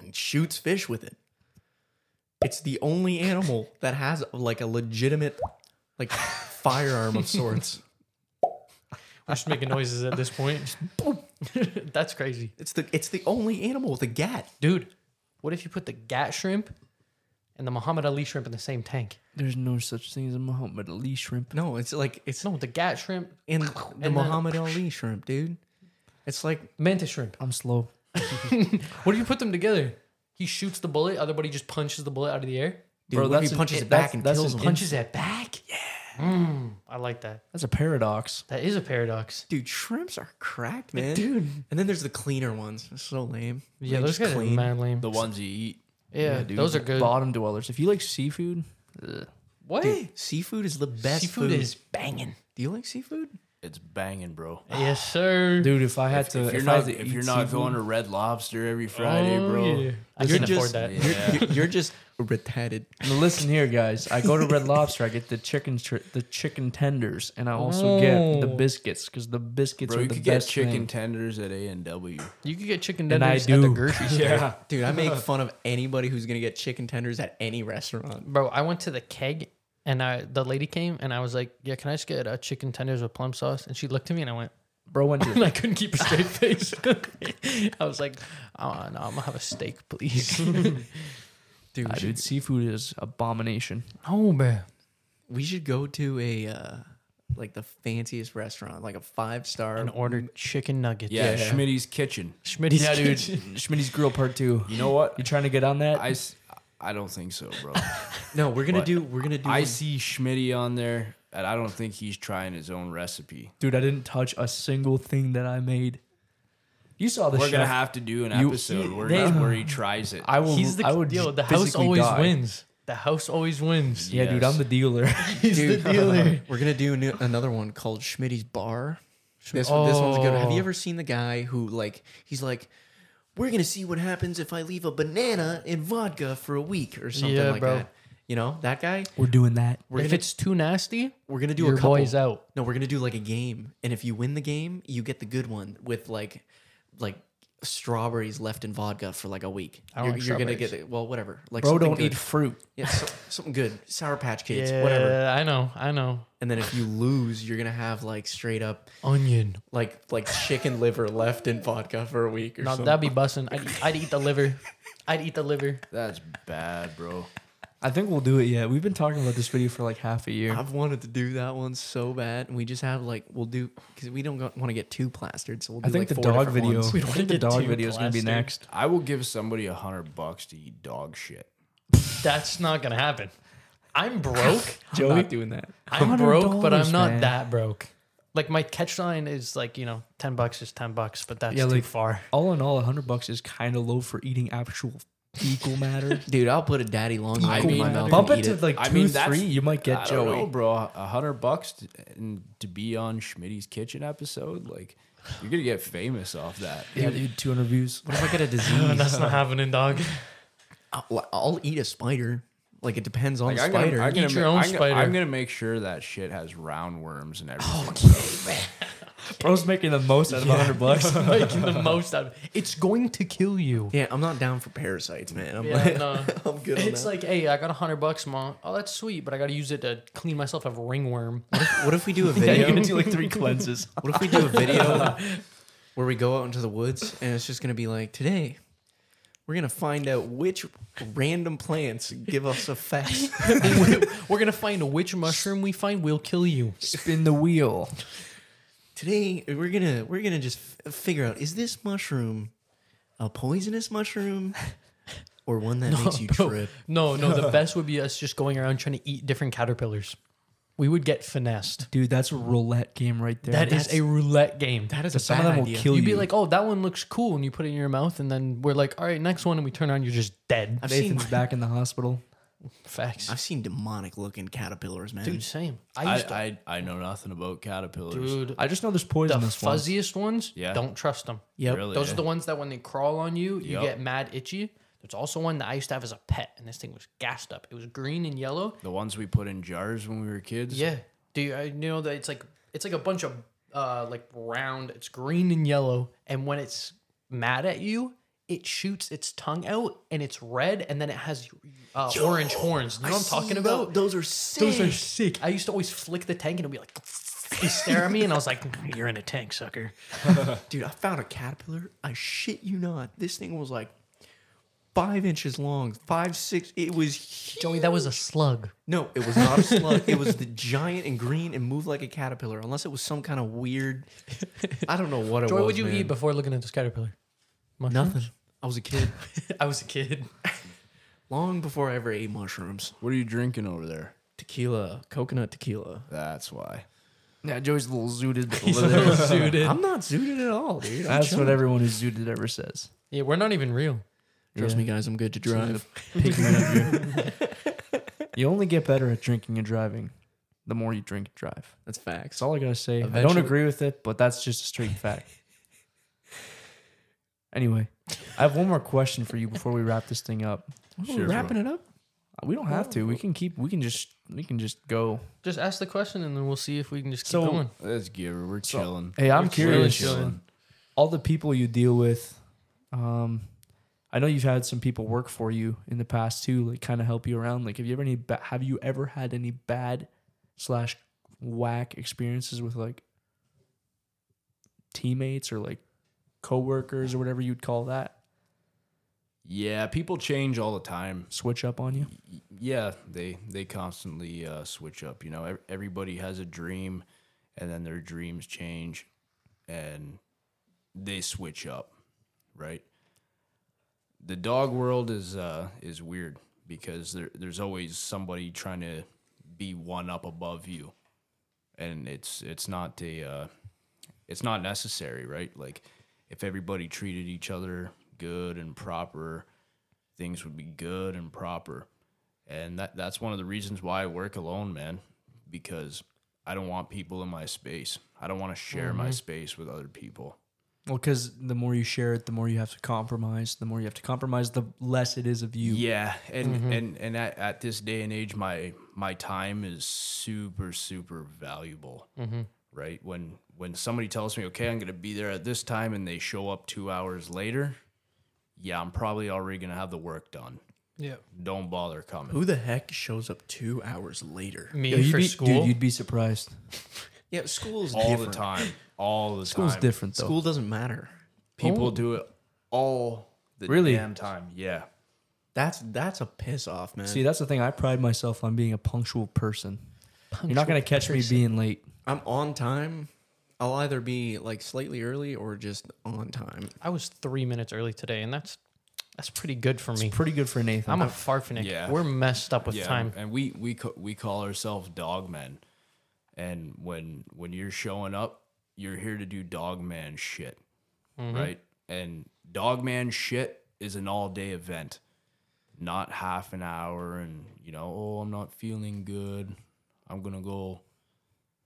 Speaker 2: and shoots fish with it. It's the only animal that has like a legitimate like firearm of sorts.
Speaker 3: We're just making noises at this point. Just boom. That's crazy.
Speaker 2: It's the it's the only animal with a gat.
Speaker 3: Dude, what if you put the gat shrimp and the Muhammad Ali shrimp in the same tank?
Speaker 1: There's no such thing as a Muhammad Ali shrimp.
Speaker 2: No, it's like it's
Speaker 3: No, the gat shrimp,
Speaker 2: in the
Speaker 3: then-
Speaker 2: Muhammad Ali shrimp, dude. It's like
Speaker 3: mantis shrimp.
Speaker 1: I'm slow.
Speaker 3: What if you put them together? He shoots the bullet, other buddy just punches the bullet out of the air.
Speaker 2: dude,
Speaker 1: Bro,
Speaker 2: what if
Speaker 1: that's
Speaker 2: he
Speaker 1: an-
Speaker 2: punches
Speaker 1: it-
Speaker 2: it back
Speaker 1: that's-
Speaker 2: and
Speaker 1: that's
Speaker 2: kills
Speaker 1: an
Speaker 2: him.
Speaker 3: Punches it back? Yeah. Mm, I like that.
Speaker 1: That's a paradox.
Speaker 3: That is a paradox.
Speaker 2: Dude, shrimps are cracked, man.
Speaker 3: Dude.
Speaker 2: And then there's the cleaner ones. It's so lame.
Speaker 3: Yeah,
Speaker 2: They
Speaker 3: those
Speaker 2: just
Speaker 3: guys are mad lame.
Speaker 4: The ones you eat.
Speaker 3: yeah,
Speaker 1: dude,
Speaker 3: those are good.
Speaker 1: Bottom dwellers. If you like seafood, ugh.
Speaker 3: what?
Speaker 2: Dude, seafood is the best
Speaker 3: Seafood
Speaker 2: food.
Speaker 3: is banging.
Speaker 2: Do you like seafood?
Speaker 4: It's banging, bro.
Speaker 3: Yes, sir.
Speaker 1: dude, if I had
Speaker 4: If,
Speaker 1: to,
Speaker 4: if you're
Speaker 1: if I had
Speaker 4: not
Speaker 1: to
Speaker 4: if
Speaker 1: eat
Speaker 4: you're not
Speaker 1: seafood-
Speaker 4: going to Red Lobster every Friday,
Speaker 3: Oh,
Speaker 4: bro.
Speaker 3: yeah. I
Speaker 2: You're
Speaker 3: can afford
Speaker 2: just-
Speaker 3: that.
Speaker 4: Yeah.
Speaker 2: You're, you're just retarded.
Speaker 1: Now listen here, guys. I go to Red Lobster. I get the chicken, tr- the chicken tenders, and I also get the
Speaker 3: Oh.
Speaker 1: biscuits because the biscuits
Speaker 4: Bro,
Speaker 1: are
Speaker 4: you
Speaker 1: the
Speaker 4: could get
Speaker 1: best
Speaker 4: chicken
Speaker 1: thing.
Speaker 4: tenders at A and W.
Speaker 3: You could get chicken
Speaker 1: And I
Speaker 3: tenders at the
Speaker 1: do.
Speaker 3: grocery store.
Speaker 1: Yeah,
Speaker 2: Dude, I make fun of anybody who's gonna get chicken tenders at any restaurant.
Speaker 3: Bro, I went to the Keg and I the lady came and I was like, "Yeah, can I just get a chicken tenders with plum sauce?" And she looked at me and I went,
Speaker 1: bro. Went
Speaker 3: and I couldn't keep a straight face. I was like, "Oh no, I'm gonna have a steak, please."
Speaker 2: Dude, we,
Speaker 1: dude,
Speaker 2: should,
Speaker 1: seafood is abomination.
Speaker 3: oh man,
Speaker 2: we should go to a uh, like the fanciest restaurant, like a five star.
Speaker 3: and ordered chicken nuggets.
Speaker 4: Yeah,
Speaker 2: Yeah.
Speaker 4: Schmitty's Kitchen.
Speaker 3: Schmitty's
Speaker 1: Yeah, dude.
Speaker 3: Kitchen.
Speaker 1: Schmitty's Grill Part Two.
Speaker 4: You know what?
Speaker 1: You trying to get on that?
Speaker 4: I, s- I don't think so, bro.
Speaker 2: No, we're gonna
Speaker 4: What?
Speaker 2: do. We're gonna do.
Speaker 4: I
Speaker 2: one-
Speaker 4: see Schmitty on there, and I don't think he's trying his own recipe.
Speaker 1: dude, I didn't touch a single thing that I made. You saw the
Speaker 4: We're
Speaker 1: chef.
Speaker 4: gonna have to do an
Speaker 1: You-
Speaker 4: episode where,
Speaker 1: they-
Speaker 4: where he tries it.
Speaker 1: I will.
Speaker 3: He's the
Speaker 1: I would
Speaker 3: yo. The house always
Speaker 1: die.
Speaker 3: wins. The house always wins.
Speaker 1: Yeah, dude, I'm the dealer.
Speaker 3: He's
Speaker 2: Dude,
Speaker 3: the dealer.
Speaker 2: We're gonna do a new, another one called Schmitty's Bar. This, one- this one's good. Have you
Speaker 3: Oh.
Speaker 2: ever seen the guy who like he's like, we're gonna see what happens if I leave a banana in vodka for a week or something
Speaker 3: Yeah,
Speaker 2: like
Speaker 3: bro.
Speaker 2: that. You know that guy.
Speaker 1: We're doing that.
Speaker 2: We're
Speaker 3: if
Speaker 2: gonna,
Speaker 3: it's too nasty,
Speaker 2: we're gonna do
Speaker 3: your
Speaker 2: a couple.
Speaker 3: boy's out.
Speaker 2: No, we're gonna do like a game, and if you win the game, you get the good one with like, like strawberries left in vodka for like a week.
Speaker 3: I don't
Speaker 2: you're
Speaker 3: like
Speaker 2: you're gonna
Speaker 3: strawberries.
Speaker 2: get it. Well, whatever. Like
Speaker 1: Bro,
Speaker 2: something
Speaker 1: don't
Speaker 2: good.
Speaker 1: eat fruit.
Speaker 2: Yeah, so, something good. Sour Patch Kids,
Speaker 3: yeah,
Speaker 2: whatever.
Speaker 3: I know, I know.
Speaker 2: And then if you lose, you're gonna have like straight up
Speaker 3: Onion.
Speaker 2: like like chicken liver left in vodka for a week or
Speaker 3: No,
Speaker 2: something.
Speaker 3: that'd be bussin'. I'd, I'd eat the liver. I'd eat the liver.
Speaker 4: That's bad, bro.
Speaker 1: I think we'll do it. Yeah, we've been talking about this video for like half a year.
Speaker 2: I've wanted to do that one so bad, and we just have like we'll do because we don't want to get too plastered. So we'll do
Speaker 1: I think
Speaker 2: like
Speaker 1: the
Speaker 2: four
Speaker 1: dog
Speaker 2: different
Speaker 1: video.
Speaker 2: ones.
Speaker 3: We
Speaker 1: I
Speaker 3: don't
Speaker 1: think the
Speaker 3: get
Speaker 1: dog
Speaker 3: too
Speaker 1: video is gonna be
Speaker 3: plastered.
Speaker 1: next.
Speaker 4: I will give somebody a hundred bucks to eat dog shit.
Speaker 3: That's not gonna happen. I'm broke.
Speaker 2: I'm not doing that.
Speaker 3: I'm broke, but I'm
Speaker 1: $100,
Speaker 3: not
Speaker 1: man.
Speaker 3: that broke. Like my catch line is like you know, ten bucks is ten bucks, but that's
Speaker 1: Yeah,
Speaker 3: too
Speaker 1: like-
Speaker 3: far.
Speaker 1: All in all, a hundred bucks is kind of low for eating actual fecal matter.
Speaker 2: Dude, I'll put a daddy long
Speaker 4: I
Speaker 2: leg in
Speaker 4: mean,
Speaker 2: my mouth.
Speaker 1: Bump
Speaker 2: and
Speaker 1: it
Speaker 2: eat
Speaker 1: to like two,
Speaker 4: I mean, that's-
Speaker 1: three. You might get
Speaker 4: I don't
Speaker 1: Joey.
Speaker 4: know, bro. A hundred bucks to, and to be on Schmitty's Kitchen episode, like you're gonna get famous off that.
Speaker 1: Yeah, dude, two hundred views.
Speaker 2: What if I get a disease?
Speaker 3: that's not happening, dog.
Speaker 2: I'll, I'll eat a spider. Like it depends on
Speaker 4: Like,
Speaker 2: the
Speaker 4: I'm gonna,
Speaker 2: spider.
Speaker 4: I'm, gonna
Speaker 3: Eat your
Speaker 4: ma-
Speaker 3: own
Speaker 4: I'm gonna-
Speaker 3: spider.
Speaker 4: I'm gonna make sure that shit has roundworms and everything.
Speaker 1: Bro's making the most out of hundred bucks.
Speaker 3: Making the most out of it. It's going to kill you.
Speaker 2: yeah, I'm not down for parasites, man. I'm,
Speaker 3: Yeah,
Speaker 2: like,
Speaker 3: no.
Speaker 2: I'm good on
Speaker 3: It's
Speaker 2: that.
Speaker 3: like, hey, I got a hundred bucks, mom. Oh, that's sweet, but I got to use it to clean myself of ringworm.
Speaker 2: what if we do a
Speaker 1: yeah,
Speaker 2: video?
Speaker 1: you're gonna do like three cleanses.
Speaker 2: What if we do a video where we go out into the woods and it's just gonna be like today we're gonna find out which random plants give us effects.
Speaker 3: We're gonna find which mushroom we find will kill you.
Speaker 1: Spin the wheel.
Speaker 2: Today we're gonna we're gonna just f- figure out is this mushroom a poisonous mushroom or one that makes you
Speaker 3: bro.
Speaker 2: trip?
Speaker 3: No, no, the best would be us just going around trying to eat different caterpillars. We would get finessed.
Speaker 1: Dude, that's a roulette game right there.
Speaker 3: That is a roulette game.
Speaker 2: That is a
Speaker 1: But some of
Speaker 2: bad
Speaker 1: them will
Speaker 2: idea.
Speaker 1: kill
Speaker 3: You'd
Speaker 1: you.
Speaker 3: be like, oh, that one looks cool, and you put it in your mouth, and then we're like, all right, next one, and we turn around, you're just dead.
Speaker 2: I've seen
Speaker 1: Nathan's back in the hospital.
Speaker 3: Facts.
Speaker 2: I've seen demonic looking caterpillars, man.
Speaker 3: Dude, same. I
Speaker 4: I,
Speaker 3: used to,
Speaker 4: I I know nothing about caterpillars.
Speaker 3: dude,
Speaker 1: I just know there's
Speaker 3: the
Speaker 1: poisonous ones.
Speaker 3: fuzziest ones,
Speaker 4: Yeah.
Speaker 3: don't trust them.
Speaker 2: yep.
Speaker 4: Really?
Speaker 3: Those are the ones that when they crawl on you, you
Speaker 4: Yup.
Speaker 3: get mad itchy. There's also one that I used to have as a pet, and this thing was gassed up. It was green and yellow.
Speaker 4: The ones we put in jars when we were kids.
Speaker 3: Yeah. Do you, I know that it's like it's like a bunch of uh like round. It's green and yellow, and when it's mad at you, it shoots its tongue out, and it's red, and then it has uh, orange horns. You know what I'm talking about?
Speaker 2: Those are sick.
Speaker 3: Those are sick. I used to always flick the tank, and it'd be like, he stare at me, and I was like, "You're in a tank, sucker."
Speaker 2: Dude, I found a caterpillar. I shit you not. This thing was like five inches long, five, six. It was huge.
Speaker 3: Joey, that was a slug.
Speaker 2: No, it was not a slug. it was the giant and green and moved like a caterpillar, unless it was some kind of weird. I don't know what it was.
Speaker 3: what would you
Speaker 2: man.
Speaker 3: eat before looking at this caterpillar? Mushrooms?
Speaker 2: Nothing. I was a kid.
Speaker 3: I was a kid.
Speaker 2: Long before I ever ate mushrooms.
Speaker 4: What are you drinking over there?
Speaker 2: Tequila, coconut tequila.
Speaker 4: That's why.
Speaker 1: Yeah, Joey's a little zooted over there.
Speaker 3: suited.
Speaker 2: I'm not zooted at all, dude. I'm
Speaker 1: That's what
Speaker 2: chilling.
Speaker 1: everyone who's zooted ever says.
Speaker 3: Yeah, we're not even real.
Speaker 2: Trust
Speaker 1: Yeah.
Speaker 2: me, guys. I'm good to drive.
Speaker 1: Pigment of you. you only get better at drinking and driving the more you drink and drive.
Speaker 2: That's facts.
Speaker 1: That's all I gotta say. I don't
Speaker 2: Eventually-
Speaker 1: agree with it, but that's just a straight fact. Anyway, I have one more question for you before we wrap this thing up.
Speaker 2: Well,
Speaker 4: Sure,
Speaker 2: we're
Speaker 4: bro.
Speaker 2: wrapping it up.
Speaker 1: We don't have to. We can keep. We can just. We can just go.
Speaker 3: Just ask the question, and then we'll see if we can just keep
Speaker 1: So-
Speaker 3: going.
Speaker 4: Let's give her. We're chilling.
Speaker 1: Hey, I'm
Speaker 3: We're
Speaker 1: curious.
Speaker 3: chilling.
Speaker 1: All the people you deal with, um, I know you've had some people work for you in the past too, like kind of help you around. Like, have you ever any? Ba- have you ever had any bad slash whack experiences with like teammates or like coworkers or whatever you'd call that
Speaker 4: Yeah, people change all the time.
Speaker 1: switch up on you?
Speaker 4: Yeah, they they constantly uh, switch up. You know, everybody has a dream, and then their dreams change, and they switch up, right? The dog world is uh, is weird because there there's always somebody trying to be one up above you, and it's it's not a uh, it's not necessary, right? Like if everybody treated each other good and proper, things would be good and proper. And that that's one of the reasons why I work alone, man, because I don't want people in my space. I don't want to share my mm-hmm. space with other people.
Speaker 1: Well, because the more you share it, the more you have to compromise. The more you have to compromise, the less it is of you.
Speaker 4: Yeah, and mm-hmm. and and at, at this day and age, my my time is super super valuable. Mm-hmm. Right when when somebody tells me, okay, I'm gonna be there at this time, and they show up two hours later, yeah, I'm probably already gonna have the work done.
Speaker 3: Yeah.
Speaker 4: Don't bother coming.
Speaker 2: Who the heck shows up two hours later?
Speaker 3: Me
Speaker 1: Yo,
Speaker 3: for
Speaker 1: be,
Speaker 3: school.
Speaker 1: dude, you'd be surprised.
Speaker 2: Yeah, school's
Speaker 4: all
Speaker 2: different.
Speaker 4: the time, all the
Speaker 1: School's
Speaker 4: time.
Speaker 1: different though.
Speaker 2: School doesn't matter.
Speaker 4: People
Speaker 3: Oh.
Speaker 4: do it all the
Speaker 1: Really?
Speaker 4: damn time. Yeah.
Speaker 2: That's that's a piss off, man.
Speaker 1: See, that's the thing. I pride myself on being a punctual person. You're not gonna catch me being late.
Speaker 2: I'm on time. I'll either be like slightly early or just on time.
Speaker 3: I was three minutes early today, and that's that's pretty good for me.
Speaker 1: It's pretty good for Nathan.
Speaker 3: I'm a farfinick.
Speaker 4: Yeah.
Speaker 3: We're messed up with
Speaker 4: yeah.
Speaker 3: time.
Speaker 4: And we we ca- we call ourselves dog men. And when when you're showing up, you're here to do dog man shit. Mm-hmm. Right? And dog man shit is an all day event. Not half an hour and you know, oh, I'm not feeling good. I'm going to go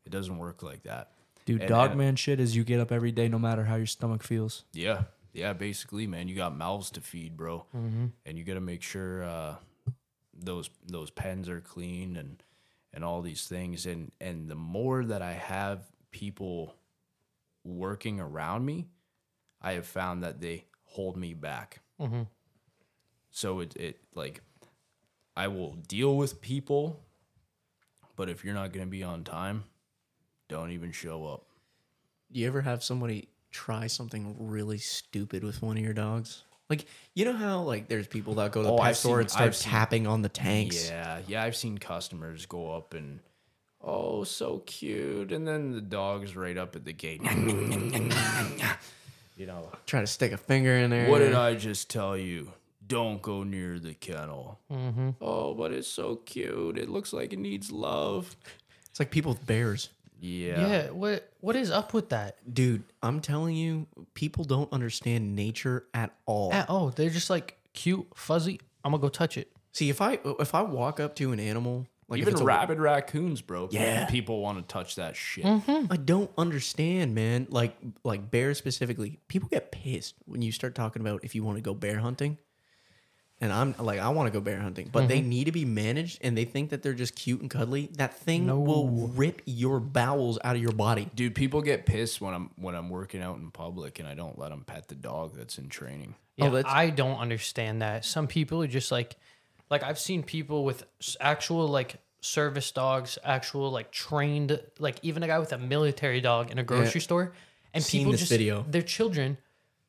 Speaker 4: it doesn't work like that.
Speaker 1: Dude,
Speaker 4: and-
Speaker 1: dog
Speaker 4: and-
Speaker 1: man shit is you get up every day no matter how your stomach feels.
Speaker 4: Yeah, yeah. Basically, man, you got mouths to feed, bro, and you got to make sure uh, those those pens are clean and and all these things. And and the more that I have people working around me, I have found that they hold me back. So it it like I will deal with people, but if you're not going to be on time, don't even show up.
Speaker 2: Do you ever have somebody try something really stupid with one of your dogs? Like you know how like there's people that go to the
Speaker 4: Oh,
Speaker 2: pet
Speaker 4: I've
Speaker 2: store
Speaker 4: seen-
Speaker 2: and start
Speaker 4: I've seen-
Speaker 2: tapping on the tanks.
Speaker 4: Yeah, yeah, I've seen customers go up and oh, so cute, and then the dog's right up at the gate. you know,
Speaker 2: Try to stick a finger in there.
Speaker 4: what did I just tell you? Don't go near the kennel.
Speaker 3: Mm-hmm.
Speaker 4: Oh, but it's so cute. It looks like it needs love.
Speaker 2: It's like people with bears.
Speaker 4: Yeah.
Speaker 3: Yeah. What What is up with that?
Speaker 2: Dude, I'm telling you, people don't understand nature at all.
Speaker 3: At, oh, they're just like cute, fuzzy. I'm gonna go touch it.
Speaker 2: See, if I if I walk up to an animal, like if
Speaker 4: Even
Speaker 2: it's a-
Speaker 4: rabid raccoons, bro.
Speaker 2: Yeah.
Speaker 4: People want to touch that shit. Mm-hmm.
Speaker 2: I don't understand, man. Like like bears specifically, people get pissed when you start talking about if you want to go bear hunting. And I'm like, I want to go bear hunting, but they mm-hmm. need to be managed, and they think that they're just cute and cuddly. That thing will rip your bowels out of your body.
Speaker 4: Dude, people get pissed when I'm when I'm working out in public and I don't let them pet the dog that's in training.
Speaker 3: Yeah, oh,
Speaker 2: that's-
Speaker 3: I don't understand that. Some people are just like, like I've seen people with actual like service dogs, actual like trained, like even a guy with a military dog in a grocery store, and
Speaker 2: Seen
Speaker 3: people
Speaker 2: this
Speaker 3: just
Speaker 2: video.
Speaker 3: their children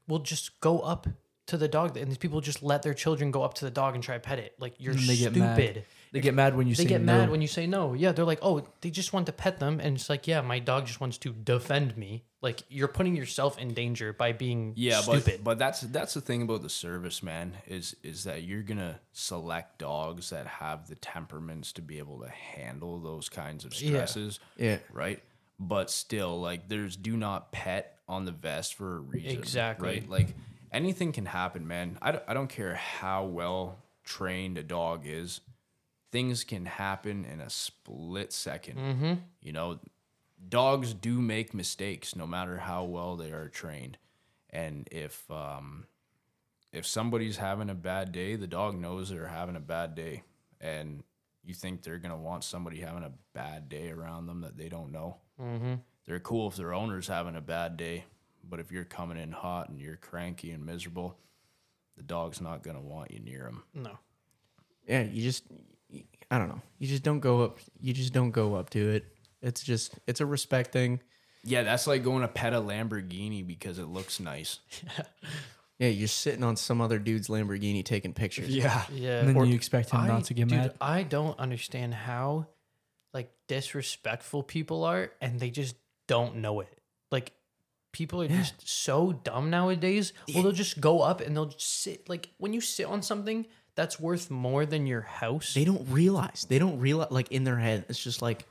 Speaker 3: will just go up to the dog, and these people just let their children go up to the dog and try to pet it. Like you're
Speaker 1: And they get
Speaker 3: stupid.
Speaker 1: mad. They get mad when you
Speaker 3: They
Speaker 1: say
Speaker 3: get
Speaker 1: no.
Speaker 3: mad when you say no. Yeah, they're like, oh, they just want to pet them, and it's like, yeah, my dog just wants to defend me. Like you're putting yourself in danger by being
Speaker 4: Yeah,
Speaker 3: stupid.
Speaker 4: but but that's that's the thing about the service, man, is is that you're gonna select dogs that have the temperaments to be able to handle those kinds of stresses.
Speaker 2: Yeah.
Speaker 4: Right. But still, like there's do not pet on the vest for a reason.
Speaker 3: Exactly.
Speaker 4: Right. Like anything can happen, man. I don't, I don't care how well trained a dog is. Things can happen in a split 2nd
Speaker 3: Mm-hmm.
Speaker 4: You know, dogs do make mistakes no matter how well they are trained. And if um if somebody's having a bad day, the dog knows they're having a bad day. And you think they're gonna want somebody having a bad day around them that they don't know.
Speaker 3: mm-hmm.
Speaker 4: They're cool if their owner's having a bad day, but if you're coming in hot and you're cranky and miserable, the dog's not gonna want you near him.
Speaker 3: No.
Speaker 2: Yeah, you just, I don't know. You just don't go up. You just don't go up to it. It's just, it's a respect thing.
Speaker 4: Yeah, that's like going to pet a Lamborghini because it looks nice.
Speaker 2: Yeah, you're sitting on some other dude's Lamborghini taking pictures.
Speaker 4: Yeah.
Speaker 3: Yeah.
Speaker 1: and then
Speaker 2: Or-
Speaker 1: you expect him
Speaker 3: I-
Speaker 1: not to get
Speaker 3: dude,
Speaker 1: mad.
Speaker 3: I don't understand how like disrespectful people are and they just don't know it. Like people are just so dumb nowadays. Well, they'll just go up and they'll just sit like when you sit on something that's worth more than your house.
Speaker 2: They don't realize. They don't realize, like, in their head, it's just like,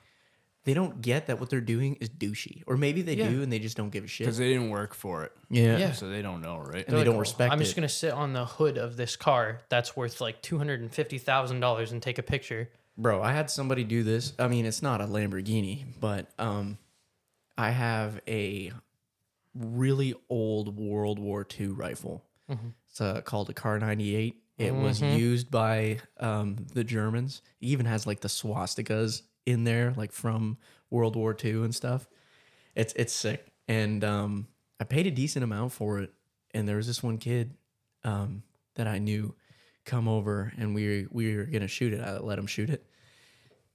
Speaker 2: they don't get that what they're doing is douchey. Or maybe they
Speaker 3: Yeah.
Speaker 2: do and they just don't give a shit.
Speaker 4: Because they didn't work for it.
Speaker 2: Yeah.
Speaker 3: Yeah.
Speaker 4: So they don't know, right?
Speaker 2: And they
Speaker 3: They're
Speaker 2: don't
Speaker 3: "Oh,
Speaker 2: respect
Speaker 3: I'm
Speaker 2: it.
Speaker 3: just gonna sit on the hood of this car that's worth like two hundred and fifty thousand dollars and take a picture.
Speaker 2: Bro, I had somebody do this. I mean, it's not a Lamborghini, but um, I have a really old World War II rifle. It's uh, called a Kar 98. It was used by um, the Germans. It even has like the swastikas in there, like from World War II and stuff. It's it's sick, and um, I paid a decent amount for it. And there was this one kid um, that I knew come over, and we we were gonna shoot it. I let him shoot it,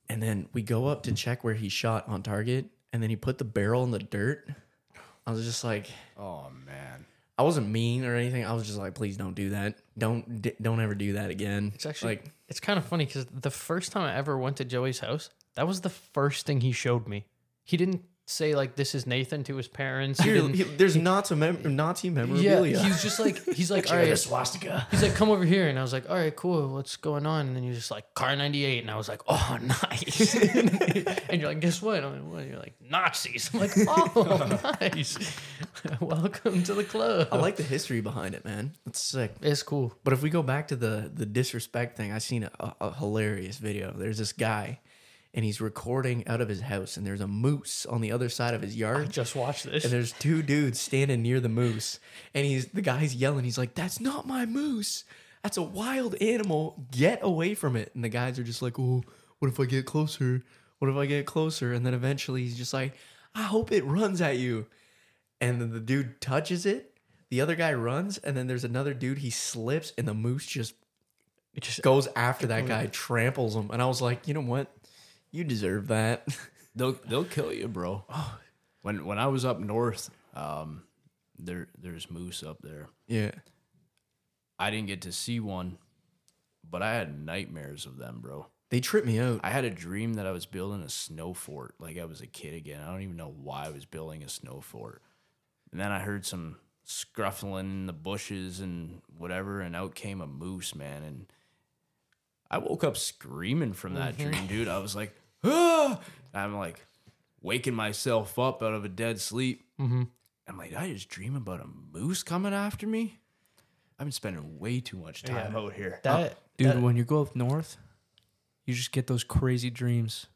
Speaker 2: and then we go up to check where he shot on target, and then he put the barrel in the dirt. I was just like,
Speaker 4: Oh man.
Speaker 2: I wasn't mean or anything. I was just like, please don't do that. Don't d- don't ever do that again.
Speaker 3: It's actually
Speaker 2: like
Speaker 3: it's kind of funny because the first time I ever went to Joey's house, that was the first thing he showed me. He didn't say like this is Nathan to his parents. He
Speaker 2: here,
Speaker 3: didn't-
Speaker 2: he- there's Nazi mem- Nazi
Speaker 3: yeah,
Speaker 2: memorabilia.
Speaker 3: he's just like he's like all right.
Speaker 1: swastika.
Speaker 3: He's like, come over here, and I was like, all right, cool. What's going on? And then he was just like, Kar ninety eight, and I was like, oh, nice. and you're like, guess what? I'm like, what? You're like Nazis. I'm like, oh, nice. Welcome to the club.
Speaker 2: I like the history behind it, man. It's sick.
Speaker 3: It's cool.
Speaker 2: But if we go back to the the disrespect thing, I seen a, a, a hilarious video. There's this guy, and he's recording out of his house, and there's a moose on the other side of his
Speaker 3: I
Speaker 2: yard.
Speaker 3: just watched this.
Speaker 2: And there's two dudes standing near the moose, and he's the guy's yelling. He's like, "That's not my moose. That's a wild animal. Get away from it!" And the guys are just like, "Oh, what if I get closer? What if I get closer?" And then eventually he's just like, "I hope it runs at you." And then the dude touches it. The other guy runs, and then there's another dude. He slips, and the moose just
Speaker 3: It just
Speaker 2: goes after that guy, tramples him. And I was like, you know what? You deserve that.
Speaker 4: They'll they'll kill you, bro. When when I was up north, um, there there's moose up there.
Speaker 2: yeah.
Speaker 4: I didn't get to see one, but I had nightmares of them, bro.
Speaker 2: They trip me out.
Speaker 4: I had a dream that I was building a snow fort, like I was a kid again. I don't even know why I was building a snow fort. And then I heard some scruffling in the bushes and whatever, and out came a moose, man. And I woke up screaming from that dream, dude. I was like, ah! I'm like waking myself up out of a dead sleep.
Speaker 3: Mm-hmm.
Speaker 4: I'm like, I just dream about a moose coming after me. I've been spending way too much time
Speaker 3: Yeah.
Speaker 4: out here.
Speaker 3: that
Speaker 1: Dude,
Speaker 3: that-
Speaker 1: when you go up north, you just get those crazy dreams.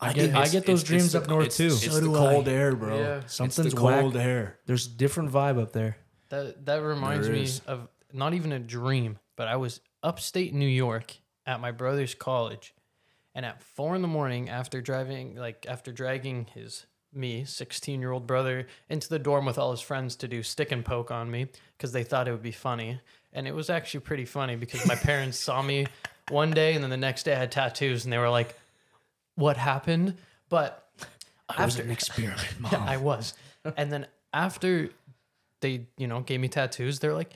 Speaker 1: I get I get those
Speaker 4: it's-
Speaker 1: dreams
Speaker 4: it's the-
Speaker 1: up north
Speaker 4: it's-
Speaker 1: too.
Speaker 4: It's the cold air, bro.
Speaker 3: Yeah.
Speaker 4: It's
Speaker 1: Something's
Speaker 4: the cold
Speaker 1: whack.
Speaker 4: air.
Speaker 1: There's different vibe up there.
Speaker 3: that that reminds
Speaker 4: There
Speaker 3: me of not even a dream. but I was upstate New York at my brother's college, and at four in the morning, after driving, like after dragging his me, sixteen year old brother, into the dorm with all his friends to do stick and poke on me because they thought it would be funny, and it was actually pretty funny because my parents saw me one day, and then the next day I had tattoos, and they were like, "What happened?" But
Speaker 1: I was an experiment, mom.
Speaker 3: I was. And then after they, you know, gave me tattoos, they're like,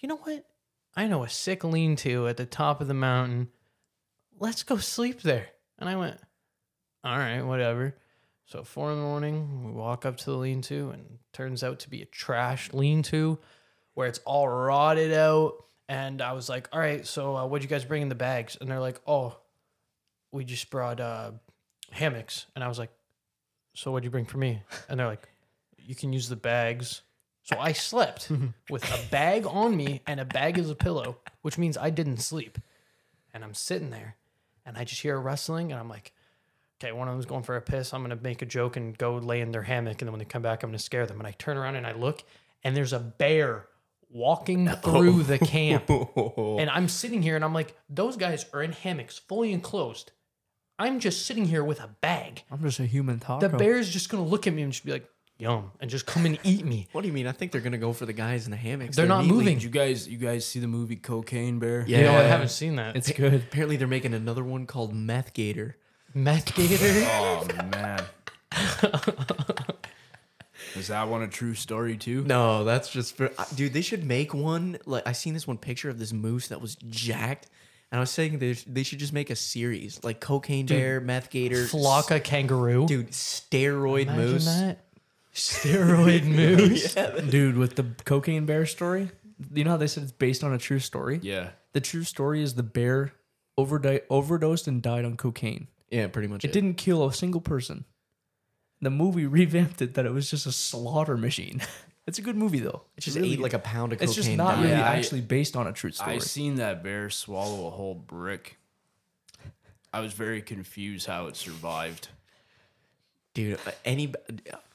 Speaker 3: you know what? I know a sick lean to at the top of the mountain. Let's go sleep there. And I went, all right, whatever. So four in the morning, we walk up to the lean to, and turns out to be a trash lean to where it's all rotted out. And I was like, all right, so uh, what'd you guys bring in the bags? And they're like, oh, we just brought uh, hammocks. And I was like, so what'd you bring for me? And they're like, you can use the bags. So I slept with a bag on me and a bag as a pillow, which means I didn't sleep. And I'm sitting there and I just hear a rustling and I'm like, okay, one of them's going for a piss. I'm going to make a joke and go lay in their hammock. And then when they come back, I'm going to scare them. And I turn around and I look and there's a bear walking through the camp. And I'm sitting here and I'm like, those guys are in hammocks, fully enclosed. I'm just sitting here with a bag.
Speaker 1: I'm just a human taco.
Speaker 3: The bear's just gonna look at me and just be like, "Yum," and just come and eat me.
Speaker 2: What do you mean? I think they're gonna go for the guys in the hammocks.
Speaker 3: They're not
Speaker 2: immediately-
Speaker 3: moving.
Speaker 4: Did you guys you guys see the movie Cocaine Bear?
Speaker 2: Yeah.
Speaker 3: You know, I haven't seen that.
Speaker 1: It's good.
Speaker 2: Apparently, they're making another one called Meth Gator.
Speaker 3: meth gator.
Speaker 4: Oh man. Is that one a true story too?
Speaker 2: No, that's just for uh, dude. They should make one. Like I seen this one picture of this moose that was jacked, and I was saying they, sh- they should just make a series like Cocaine Bear, Meth Gator,
Speaker 3: Flocka kangaroo.
Speaker 2: dude, steroid
Speaker 3: Imagine
Speaker 2: moose.
Speaker 3: that. Steroid moose.
Speaker 1: Dude, with the cocaine bear story, you know how they said it's based on a true story?
Speaker 4: Yeah.
Speaker 1: The true story is the bear overdi- overdosed and died on cocaine.
Speaker 2: Yeah, pretty much.
Speaker 1: It didn't kill a single person. The movie revamped it that it was just a slaughter machine. it's a good movie though.
Speaker 2: It just
Speaker 1: really-
Speaker 2: ate like a pound of cocaine.
Speaker 1: It's just not
Speaker 2: died.
Speaker 1: really
Speaker 4: Yeah, I-
Speaker 1: actually based on a true story.
Speaker 4: I seen that bear swallow a whole brick. I was very confused how it survived.
Speaker 2: Dude. uh, Any,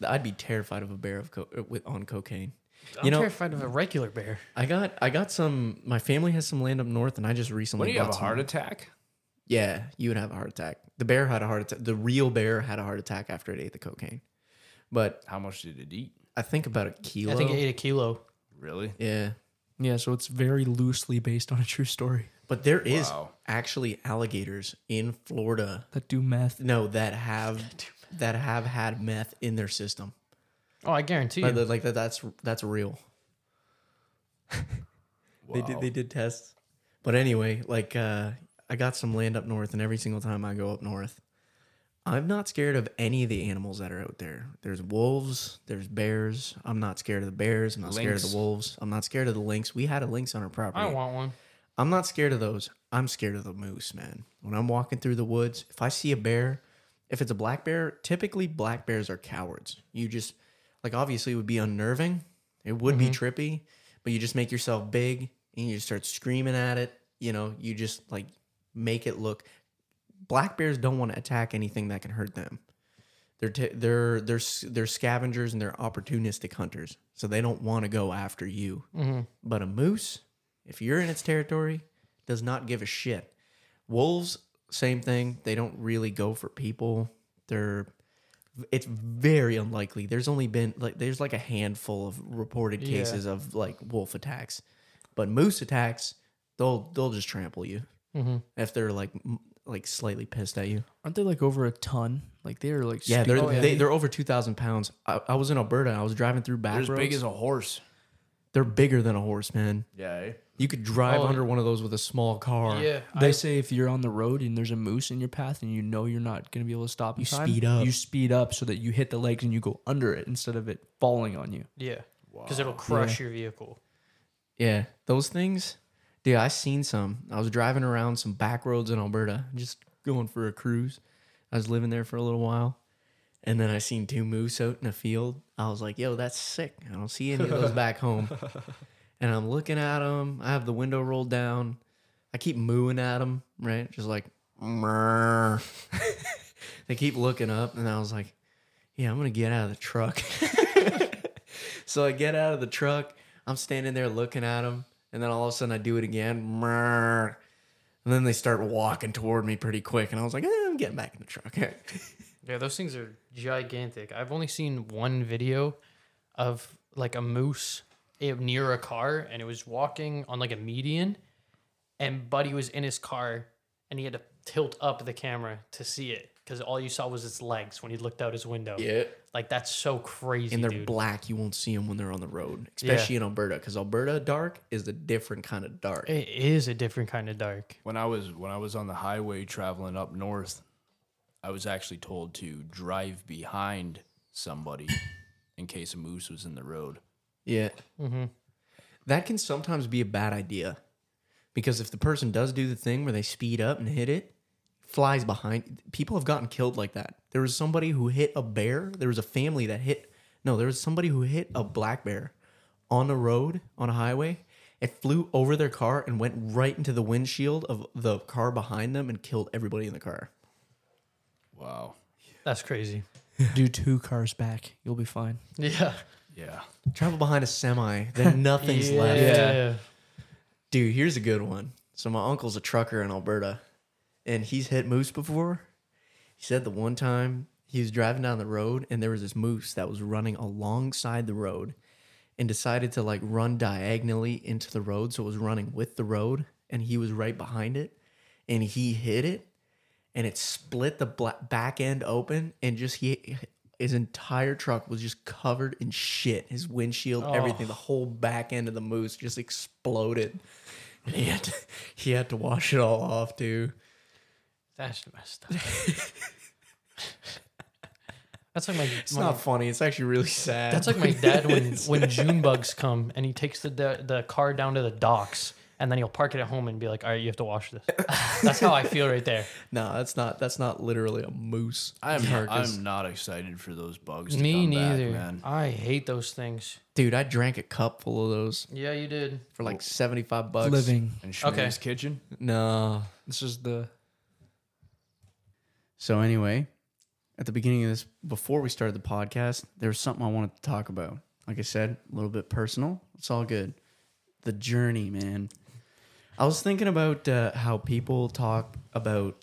Speaker 2: I'd be terrified of a bear of co- uh, with on cocaine.
Speaker 3: I'm
Speaker 2: You know,
Speaker 3: terrified of a regular bear.
Speaker 2: I got I got some. My family has some land up north, and I just recently.
Speaker 4: What do you have
Speaker 2: bought
Speaker 4: a heart attack?
Speaker 2: Yeah, you would have a heart attack. The bear had a heart attack. The real bear had a heart attack after it ate the cocaine. But
Speaker 4: How much did it eat?
Speaker 2: I think about a kilo.
Speaker 3: I think it ate a kilo.
Speaker 4: Really?
Speaker 2: yeah,
Speaker 1: yeah, so it's very loosely based on a true story
Speaker 2: but there is
Speaker 4: Wow.
Speaker 2: actually alligators in Florida.
Speaker 1: that do meth.
Speaker 2: No, that have that have had meth in their system.
Speaker 3: Oh, I guarantee you.
Speaker 2: like that. That's that's real. They did they did tests. But anyway, like uh I got some land up north and every single time I go up north, I'm not scared of any of the animals that are out there. There's wolves, there's bears. I'm not scared of the bears, I'm not scared of
Speaker 4: Lynx.
Speaker 2: the wolves. I'm not scared of the lynx. We had a lynx on our property.
Speaker 3: I want one.
Speaker 2: I'm not scared of those. I'm scared of the moose, man. When I'm walking through the woods, if I see a bear, if it's a black bear, typically black bears are cowards. You just like obviously it would be unnerving. It would be mm-hmm. trippy, but you just make yourself big and you just start screaming at it. You know, you just like make it look black bears don't want to attack anything that can hurt them. They're t- they're they're they're scavengers and they're opportunistic hunters, so they don't want to go after you. Mm-hmm. But a moose, if you're in its territory, does not give a shit. Wolves, same thing. They don't really go for people. They're it's very unlikely. There's only been like there's like a handful of reported
Speaker 3: Yeah.
Speaker 2: cases of like wolf attacks, but moose attacks, they'll they'll just trample you mm-hmm. if they're like like slightly pissed at you.
Speaker 1: Aren't they like over a ton? Like they're like
Speaker 2: Yeah, they're
Speaker 1: stupid
Speaker 2: They, they're over two thousand pounds. I, I was in Alberta. I was driving through back
Speaker 4: They're as
Speaker 2: roads.
Speaker 4: big as a horse.
Speaker 2: They're bigger than a horse, man.
Speaker 4: Yeah. Eh?
Speaker 2: You could drive
Speaker 3: Oh,
Speaker 2: under one of those with a small car.
Speaker 3: Yeah.
Speaker 1: They
Speaker 3: I,
Speaker 1: say if you're on the road and there's a moose in your path and you know you're not going to be able to stop in
Speaker 2: You
Speaker 1: time,
Speaker 2: speed up.
Speaker 1: You speed up so that you hit the legs and you go under it instead of it falling on you.
Speaker 3: yeah. Because it'll crush your vehicle.
Speaker 2: Yeah, those things. Dude, I seen some. I was driving around some back roads in Alberta, just going for a cruise. I was living there for a little while, and then I seen two moose out in a field. I was like, "Yo, that's sick." I don't see any of those back home. And I'm looking at them. I have the window rolled down. I keep mooing at them, right? Just like, "Mrrr." they keep looking up, and I was like, "Yeah, I'm gonna get out of the truck." so I get out of the truck. I'm standing there looking at them, and then all of a sudden I do it again, "Mrrr." and then they start walking toward me pretty quick, and I was like, eh, I'm getting back in the truck.
Speaker 3: Yeah, those things are gigantic. I've only seen one video of like a moose eh, near a car, and it was walking on like a median, and Buddy was in his car, and he had to tilt up the camera to see it because all you saw was its legs when he looked out his window.
Speaker 2: yeah,
Speaker 3: Like that's so crazy,
Speaker 2: and they're
Speaker 3: dude.
Speaker 2: black. You won't see them when they're on the road, especially in Alberta, because Alberta dark is a different kind of dark.
Speaker 3: it is a different kind of dark.
Speaker 4: When I was when I was on the highway traveling up north, I was actually told to drive behind somebody in case a moose was in the road.
Speaker 2: Yeah. Mm-hmm. That can sometimes be a bad idea because if the person does do the thing where they speed up and hit it, flies behind. People have gotten killed like that. There was somebody who hit a bear. There was a family that hit, no, there was somebody who hit a black bear on a road, on a highway. It flew over their car and went right into the windshield of the car behind them and killed everybody in the car.
Speaker 4: Wow.
Speaker 3: That's crazy.
Speaker 1: Do two cars back. You'll be fine.
Speaker 3: Yeah.
Speaker 4: Yeah.
Speaker 2: Travel behind a semi, then nothing's
Speaker 3: yeah.
Speaker 2: left. Yeah. Dude, here's a good one. So my uncle's a trucker in Alberta, and he's hit moose before. He said the one time he was driving down the road, and there was this moose that was running alongside the road, and decided to like run diagonally into the road, so it was running with the road, and he was right behind it, and he hit it, and it split the bla- back end open, and just he. His entire truck was just covered in shit. His windshield, oh. everything, the whole back end of the moose just exploded. And he had to, he had to wash it all off too.
Speaker 3: That's messed up. that's like my.
Speaker 2: It's
Speaker 3: my-
Speaker 2: not funny. It's actually really sad.
Speaker 3: That's like my dad when when June bugs come and he takes the, the the car down to the docks and then he'll park it at home and be like, "All right, you have to wash this." That's how I feel right there.
Speaker 2: no, that's not. That's not literally a moose.
Speaker 4: I'm
Speaker 2: carcass.
Speaker 4: I'm not excited for those bugs. To
Speaker 3: Me
Speaker 4: come
Speaker 3: neither.
Speaker 4: back, man.
Speaker 3: I hate those things.
Speaker 2: Dude, I drank a cup full of those
Speaker 3: Yeah, you did.
Speaker 2: for like seventy five bucks.
Speaker 1: Living.
Speaker 4: And Schmidt's
Speaker 3: Okay.
Speaker 4: kitchen.
Speaker 2: No.
Speaker 1: This is the
Speaker 2: So anyway, at the beginning of this, before we started the podcast, there was something I wanted to talk about. Like I said, a little bit personal. It's all good. The journey, man. I was thinking about uh, how people talk about,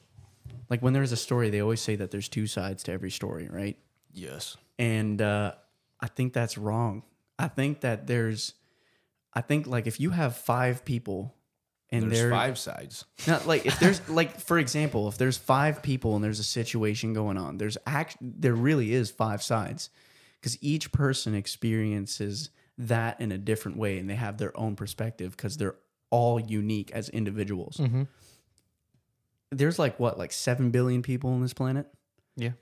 Speaker 2: like when there's a story, they always say that there's two sides to every story, right?
Speaker 4: Yes.
Speaker 2: and uh, I think that's wrong. I think that there's, I think like if you have five people, and
Speaker 4: There's five sides.
Speaker 2: not like if there's like for example, if there's five people and there's a situation going on, there's act there really is five sides because each person experiences that in a different way and they have their own perspective because they're all unique as individuals. There's like what like 7 billion people on this planet?
Speaker 3: Yeah.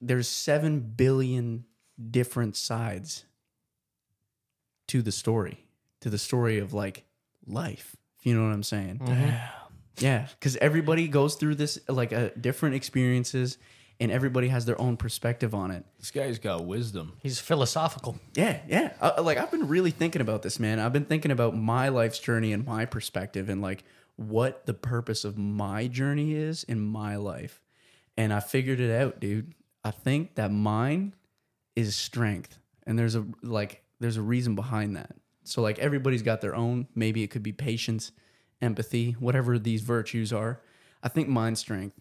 Speaker 2: there's 7 billion different sides to the story to the story of like life if you know what i'm saying yeah because everybody goes through this like uh, different experiences and everybody has their own perspective on it.
Speaker 4: This guy's got wisdom.
Speaker 3: He's philosophical.
Speaker 2: yeah yeah. Uh, like i've been really thinking about this man. I've been thinking about my life's journey and my perspective and like what the purpose of my journey is in my life. And i figured it out dude. I think that mine is strength. And there's a like there's a reason behind that. So like everybody's got their own. Maybe it could be patience empathy whatever these virtues are. I think mine's strength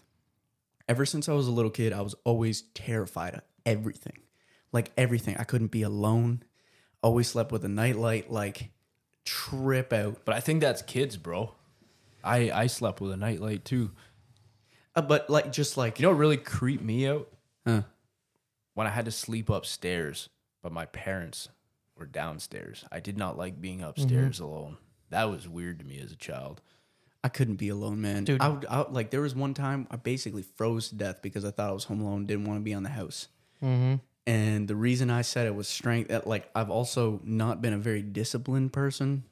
Speaker 2: ever since i was a little kid i was always terrified of everything like everything i couldn't be alone always slept with a nightlight like trip out
Speaker 4: But I think that's kids, bro. I I slept with a nightlight too.
Speaker 2: Uh, but like just like
Speaker 4: You know what really creeped me out?
Speaker 2: Huh.
Speaker 4: When I had to sleep upstairs, but my parents were downstairs. I did not like being upstairs alone. That was weird to me as a child.
Speaker 2: I couldn't be alone, man.
Speaker 3: Dude.
Speaker 2: I would, I would- like there was one time I basically froze to death because I thought I was home alone, didn't want to be on the house. And the reason I said it was strength. That like I've also not been a very disciplined person.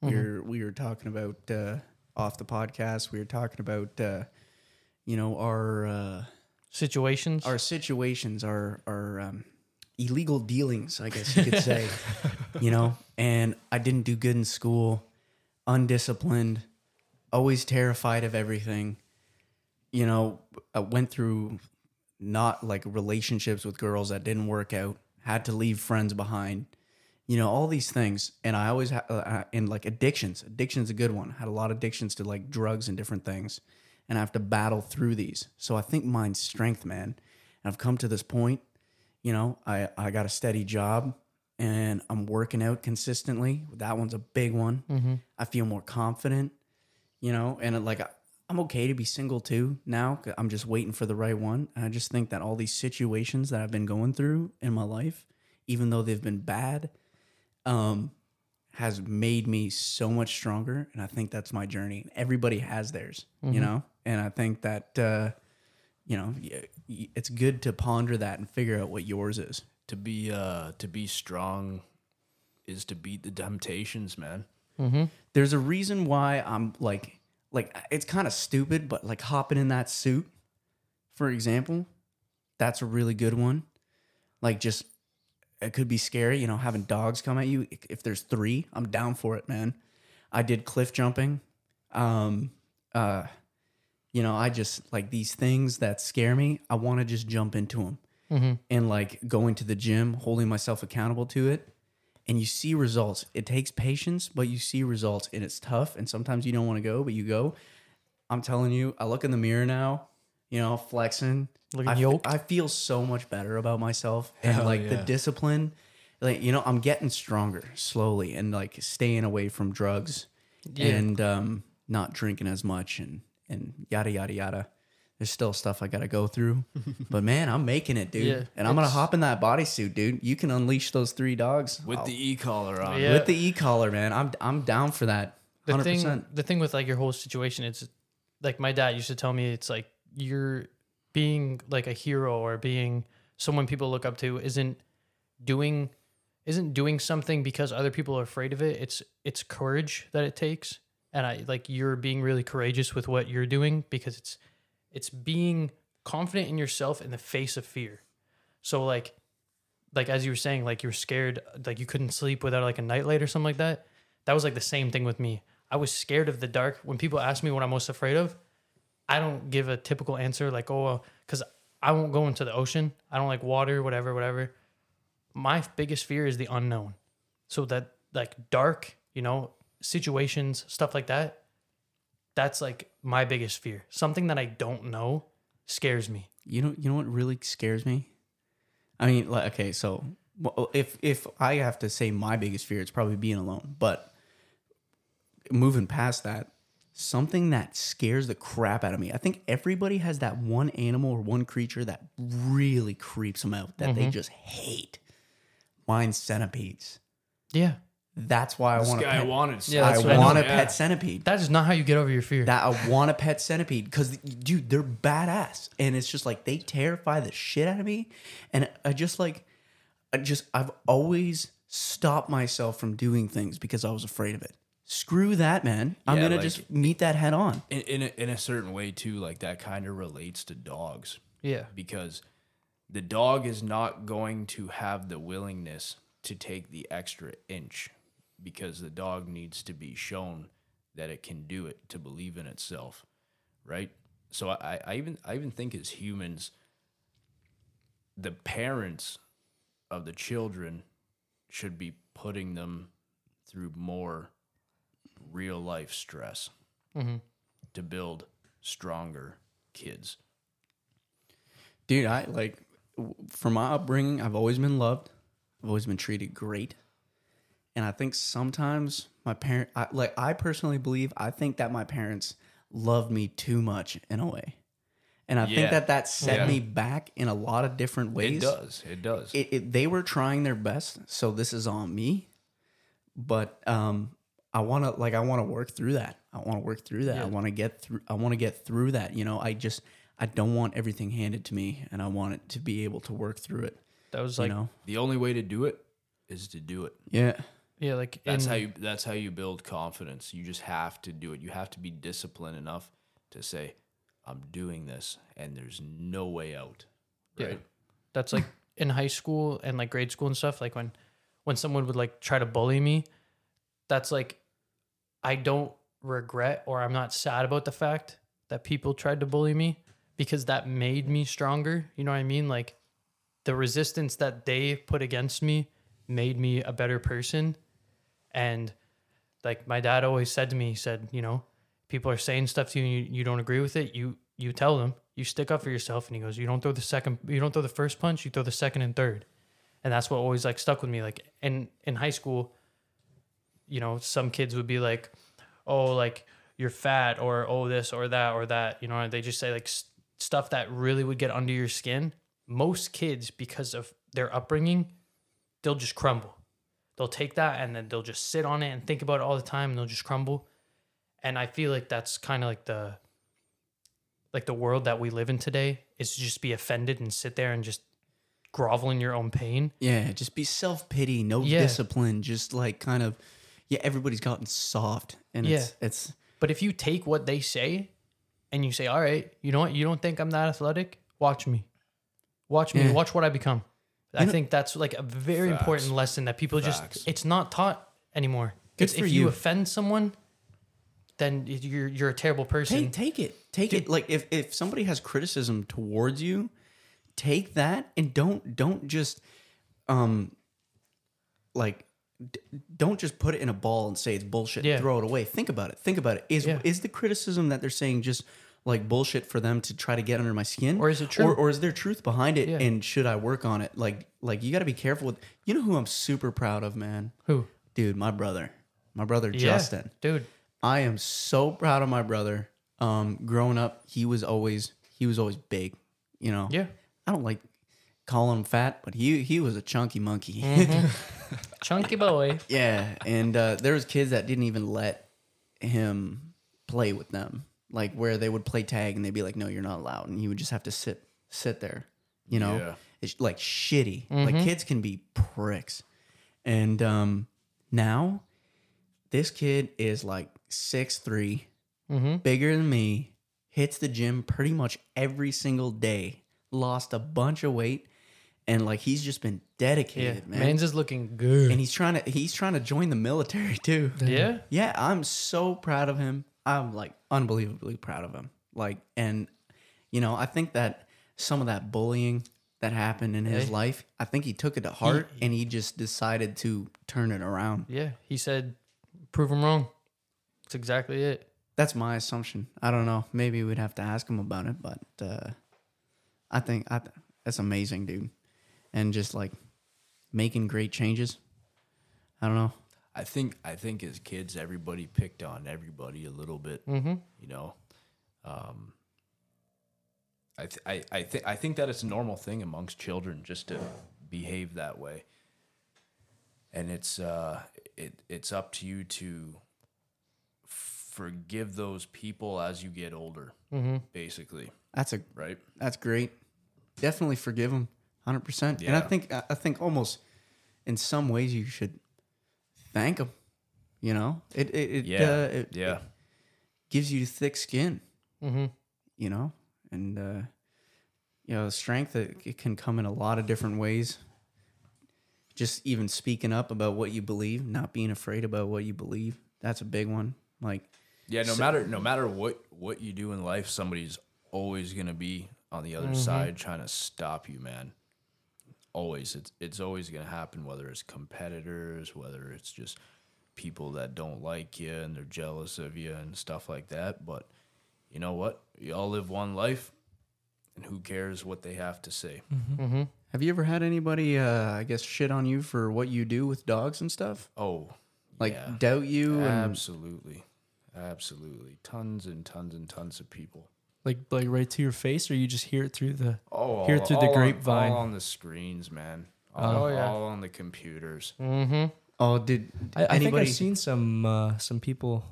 Speaker 2: We were we were talking about uh, off the podcast. We were talking about uh, you know our uh,
Speaker 3: Situations.
Speaker 2: our situations, our our um, illegal dealings, I guess you could say. you know, and I didn't do good in school, undisciplined, always terrified of everything. You know, I went through not like relationships with girls that didn't work out, had to leave friends behind. you know, all these things. And I always had, uh, and like addictions, addiction's a good one. I had a lot of addictions to like drugs and different things. And I have to battle through these. So I think mine's strength, man. And I've come to this point, you know, I, I got a steady job and I'm working out consistently. That one's a big one. I feel more confident, you know, and like I- I'm okay to be single too now. I'm just waiting for the right one. And I just think that all these situations that I've been going through in my life, even though they've been bad, um, has made me so much stronger. And I think that's my journey. Everybody has theirs, you know? And I think that, uh, you know, it's good to ponder that and figure out what yours is.
Speaker 4: To be uh to be strong is to beat the temptations, man.
Speaker 2: There's a reason why I'm like, like it's kind of stupid, but like hopping in that suit, for example, that's a really good one. Like just, it could be scary, you know, having dogs come at you. If there's three, I'm down for it, man. I did cliff jumping. Um, uh, you know, I just like these things that scare me. I want to just jump into them and like going to the gym, holding myself accountable to it. And you see results. It takes patience, but you see results and it's tough. And sometimes you don't want to go, but you go. I'm telling you, I look in the mirror now, you know, flexing.
Speaker 3: Looking
Speaker 2: I,
Speaker 3: yoked.
Speaker 2: I feel so much better about myself and
Speaker 4: Hell
Speaker 2: like the discipline. Like, you know, I'm getting stronger slowly and like staying away from drugs
Speaker 3: Yeah.
Speaker 2: and um, not drinking as much and, and yada, yada, yada. There's still stuff I got to go through, but man, I'm making it, dude.
Speaker 3: Yeah,
Speaker 2: and I'm gonna hop in that bodysuit, dude. You can unleash those three dogs
Speaker 4: With
Speaker 2: I'll-
Speaker 4: the e collar on.
Speaker 3: Yeah.
Speaker 2: with the e collar, man. I'm I'm down for that.
Speaker 3: the
Speaker 2: Hundred
Speaker 3: thing the thing with like your whole situation it's like my dad used to tell me it's like you're being like a hero or being someone people look up to isn't doing isn't doing something because other people are afraid of it it's it's courage that it takes and i like you're being really courageous with what you're doing because it's it's being confident in yourself in the face of fear. So like like as you were saying like you were scared like you couldn't sleep without like a nightlight or something like that that was like the same thing with me. I was scared of the dark. When people ask me what i'm most afraid of i don't give a typical answer like oh because i won't go into the ocean. I don't like water whatever whatever. My biggest fear is the unknown. So that like dark you know situations stuff like that that's like my biggest fear something that i don't know scares me
Speaker 2: You know, you know what really scares me? I mean, like, okay, so well, oh, if if I have to say my biggest fear, it's probably being alone. But moving past that, something that scares the crap out of me. I think everybody has that one animal or one creature that really creeps them out that they mm-hmm. just hate. Mine's centipedes.
Speaker 3: yeah
Speaker 2: That's why I want.
Speaker 4: guy
Speaker 2: pet,
Speaker 4: wanted.
Speaker 3: Yeah,
Speaker 2: I
Speaker 3: that's what I
Speaker 2: want
Speaker 3: know.
Speaker 2: a pet centipede.
Speaker 3: that is not how you get over your fear
Speaker 2: that I want a pet centipede because dude, they're badass, and it's just like they terrify the shit out of me, and I just like, I just I've always stopped myself from doing things because I was afraid of it. Screw that, man! I'm
Speaker 4: Yeah,
Speaker 2: gonna
Speaker 4: like-
Speaker 2: just meet that head on.
Speaker 4: in in a, in a certain way too. Like that kind of relates to dogs
Speaker 3: yeah
Speaker 4: because the dog is not going to have the willingness to take the extra inch because the dog needs to be shown that it can do it to believe in itself, right? So I, I even I even think as humans, the parents of the children should be putting them through more real life stress mm-hmm. to build stronger kids.
Speaker 2: Dude, I like w- from my upbringing, I've always been loved. I've always been treated great. And I think sometimes my parent I, like I personally believe I think that my parents loved me too much in a way. And I think that that set
Speaker 4: Yeah.
Speaker 2: me back in a lot of different ways.
Speaker 4: It does. It does.
Speaker 2: It, it, they were trying their best, so this is on me. But um I want to like I want to work through that. I want to work through that. I want to get through I want to get through that, you know. I just I don't want everything handed to me and I want it to be able to work through it,
Speaker 3: that was
Speaker 2: you
Speaker 3: like
Speaker 2: know.
Speaker 4: the only way to do it is to do it.
Speaker 2: Yeah.
Speaker 3: Yeah like
Speaker 4: That's
Speaker 3: in-
Speaker 4: how you that's how you build confidence. You just have to do it. You have to be disciplined enough to say I'm doing this and there's no way out. Right?
Speaker 3: Yeah. That's like in high school and like grade school and stuff. Like when when someone would like try to bully me, that's like I don't regret or I'm not sad about the fact that people tried to bully me because that made me stronger. You know what I mean? Like the resistance that they put against me made me a better person. And like my dad always said to me, he said, you know, people are saying stuff to you and you, you don't agree with it. You you tell them, you stick up for yourself. And he goes, you don't throw the second, you don't throw the first punch, you throw the second and third. And that's what always like stuck with me. Like in in high school, you know, some kids would be like, oh, like you're fat or oh this or that or that. You know, they just say like s- stuff that really would get under your skin. Most kids, because of their upbringing, they'll just crumble. They'll take that and then they'll just sit on it and think about it all the time and they'll just crumble. And I feel like that's kind of like the like the world that we live in today is to just be offended and sit there and just grovel in your own pain.
Speaker 2: Yeah, just be self pity, no
Speaker 3: Yeah.
Speaker 2: discipline, just like kind of yeah, everybody's gotten soft and it's it's
Speaker 3: But if you take what they say and you say, "All right, you know what? You don't think I'm that athletic? Watch me. Watch me.
Speaker 2: Yeah.
Speaker 3: Watch what I become." I
Speaker 2: know-
Speaker 3: think that's like a very
Speaker 4: Facts.
Speaker 3: important lesson that people
Speaker 4: Facts.
Speaker 3: just it's not taught anymore.
Speaker 2: Good
Speaker 3: if you.
Speaker 2: you.
Speaker 3: offend someone, then you're you're a terrible person.
Speaker 2: take take it. Take it. Like if if somebody has criticism towards you, take that and don't don't just um like d- don't just put it in a ball and say it's bullshit.
Speaker 3: Yeah.
Speaker 2: Throw it away. Think about it. Think about it. Is
Speaker 3: Yeah.
Speaker 2: is the criticism that they're saying just like bullshit for them to try to get under my skin,
Speaker 3: Or is it true?
Speaker 2: or, or is there truth behind it?
Speaker 3: Yeah.
Speaker 2: And should I work on it? Like like you got to be careful with. You know who I'm super proud of, man.
Speaker 3: Who?
Speaker 2: Dude, my brother, my brother
Speaker 3: Yeah,
Speaker 2: Justin.
Speaker 3: dude.
Speaker 2: I am so proud of my brother. Um, growing up, he was always he was always big. You know.
Speaker 3: Yeah.
Speaker 2: I don't like calling him fat, but he he was a chunky monkey.
Speaker 3: Chunky boy.
Speaker 2: yeah, and uh, there was kids that didn't even let him play with them, like where they would play tag and they'd be like, "No, you're not allowed," and he would just have to sit sit there. You know,
Speaker 4: Yeah.
Speaker 2: it's like shitty. Like kids can be pricks, and um, now this kid is like six three, bigger than me, hits the gym pretty much every single day, lost a bunch of weight, and like he's just been
Speaker 3: Yeah.
Speaker 2: dedicated, man.
Speaker 3: Man's is looking good.
Speaker 2: and he's trying to he's trying to join the military too.
Speaker 3: yeah.
Speaker 2: Yeah, I'm so proud of him. I'm like unbelievably proud of him. Like, and you know, I think that some of that bullying that happened in his
Speaker 3: Hey.
Speaker 2: life, I think he took it to heart and he just decided to turn it around.
Speaker 3: Yeah. He said, prove him wrong. That's exactly it.
Speaker 2: That's my assumption. I don't know. Maybe we'd have to ask him about it, but uh, I think I th- that's amazing, dude. And just like making great changes. I don't know.
Speaker 4: I think I think as kids, everybody picked on everybody a little bit.
Speaker 3: Mm-hmm.
Speaker 4: You know, um, I th- I I think I think that it's a normal thing amongst children just to behave that way. And it's uh it it's up to you to forgive those people as you get older.
Speaker 3: Mm-hmm.
Speaker 4: Basically,
Speaker 2: That's a
Speaker 4: right?
Speaker 2: That's great. Definitely forgive them, hundred percent. And I think I think almost in some ways you should thank him. You know, it it, it
Speaker 4: Yeah,
Speaker 2: uh, it,
Speaker 4: yeah.
Speaker 2: it gives you thick skin.
Speaker 3: Mm-hmm.
Speaker 2: You know, and uh, you know, strength it, it can come in a lot of different ways. Just even speaking up about what you believe, not being afraid about what you believe. That's a big one. Like,
Speaker 4: Yeah, no matter no matter what what you do in life, somebody's always gonna be on the other side trying to stop you, man. Always, it's it's always gonna happen. Whether it's competitors, whether it's just people that don't like you and they're jealous of you and stuff like that. But you know what? you all live one life, and who cares what they have to say?
Speaker 3: Mm-hmm.
Speaker 2: have you ever had anybody, uh, I guess, shit on you for what you do with dogs and stuff?
Speaker 4: Oh,
Speaker 2: Like
Speaker 4: yeah.
Speaker 2: doubt you and
Speaker 4: absolutely, absolutely, tons and tons and tons of people.
Speaker 1: Like like right to your face, or you just hear it through the.
Speaker 4: Oh,
Speaker 1: Hear
Speaker 4: all-
Speaker 1: through the
Speaker 4: all on-
Speaker 1: grapevine.
Speaker 4: all on the screens, man. All,
Speaker 3: Oh, yeah.
Speaker 4: all on the computers.
Speaker 3: Mm-hmm.
Speaker 2: Oh, did
Speaker 1: I, I think? I've seen some uh, some people,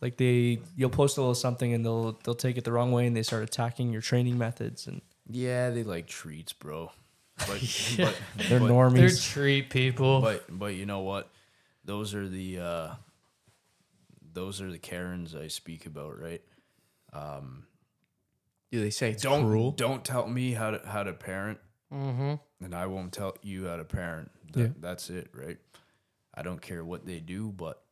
Speaker 1: like they you'll post a little something and they'll they'll take it the wrong way and they start attacking your training methods and
Speaker 4: Yeah, they like treats, bro. But but,
Speaker 1: they're
Speaker 4: but,
Speaker 3: They're treat people.
Speaker 4: but but you know what? Those are the uh, those are the Karens I speak about, right?
Speaker 2: Do they say it's
Speaker 4: Don't
Speaker 2: cruel?
Speaker 4: don't tell me how to how to parent,
Speaker 3: mm-hmm.
Speaker 4: and I won't tell you how to parent. That,
Speaker 1: Yeah.
Speaker 4: That's it, right? I don't care what they do, but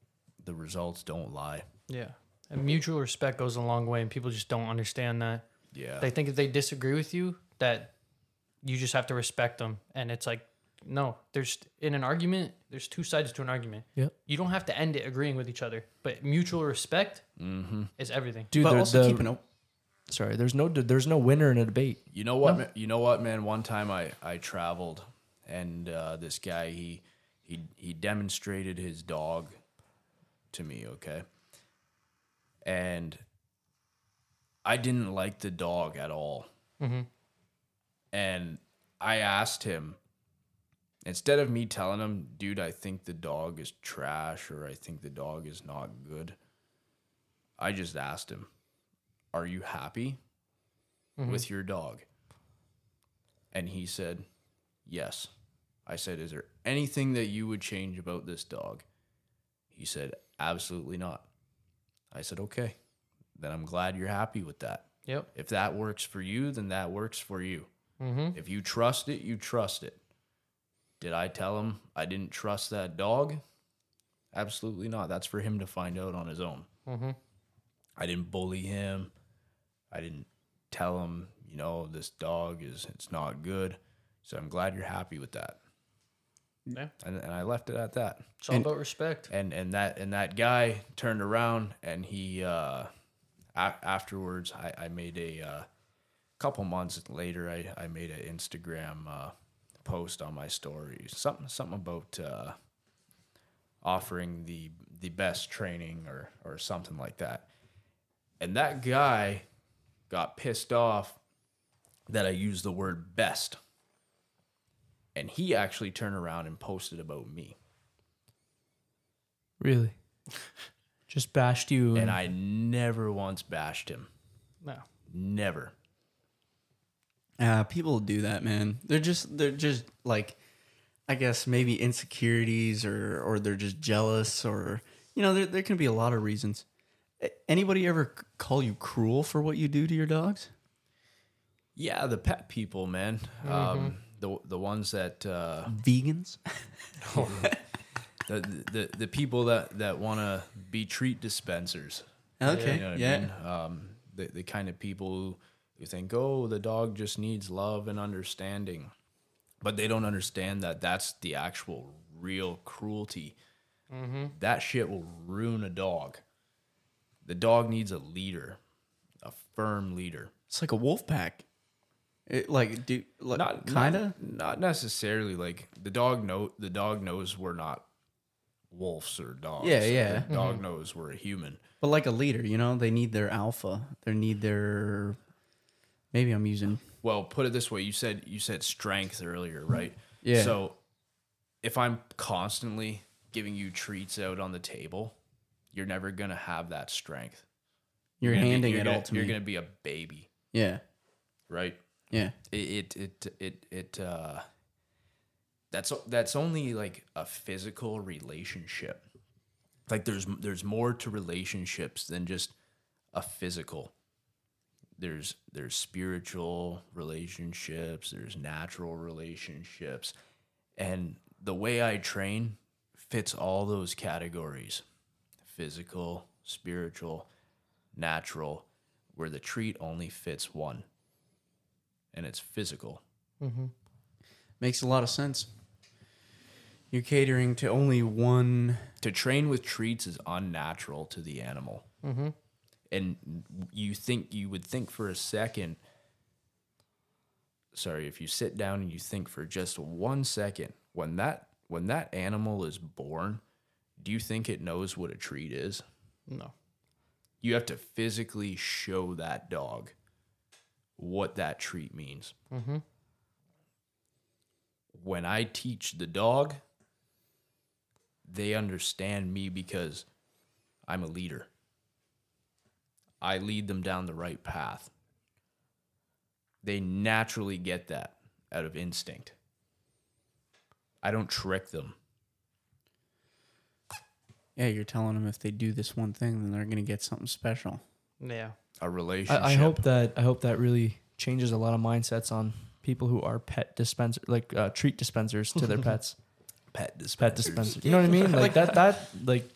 Speaker 4: the results don't lie.
Speaker 3: Yeah. And mutual respect goes a long way, and people just don't understand that.
Speaker 4: Yeah.
Speaker 3: They think if they disagree with you, that you just have to respect them, and it's like no. There's in an argument. There's two sides to an argument.
Speaker 1: Yep.
Speaker 3: You don't have to end it agreeing with each other, but mutual respect
Speaker 4: Mm-hmm.
Speaker 3: is everything.
Speaker 1: Dude,
Speaker 5: but also
Speaker 1: the-
Speaker 5: keep an open.
Speaker 1: Sorry, there's no there's no winner in a debate.
Speaker 4: You know what? ma- You know what, man. One time I I traveled, and uh, this guy he he he demonstrated his dog to me. Okay, and I didn't like the dog at all. And I asked him instead of me telling him, "Dude, I think the dog is trash," or "I think the dog is not good." I just asked him, "Are you happy?" with your dog? And he said, Yes. I said, Is there anything that you would change about this dog? He said, Absolutely not. I said, Okay. Then I'm glad you're happy with that.
Speaker 3: Yep.
Speaker 4: If that works for you, then that works for you.
Speaker 3: Mm-hmm.
Speaker 4: If you trust it, you trust it. Did I tell him I didn't trust that dog? Absolutely not. That's for him to find out on his own.
Speaker 3: Mm-hmm.
Speaker 4: I didn't bully him. I didn't tell him, you know, this dog is it's not good. So I'm glad you're happy with that.
Speaker 3: Yeah.
Speaker 4: And, and I left it at that.
Speaker 3: It's all
Speaker 5: And-
Speaker 3: about respect.
Speaker 4: And and that and that guy turned around and he uh a- afterwards I, I made a uh, couple months later I, I made an Instagram uh, post on my story. Something something about uh offering the the best training or or something like that. And that guy got pissed off that I used the word best. And he actually turned around and posted about me.
Speaker 1: Really, just bashed you.
Speaker 4: And I never once bashed him.
Speaker 3: No.
Speaker 4: Never.
Speaker 5: Uh, people do that, man. They're just they're just like, I guess maybe insecurities or or they're just jealous or you know there there can be a lot of reasons. A- Anybody ever call you cruel for what you do to your dogs?
Speaker 4: Yeah, the pet people, man. Um, the the ones that uh,
Speaker 5: Vegans?
Speaker 4: the, the the people that that want to be treat dispensers.
Speaker 5: Okay,
Speaker 4: You know
Speaker 5: yeah.
Speaker 4: I mean? Um, the the kind of people who, who think, oh, the dog just needs love and understanding, but they don't understand that that's the actual real cruelty. That shit will ruin a dog. The dog needs a leader, a firm leader.
Speaker 5: It's like a wolf pack. It, like do like
Speaker 4: not
Speaker 5: kind of.
Speaker 4: not, not necessarily like the dog know the dog knows we're not wolves or dogs
Speaker 5: Yeah, yeah.
Speaker 4: the mm-hmm. dog knows we're a human
Speaker 5: But like a leader, you know, they need their alpha. They need their. Maybe I'm using.
Speaker 4: well put it this way you said you said strength earlier right
Speaker 5: Yeah.
Speaker 4: so if i'm constantly giving you treats out on the table you're never gonna have that strength.
Speaker 5: You're,
Speaker 4: be-
Speaker 5: handing
Speaker 4: you're
Speaker 5: it
Speaker 4: gonna,
Speaker 5: all to
Speaker 4: you're
Speaker 5: me.
Speaker 4: gonna be a baby.
Speaker 5: Yeah,
Speaker 4: right?
Speaker 5: Yeah.
Speaker 4: it it it it, it uh that's that's only like a physical relationship. Like there's there's more to relationships than just a physical. There's there's spiritual relationships there's natural relationships and the way i train fits all those categories physical spiritual natural where the treat only fits one and it's physical
Speaker 5: Makes a lot of sense. You're catering to only one.
Speaker 4: to train with treats is unnatural to the animal. Mm-hmm. And you think you would think for a second. Sorry, if you sit down and you think for just one second, when that when that animal is born, do you think it knows what a treat is?
Speaker 3: No.
Speaker 4: You have to physically show that dog what that treat means. Mm-hmm. When I teach the dog, they understand me because I'm a leader. I lead them down the right path. They naturally get that out of instinct. I don't trick them.
Speaker 5: Yeah, you're telling them if they do this one thing, then they're gonna get something special.
Speaker 3: Yeah.
Speaker 4: A relationship.
Speaker 1: I, I hope that I hope that really changes a lot of mindsets on people who are pet dispenser like uh, treat dispensers to their pets.
Speaker 4: pet
Speaker 1: Pet dispensers. You know what I mean? Like that. That like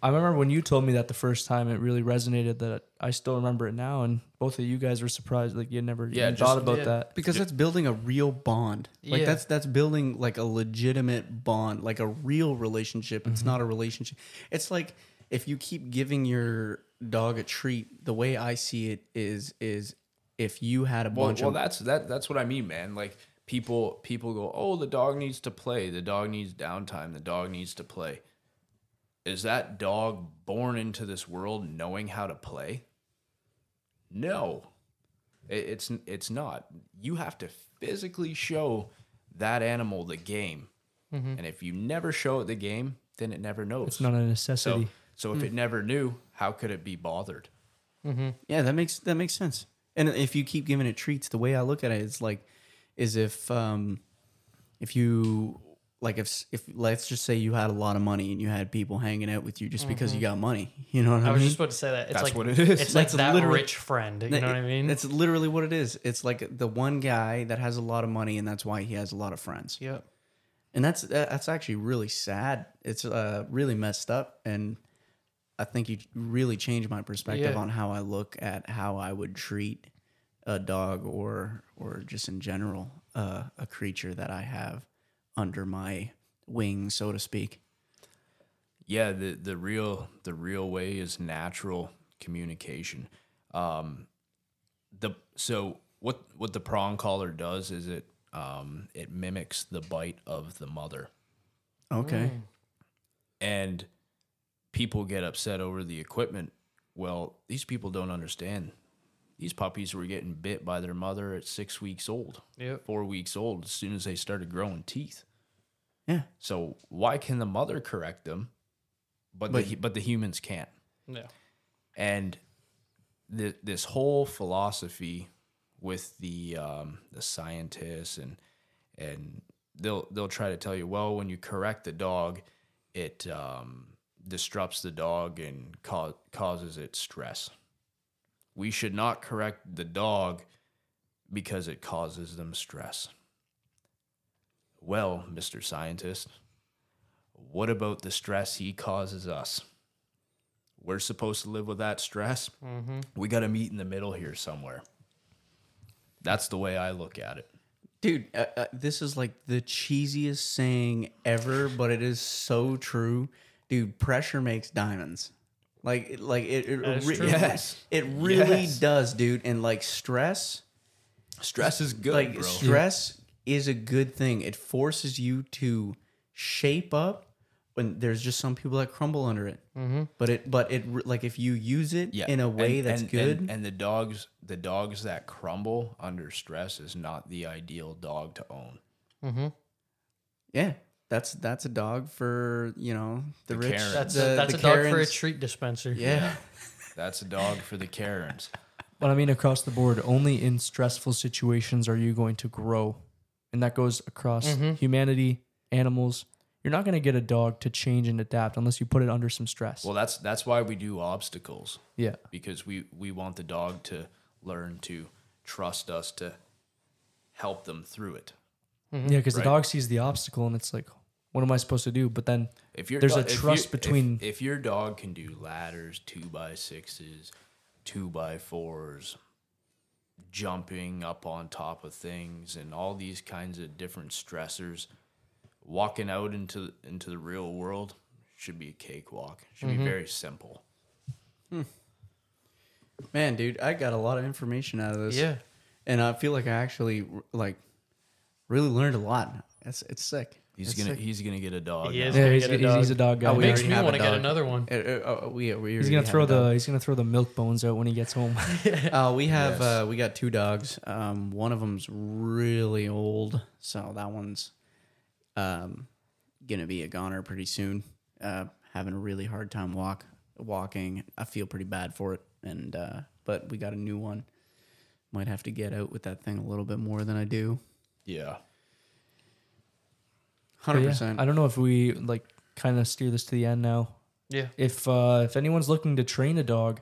Speaker 1: I remember when you told me that the first time, it really resonated. That I still remember it now, and both of you guys were surprised, like you never
Speaker 4: Yeah,
Speaker 1: even
Speaker 4: just-
Speaker 1: thought about
Speaker 3: yeah.
Speaker 1: that.
Speaker 2: because that's building a real bond. Like
Speaker 3: Yeah.
Speaker 2: that's that's building like a legitimate bond, like a real relationship. It's mm-hmm. not a relationship. It's like if you keep giving your dog a treat, the way I see it is is if you had a
Speaker 4: Well,
Speaker 2: bunch
Speaker 4: well,
Speaker 2: of
Speaker 4: that's that. That's what I mean, man. Like people, people go, "Oh, the dog needs to play. The dog needs downtime. The dog needs to play." Is that dog born into this world knowing how to play? No, It- it's it's not. You have to physically show that animal the game, mm-hmm. and if you never show it the game, then it never knows.
Speaker 1: It's not a
Speaker 4: so.
Speaker 1: necessity.
Speaker 4: So if it mm. never knew, how could it be bothered? Mm-hmm.
Speaker 2: Yeah, that makes that makes sense. And if you keep giving it treats, the way I look at it is like, is if um, if you like if if let's just say you had a lot of money and you had people hanging out with you just because you got money, you know what I, mean?
Speaker 3: I was
Speaker 2: mean?
Speaker 3: just about to say that. It's
Speaker 4: That's
Speaker 3: like
Speaker 4: what it is.
Speaker 3: It's like
Speaker 2: That's
Speaker 3: that rich friend. You know what I mean?
Speaker 2: That's literally what it is. It's like the one guy that has a lot of money and that's why he has a lot of friends.
Speaker 3: Yep.
Speaker 2: And that's that's actually really sad. It's uh, really messed up and I think you really changed my perspective
Speaker 3: Yeah.
Speaker 2: on how I look at how I would treat a dog or or just in general uh, a creature that I have under my wing, so to speak.
Speaker 4: yeah the the real the real way is natural communication um the so what what the prong collar does is it um it mimics the bite of the mother
Speaker 2: Okay.
Speaker 4: and people get upset over the equipment well these people don't understand these puppies were getting bit by their mother at six weeks old
Speaker 3: Yep.
Speaker 4: four weeks old as soon as they started growing teeth
Speaker 2: Yeah.
Speaker 4: so why can the mother correct them but
Speaker 2: But-
Speaker 4: the, but the humans can't
Speaker 3: Yeah.
Speaker 4: and th- this whole philosophy with the um, the scientists and and they'll they'll try to tell you well when you correct the dog it um, disrupts the dog and ca- causes it stress we should not correct the dog because it causes them stress well mr scientist what about the stress he causes us we're supposed to live with that stress. We got to meet in the middle here somewhere. That's the way I look at it.
Speaker 2: Dude, uh, uh, this is like the cheesiest saying ever, but it is so true. Dude, pressure makes diamonds. Like, it- like it, it, re-
Speaker 4: Yes.
Speaker 2: it really
Speaker 4: Yes.
Speaker 2: does, dude. And like stress,
Speaker 4: Stress is good,
Speaker 2: like
Speaker 4: bro.
Speaker 2: stress is a good thing. It forces you to shape up. When there's just some people that crumble under it, mm-hmm. but it, but it, like if you use it
Speaker 4: yeah,
Speaker 2: in a way
Speaker 4: and-
Speaker 2: that's
Speaker 4: and-
Speaker 2: good,
Speaker 4: And, and the dogs, the dogs that crumble under stress is not the ideal dog to own. Mm-hmm.
Speaker 2: yeah, that's that's a dog for you know the,
Speaker 4: The
Speaker 2: rich.
Speaker 4: Karens.
Speaker 3: That's
Speaker 2: the,
Speaker 3: a, that's
Speaker 2: the
Speaker 3: a dog for a treat dispenser.
Speaker 2: Yeah.
Speaker 4: That's a dog for the Karens.
Speaker 1: But I mean, across the board, only in stressful situations are you going to grow. And that goes across mm-hmm. humanity, animals. You're not going to get a dog to change and adapt unless you put it under some stress.
Speaker 4: Well, that's that's why we do obstacles
Speaker 1: yeah.
Speaker 4: because we we want the dog to learn to trust us to help them through it. Mm-hmm.
Speaker 1: Yeah, because
Speaker 4: Right.
Speaker 1: the dog sees the obstacle and it's like, what am I supposed to do? But then
Speaker 4: If your
Speaker 1: There's
Speaker 4: do-
Speaker 1: a
Speaker 4: if you-
Speaker 1: trust
Speaker 4: if-
Speaker 1: between-
Speaker 4: if, your dog can do ladders, two by sixes, two by fours, jumping up on top of things, and all these kinds of different stressors, walking out into into the real world should be a cakewalk. Should
Speaker 1: Mm-hmm.
Speaker 4: be very simple.
Speaker 2: Man, dude, I got a lot of information out of this.
Speaker 3: Yeah.
Speaker 2: and I feel like I actually like really learned a lot. It's it's sick.
Speaker 4: He's
Speaker 2: It's
Speaker 4: gonna
Speaker 2: sick.
Speaker 4: he's gonna get a dog.
Speaker 3: He is.
Speaker 1: yeah,
Speaker 3: gonna
Speaker 1: he's,
Speaker 3: get a
Speaker 1: he's- he's a
Speaker 3: dog.
Speaker 1: dog guy.
Speaker 2: Oh, we.
Speaker 3: Makes me want to get another one.
Speaker 2: Uh, uh, oh, we, we
Speaker 1: He's gonna throw the he's gonna throw the milk bones out when he gets home.
Speaker 2: Uh, we have
Speaker 4: Yes.
Speaker 2: uh, we got two dogs. Um, one of them's really old, so that one's um, gonna be a goner pretty soon. Uh, having a really hard time walk walking. I feel pretty bad for it, and uh, but we got a new one. Might have to get out with that thing a little bit more than I do.
Speaker 4: Yeah.
Speaker 1: But
Speaker 2: Hundred
Speaker 1: yeah,
Speaker 2: percent.
Speaker 1: I don't know if we like kind of steer this to the end now.
Speaker 3: Yeah.
Speaker 1: If uh, if anyone's looking to train a dog,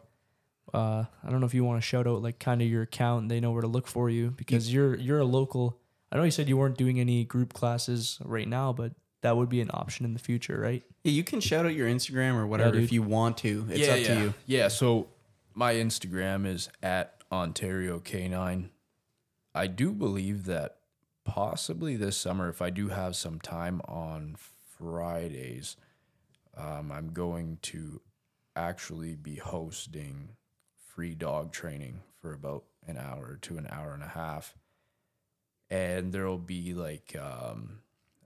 Speaker 1: uh, I don't know if you want to shout out like kind of your account. They know where to look for you because you're you're a local. I know you said you weren't doing any group classes right now, but that would be an option in the future, right?
Speaker 2: Yeah, you can shout out your Instagram or whatever
Speaker 1: dude.
Speaker 2: if you want to. It's
Speaker 4: yeah,
Speaker 2: up
Speaker 4: yeah.
Speaker 2: to you.
Speaker 4: Yeah, so my Instagram is at Ontario K9. I do believe that possibly this summer, if I do have some time on Fridays, um, I'm going to actually be hosting free dog training for about an hour to an hour and a half. And there will be like um,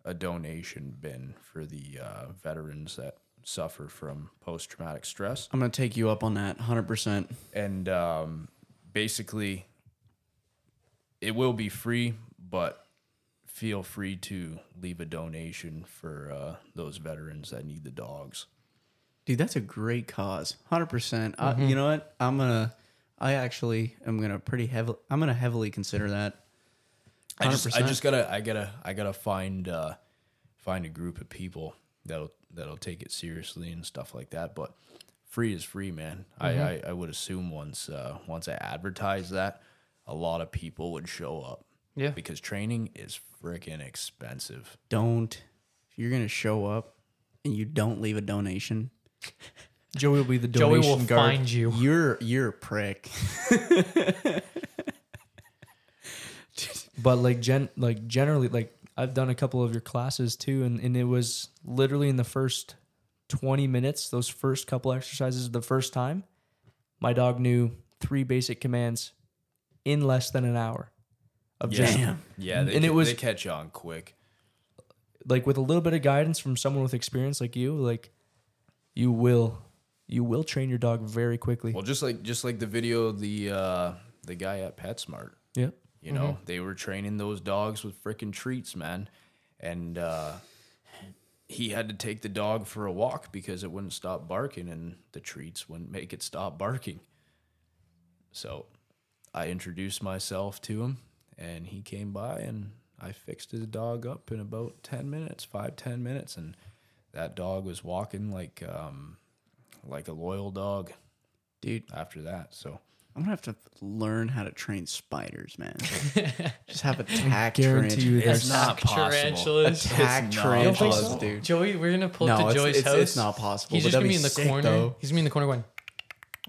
Speaker 4: a donation bin for the uh, veterans that suffer from post traumatic stress
Speaker 2: I'm gonna take you up on that 100. percent
Speaker 4: and um, basically it will be free but feel free to leave a donation for uh, those veterans that need the dogs
Speaker 2: Dude, that's a great cause. 100%.
Speaker 1: Mm-hmm.
Speaker 2: Uh, you know what? I'm gonna I actually am gonna pretty heavily I'm gonna heavily consider that.
Speaker 4: I just, I just gotta i gotta i gotta find uh, find a group of people that'll that'll take it seriously and stuff like that but free is free man I, I i would assume once uh, once i advertise that a lot of people would show up
Speaker 3: Yeah.
Speaker 4: because training is freaking expensive
Speaker 2: Don't if you're gonna show up and you don't leave a donation,
Speaker 1: Joey will be the
Speaker 3: Joey
Speaker 1: donation
Speaker 3: will
Speaker 1: guard.
Speaker 3: find you.
Speaker 2: you're you're a prick.
Speaker 1: But like gen like generally like I've done a couple of your classes too and, and it was literally in the first 20 minutes, those first couple exercises the first time, my dog knew three basic commands in less than an hour of just
Speaker 2: Damn.
Speaker 4: yeah they,
Speaker 1: And it was-
Speaker 4: they catch on quick
Speaker 1: like with a little bit of guidance from someone with experience like you, like you will you will train your dog very quickly.
Speaker 4: Well, just like just like the video, the uh, the guy at PetSmart,
Speaker 1: Yeah.
Speaker 4: you know, they were training those dogs with freaking treats, man, and uh, he had to take the dog for a walk because it wouldn't stop barking, and the treats wouldn't make it stop barking. So, I introduced myself to him, and he came by, and I fixed his dog up in about ten minutes, five ten minutes, and that dog was walking like um, like a loyal dog
Speaker 2: Dude,
Speaker 4: after that. So
Speaker 2: I'm gonna have to learn how to train spiders, man. Just have attack
Speaker 1: guarantee you
Speaker 2: tarantulas.
Speaker 1: It's
Speaker 4: not possible.
Speaker 3: Tarantulas.
Speaker 2: Attack
Speaker 4: It's not
Speaker 2: tarantulas,
Speaker 3: so?
Speaker 2: dude.
Speaker 3: Joey, we're gonna pull
Speaker 2: No,
Speaker 3: up to
Speaker 2: it's-
Speaker 3: Joey's
Speaker 2: it's-
Speaker 3: house.
Speaker 2: it's not possible,
Speaker 3: He's just gonna be
Speaker 2: be
Speaker 3: in the
Speaker 2: sick,
Speaker 3: corner.
Speaker 2: though.
Speaker 3: He's gonna be in the corner going,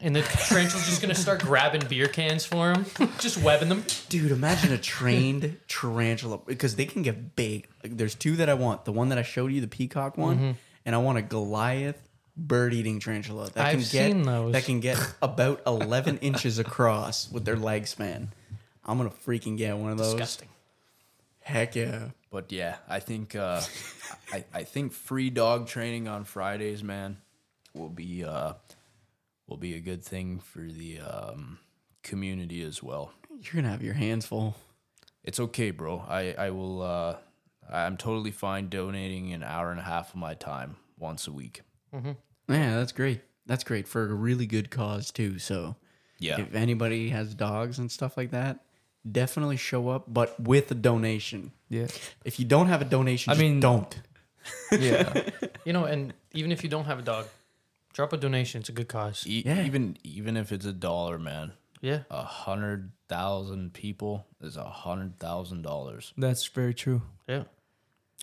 Speaker 3: and the tarantula's just gonna start grabbing beer cans for him, just webbing them.
Speaker 2: Dude, imagine a trained tarantula because they can get big. Like, there's two that I want. The one that I showed you, the peacock one,
Speaker 3: Mm-hmm.
Speaker 2: and I want a Goliath bird eating tarantula that
Speaker 3: I've
Speaker 2: can get
Speaker 3: seen those.
Speaker 2: that can get about 11 inches across with their leg span. I'm gonna freaking get one of those.
Speaker 3: Disgusting.
Speaker 2: Heck yeah.
Speaker 4: But yeah, I think uh, I, I think free dog training on Fridays, man, will be uh, will be a good thing for the um, community as well.
Speaker 2: You're gonna have your hands full.
Speaker 4: It's okay, bro. I I will. Uh, I'm totally fine donating an hour and a half of my time once a week.
Speaker 2: Yeah, that's great. That's great for a really good cause too. So
Speaker 4: Yeah,
Speaker 2: if anybody has dogs and stuff like that, definitely show up, but with a donation.
Speaker 1: Yeah.
Speaker 2: If you don't have a donation,
Speaker 1: I
Speaker 2: I mean,
Speaker 1: mean-
Speaker 2: don't.
Speaker 1: Yeah.
Speaker 3: You know, and even if you don't have a dog, drop a donation. It's a good cause.
Speaker 4: E-
Speaker 2: Yeah.
Speaker 4: even even if it's a dollar, man,
Speaker 3: Yeah.
Speaker 4: a hundred thousand people is a hundred thousand dollars,
Speaker 1: That's very true.
Speaker 3: Yeah.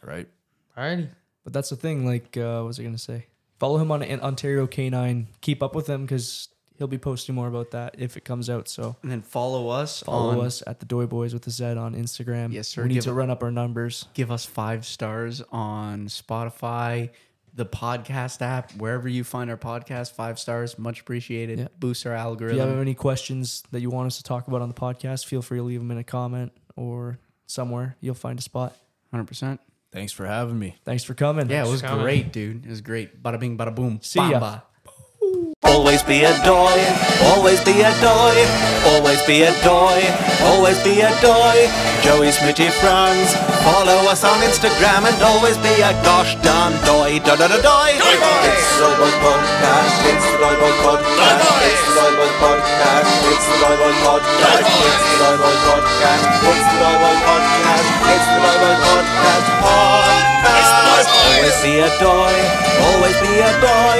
Speaker 4: right?
Speaker 3: Alrighty.
Speaker 1: But that's the thing. Like, uh, what was I gonna say? Follow him on Ontario K9. Keep up with him because he'll be posting more about that if it comes out. So
Speaker 2: And then follow us.
Speaker 1: follow
Speaker 2: on,
Speaker 1: us at the Doy Boys with the Z on Instagram.
Speaker 2: Yes, sir.
Speaker 1: We need
Speaker 2: Give
Speaker 1: to
Speaker 2: it-
Speaker 1: run up our numbers.
Speaker 2: Give us five stars on Spotify, the podcast app, wherever you find our podcast. Five stars, much appreciated.
Speaker 1: Yeah.
Speaker 2: Boosts our
Speaker 1: If you have any questions that you want us to talk about on the podcast, feel free to leave them in a comment or somewhere. You'll find a spot.
Speaker 2: Hundred percent.
Speaker 4: Thanks for having me.
Speaker 1: Thanks for coming.
Speaker 2: Yeah, it was great, dude. It was great. Bada bing, bada boom.
Speaker 1: See ya.
Speaker 6: Always be a doy, always be a doy, always be a doy, always be a doy. Joey Smitty Franz, follow us on Instagram and always be a gosh darn doy, da da da doy. It's the Doy Podcast, it's the Boys Podcast, it's the Doy Podcast, it's the Doy Podcast, it's the Doy Podcast, it's the Doy Podcast, it's the Podcast. Podcast. Always be a doy, always be a doy,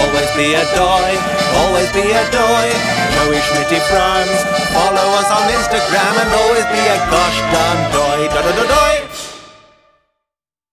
Speaker 6: always be a doy, always be a doy. Joey Schmitty Franz, follow us on Instagram and always be a gosh darn doy, da da da doy.